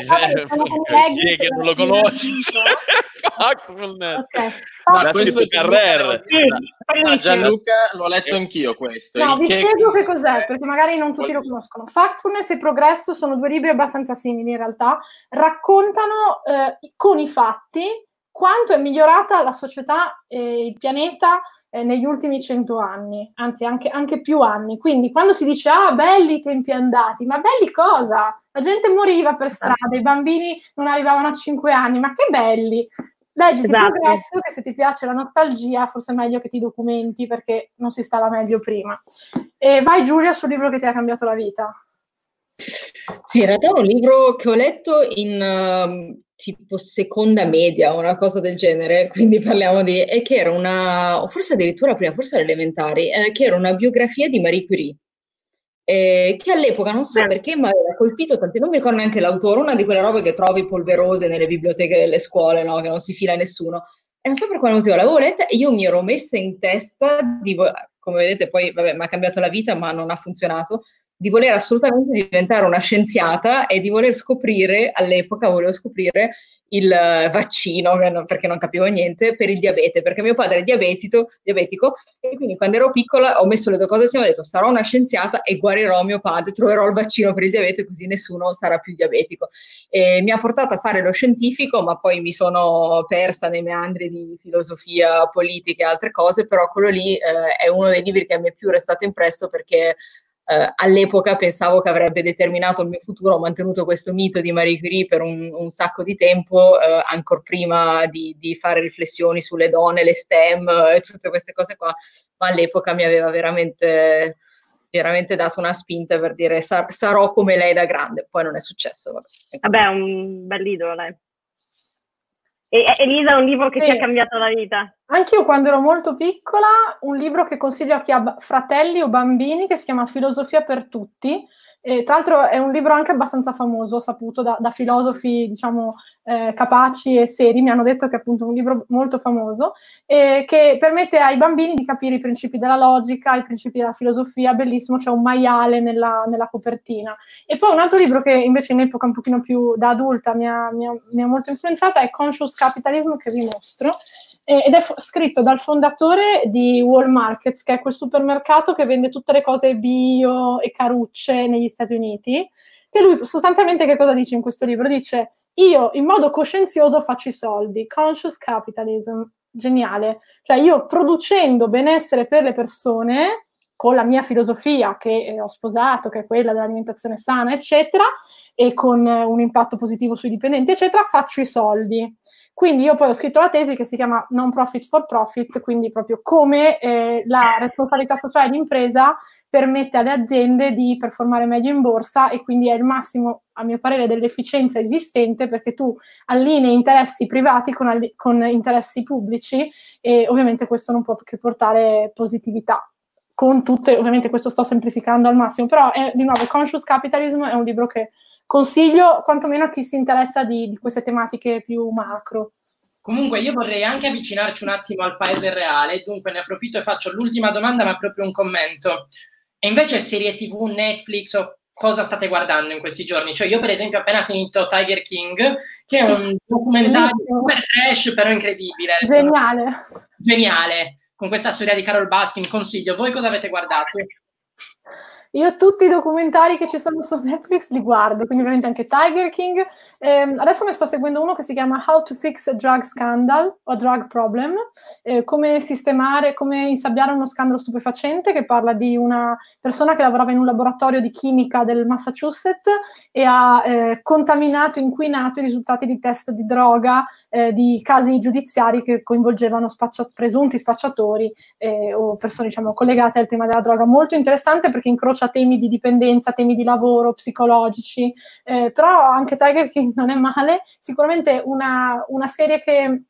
chi è che non lo conosce? Factfulness. Okay. Ma questo Carrer. Sì, Gianluca l'ho letto anch'io questo. No, vi che... spiego che cos'è, perché magari non tutti lo conoscono. Factfulness e Progresso sono due libri abbastanza simili in realtà. Raccontano eh, con i fatti quanto è migliorata la società e il pianeta eh, negli ultimi cento anni, anzi anche, anche, più anni. Quindi quando si dice ah, belli i tempi andati, ma belli cosa? La gente moriva per strada, i bambini non arrivavano a cinque anni, ma che belli! Leggiti esatto. Progresso, che se ti piace la nostalgia, forse è meglio che ti documenti perché non si stava meglio prima. E vai Giulia sul libro che ti ha cambiato la vita. Sì, in realtà è un libro che ho letto in uh, tipo seconda media, una cosa del genere, quindi parliamo di... e che era una, o forse addirittura prima, forse elementari, eh, che era una biografia di Marie Curie. Eh, che all'epoca non so perché mi aveva colpito tanto, non mi ricordo neanche l'autore, una di quelle robe che trovi polverose nelle biblioteche delle scuole, no? che non si fila nessuno. E non so per quale motivo l'avevo letta e io mi ero messa in testa, di, come vedete poi vabbè, mi ha cambiato la vita ma non ha funzionato, di voler assolutamente diventare una scienziata e di voler scoprire, all'epoca volevo scoprire il vaccino, perché non capivo niente, per il diabete, perché mio padre è diabetico, diabetico e quindi quando ero piccola ho messo le due cose assieme e ho detto sarò una scienziata e guarirò mio padre, troverò il vaccino per il diabete così nessuno sarà più diabetico. E mi ha portato a fare lo scientifico, ma poi mi sono persa nei meandri di filosofia, politica e altre cose, però quello lì eh, è uno dei libri che mi è più restato impresso perché eh, all'epoca pensavo che avrebbe determinato il mio futuro, ho mantenuto questo mito di Marie Curie per un, un sacco di tempo, eh, ancora prima di, di, fare riflessioni sulle donne, le STEM e tutte queste cose qua, ma all'epoca mi aveva veramente, veramente dato una spinta per dire sar- sarò come lei da grande, poi non è successo. Vabbè, vabbè è un bel idolo, dai. E Elisa è un libro che sì. ti ha cambiato la vita. Anch'io quando ero molto piccola, un libro che consiglio a chi ha fratelli o bambini che si chiama Filosofia per tutti. E, tra l'altro è un libro anche abbastanza famoso, saputo da, da filosofi, diciamo, eh, capaci e seri, mi hanno detto che è appunto un libro molto famoso, eh, che permette ai bambini di capire i principi della logica, i principi della filosofia, bellissimo, c'è un maiale nella, nella copertina. E poi un altro libro che invece in epoca un pochino più da adulta mi ha, mi ha, mi ha molto influenzata è Conscious Capitalism, che vi mostro, ed è scritto dal fondatore di Wall Markets, che è quel supermercato che vende tutte le cose bio e carucce negli Stati Uniti, che lui sostanzialmente che cosa dice in questo libro? Dice io in modo coscienzioso faccio i soldi, conscious capitalism, geniale. Cioè io producendo benessere per le persone, con la mia filosofia che ho sposato, che è quella dell'alimentazione sana, eccetera, e con un impatto positivo sui dipendenti, eccetera, faccio i soldi. Quindi io poi ho scritto la tesi che si chiama Non Profit for Profit, quindi proprio come eh, la responsabilità sociale d'impresa permette alle aziende di performare meglio in borsa e quindi è il massimo, a mio parere, dell'efficienza esistente perché tu allinei interessi privati con, con interessi pubblici e ovviamente questo non può che portare positività. Con tutte, ovviamente questo sto semplificando al massimo, però è, di nuovo Conscious Capitalism è un libro che consiglio quantomeno a chi si interessa di, di queste tematiche più macro. Comunque io vorrei anche avvicinarci un attimo al paese reale, dunque ne approfitto e faccio l'ultima domanda, ma proprio un commento. E invece serie TV, Netflix o cosa state guardando in questi giorni? Cioè io per esempio ho appena finito Tiger King, che è un documentario super trash però incredibile. Geniale. Geniale, con questa storia di Carol Baskin, consiglio. Voi cosa avete guardato? Io tutti i documentari che ci sono su Netflix li guardo, quindi ovviamente anche Tiger King. Eh, adesso ne sto seguendo uno che si chiama How to Fix a Drug Scandal o Drug Problem, eh, come sistemare, come insabbiare uno scandalo stupefacente che parla di una persona che lavorava in un laboratorio di chimica del Massachusetts e ha eh, contaminato, inquinato i risultati di test di droga eh, di casi giudiziari che coinvolgevano spaccia- presunti spacciatori eh, o persone diciamo, collegate al tema della droga. Molto interessante perché incrocia incrocia temi di dipendenza, temi di lavoro, psicologici, eh, però anche Tiger King non è male, sicuramente una, una serie che,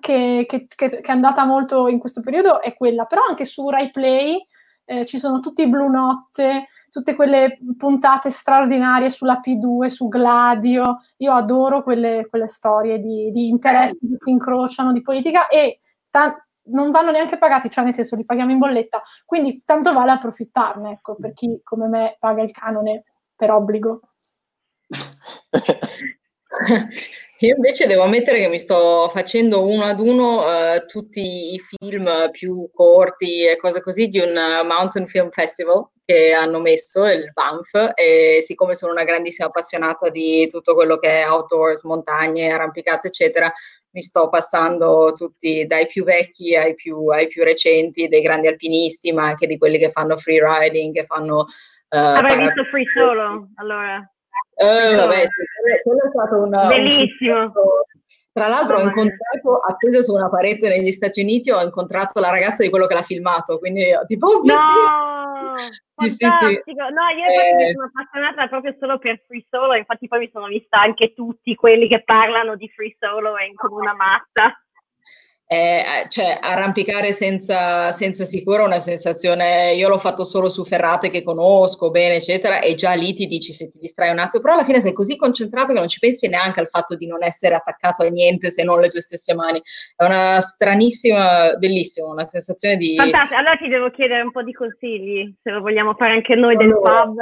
che, che, che, è andata molto in questo periodo è quella, però anche su Rai Play eh, ci sono tutti i Blue Notte, tutte quelle puntate straordinarie sulla P2, su Gladio, io adoro quelle, quelle storie di, di interessi che si incrociano, di politica e t- non vanno neanche pagati, cioè nel senso li paghiamo in bolletta, quindi tanto vale approfittarne, ecco, per chi come me paga il canone per obbligo. Io invece devo ammettere che mi sto facendo uno ad uno uh, tutti i film più corti e cose così di un uh, Mountain Film Festival che hanno messo, il Banff, e siccome sono una grandissima appassionata di tutto quello che è outdoors, montagne, arrampicate, eccetera, mi sto passando tutti dai più vecchi ai più, ai più recenti, dei grandi alpinisti, ma anche di quelli che fanno free riding, che fanno... Uh, para- visto free solo, allora. Uh, vabbè, sì, quello è stato un... Bellissimo. Un tra l'altro ho incontrato, appeso su una parete negli Stati Uniti, ho incontrato la ragazza di quello che l'ha filmato, quindi tipo... Oh, no! Sì, sì, sì. No, io eh... sono appassionata proprio solo per Free Solo, infatti poi mi sono vista anche tutti quelli che parlano di Free Solo in come una matta. È, cioè, arrampicare senza, senza sicuro è una sensazione, io l'ho fatto solo su ferrate che conosco bene, eccetera, e già lì ti dici se ti distrai un attimo, però alla fine sei così concentrato che non ci pensi neanche al fatto di non essere attaccato a niente se non le tue stesse mani. È una stranissima, bellissima, una sensazione di... Fantastico, allora ti devo chiedere un po' di consigli, se lo vogliamo fare anche noi del allora. pub.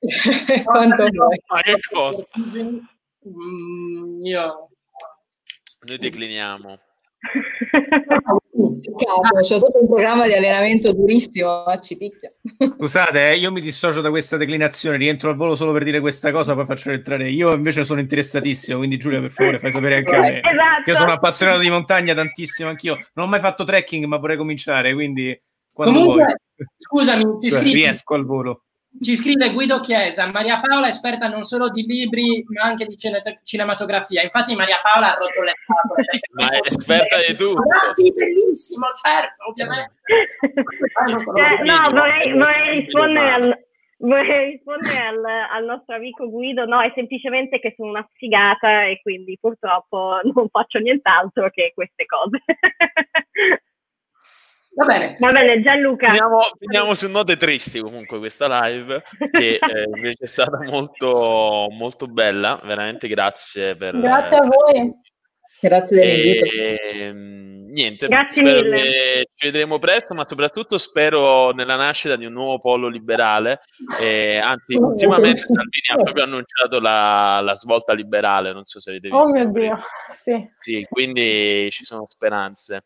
Quanto vuoi. Ma che cosa? Mm, io... Noi decliniamo. Peccato, c'è stato un programma di allenamento durissimo, ma ci picchia. Scusate, eh, io mi dissocio da questa declinazione, rientro al volo solo per dire questa cosa, poi faccio entrare. Io invece sono interessatissimo, quindi Giulia, per favore, fai sapere anche a me. Esatto. Io sono appassionato di montagna tantissimo anch'io. Non ho mai fatto trekking, ma vorrei cominciare, quindi Comunque, vuoi. scusami, ti cioè, riesco al volo. Ci scrive Guido Chiesa, Maria Paola è esperta non solo di libri ma anche di cine- cinematografia. Infatti Maria Paola ha rotto le scatole. Ma è esperta di tutto. Ah, sì, bellissimo, certo, ovviamente. Eh, no, vorrei, vorrei rispondere al, vorrei rispondere al, al, nostro amico Guido, no, è semplicemente che sono una sfigata e quindi purtroppo non faccio nient'altro che queste cose. Va bene. Va bene, Gianluca. Finiamo, finiamo su note tristi comunque questa live, che eh, invece è stata molto, molto bella. Veramente grazie per... Grazie a voi. Grazie dell'invito. E, niente, Grazie spero mille. ci vedremo presto, ma soprattutto spero nella nascita di un nuovo polo liberale. E, anzi, ultimamente Salvini ha proprio annunciato la, la svolta liberale, non so se avete visto. Oh mio Dio, sì. Sì, quindi ci sono speranze.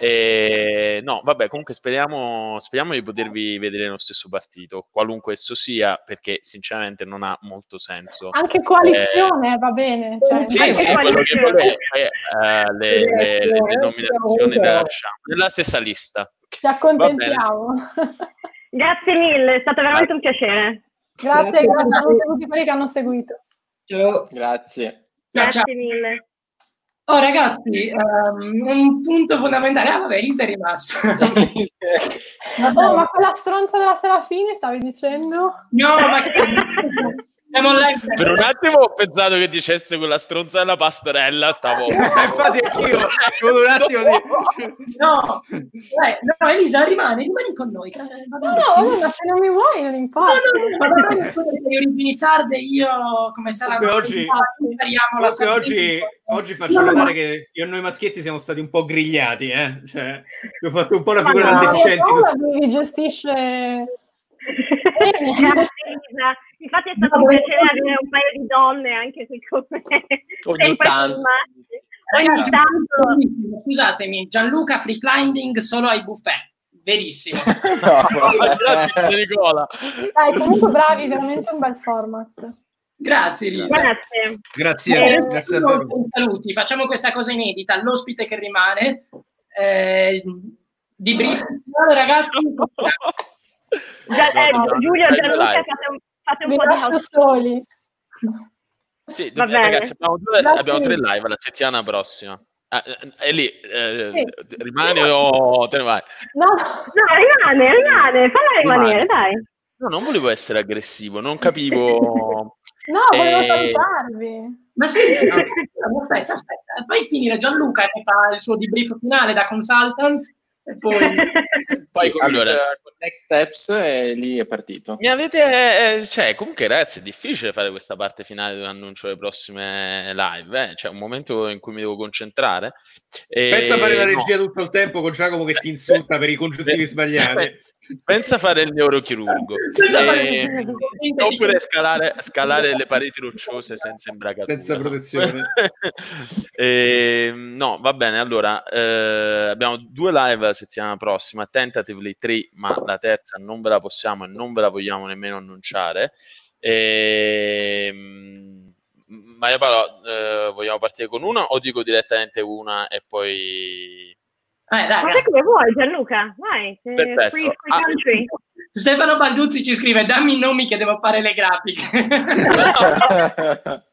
E, no, vabbè, comunque speriamo, speriamo di potervi vedere nello stesso partito, qualunque esso sia, perché sinceramente non ha molto senso. Anche coalizione eh, va bene. Cioè, sì, sì, quello che volete, eh, le, le, le, nominazioni le lasciamo nella stessa lista. Ci accontentiamo. Grazie mille, è stato veramente un piacere. Grazie, grazie, grazie a tutti quelli che hanno seguito. Ciao. Grazie. Grazie ciao. mille. Oh ragazzi, um, un punto fondamentale. Ah, vabbè, Isa è rimasta. oh, ma quella stronza della Serafini stavi dicendo? No, ma siamo live. Per un attimo ho pensato che dicesse quella stronza della pastorella, stavo... Infatti anch'io, un attimo di... No, eh, no, Elisa, rimani, rimani con noi. No, no, ma se non mi vuoi non importa. No, no, no, no, le origini sarde, io come sarà... Oggi, la oggi, oggi faccio no, notare no. che io e noi maschietti siamo stati un po' grigliati, eh? Cioè, ho fatto un po' la figura no, del deficiente. Mi gestisce... Infatti è stato un piacere avere un paio di donne anche qui con me. Ogni tanto. Ogni tanto. Scusatemi, Gianluca free climbing solo ai buffet. Verissimo. no, grazie Nicola. Dai, comunque bravi, veramente un bel format. Grazie Elisa. Grazie. Grazie, eh, grazie a te. Saluti, facciamo questa cosa inedita. L'ospite che rimane eh, di brief. ragazzi. Gia, eh, Giulio Gianluca fate un, fate un po' di house soli. Sì, ragazzi, abbiamo, due, abbiamo, tre live la settimana prossima. Ah, è lì, eh, sì. rimani no. o te ne vai? No, no rimane, rimane, falla rimanere, dai. No, non volevo essere aggressivo, non capivo. no, volevo e... salutarvi. Ma sì, sì, aspetta, aspetta, fai finire Gianluca che fa il suo debrief finale da consultant e poi, poi con, allora, con Next Steps e lì è partito. Mi avete, eh, cioè, comunque ragazzi è difficile fare questa parte finale dove annuncio le prossime live, eh? cioè un momento in cui mi devo concentrare. E... Pensa a fare la regia no. tutto il tempo con Giacomo che ti insulta per i congiuntivi sbagliati. Pensa a fare il neurochirurgo. E... oppure scalare, scalare, le pareti rocciose senza imbragatura. Senza protezione. E, no va bene allora eh, abbiamo due live la settimana prossima tentatively 3 ma la terza non ve la possiamo e non ve la vogliamo nemmeno annunciare. E, Maria Paola eh, vogliamo partire con una o dico direttamente una e poi eh, dai, Ma come vuoi Gianluca, vai. Perfetto. Free, free ah, Stefano Balduzzi ci scrive dammi i nomi che devo fare le grafiche.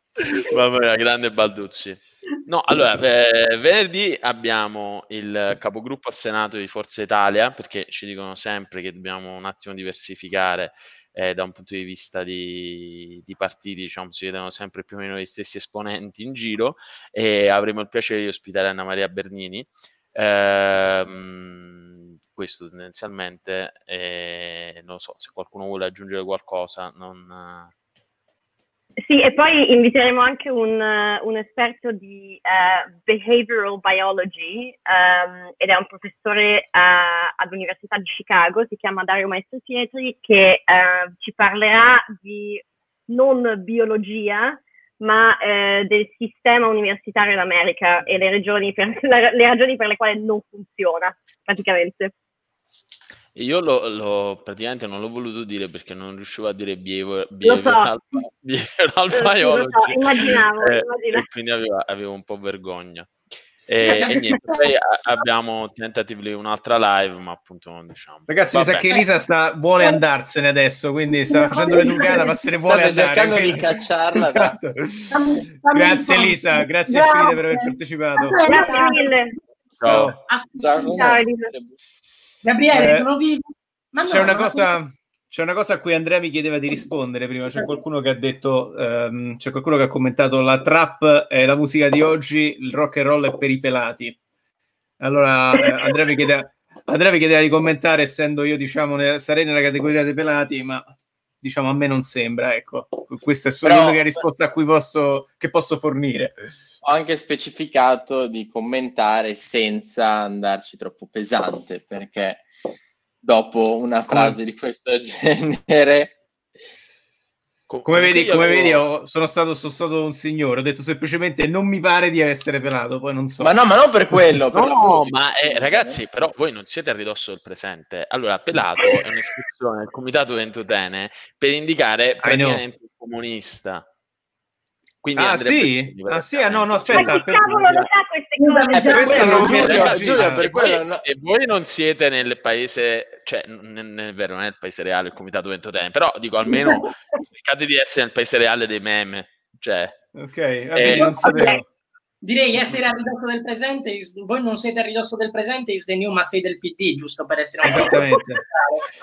Vabbè, grande Balduzzi. No, allora, eh, venerdì abbiamo il capogruppo al Senato di Forza Italia, perché ci dicono sempre che dobbiamo un attimo diversificare eh, da un punto di vista di, di partiti, diciamo, si vedono sempre più o meno gli stessi esponenti in giro e avremo il piacere di ospitare Anna Maria Bernini, Ehm, questo tendenzialmente, eh, non so se qualcuno vuole aggiungere qualcosa. Non, sì, e poi inviteremo anche un, un esperto di uh, behavioral biology um, ed è un professore uh, all'Università di Chicago, si chiama Dario Maestro Pietri, che uh, ci parlerà di non biologia, ma del sistema universitario in America e le, per, la, le ragioni per le quali non funziona praticamente. Io lo, lo, praticamente non l'ho voluto dire perché non riuscivo a dire behavior, behavioral, so. behavioral biology. So, immaginavo, eh, immaginavo. quindi avevo, avevo, un po' vergogna. E, e niente, poi abbiamo tentatively un'altra live, ma appunto non diciamo. Ragazzi, mi sa che Elisa sta, vuole andarsene adesso, quindi sta facendo l'educata, ma se ne vuole andare. cercando quindi... di cacciarla. esatto. Grazie Elisa, grazie infinite per aver partecipato. Grazie mille. Ciao. Ciao, Ciao Elisa. Gabriele, eh, sono vivo. No, c'è, una cosa, c'è una cosa a cui Andrea mi chiedeva di rispondere prima. C'è qualcuno che ha detto, um, c'è qualcuno che ha commentato la trap è la musica di oggi, il rock and roll è per i pelati. Allora eh, Andrea, mi chiedeva, Andrea mi chiedeva di commentare, essendo io, diciamo, ne, sarei nella categoria dei pelati, ma diciamo a me non sembra, ecco. Questa è solo Però, l'unica risposta a cui posso, che posso fornire. Ho anche specificato di commentare senza andarci troppo pesante, perché dopo una frase di questo genere come vedi, come vedi sono, stato, sono, stato, un signore, ho detto semplicemente non mi pare di essere pelato, poi non so. Ma no, ma non per quello. Per no, ma eh, ragazzi, però voi non siete a ridosso del presente. Allora, pelato è un'espressione del comitato ventotene per indicare praticamente il comunista. Quindi ah sì? Ah sì? Ah, no, no, aspetta. Ma che cavolo lo sa queste cose? Eh, per questo non mi Giulia, per quello, se voi non siete nel paese, cioè non è vero, non è il paese reale il comitato ventotene, però dico almeno cercate di essere nel paese reale dei meme, cioè... Ok, eh, non sapevo. Direi essere a ridosso del presente, is, voi non siete a ridosso del presente, is the new, ma sei del PD, giusto per essere un Esattamente.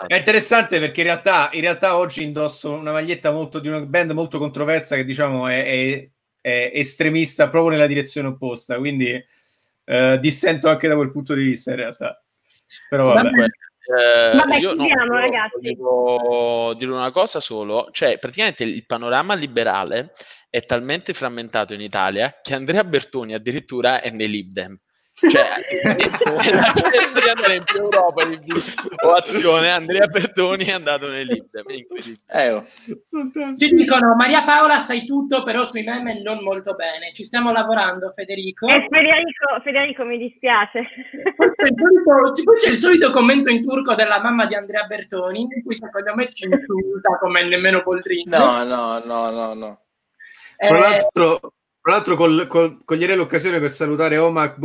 È interessante perché in realtà, in realtà, oggi indosso una maglietta molto, di una band molto controversa che diciamo è, è, è estremista proprio nella direzione opposta, quindi eh, dissento anche da quel punto di vista in realtà. Però vabbè. vabbè. Eh, vabbè, io chiudiamo, no, ragazzi. Volevo dire una cosa solo, cioè praticamente il panorama liberale è talmente frammentato in Italia che Andrea Bertoni addirittura è nei Libdem. Cioè, la gente di andare in più Europa di o azione, Andrea Bertoni è andato nei Libdem. Eh, oh. Ci dicono Maria Paola sai tutto, però sui meme non molto bene. Ci stiamo lavorando, Federico. Eh, Federico, Federico, mi dispiace. Poi c'è il solito commento in turco della mamma di Andrea Bertoni, in cui secondo me ci insulta come nemmeno Boldrini. No, no, no, no, no. Tra l'altro, tra l'altro col, col, coglierei l'occasione per salutare Omak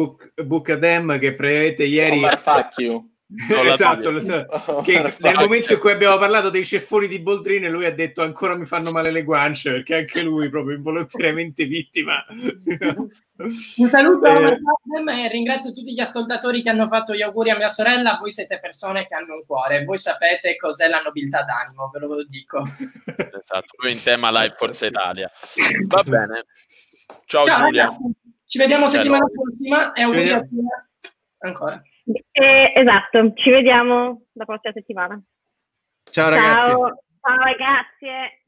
Bukadem che praticamente ieri... Omar fuck you. esatto, so, oh, che nel momento in cui abbiamo parlato dei ceffoni di Boldrini lui ha detto ancora mi fanno male le guance perché anche lui proprio involontariamente vittima. Un saluto eh, e ringrazio tutti gli ascoltatori che hanno fatto gli auguri a mia sorella. Voi siete persone che hanno un cuore. Voi sapete cos'è la nobiltà d'animo ve lo dico. Esatto, poi in tema live Forza Italia. Va bene. Ciao, ciao Giulia. ragazzi. ci vediamo settimana prossima. E auguri a ancora eh, esatto, ci vediamo la prossima settimana. Ciao ragazzi. Ciao, ciao grazie.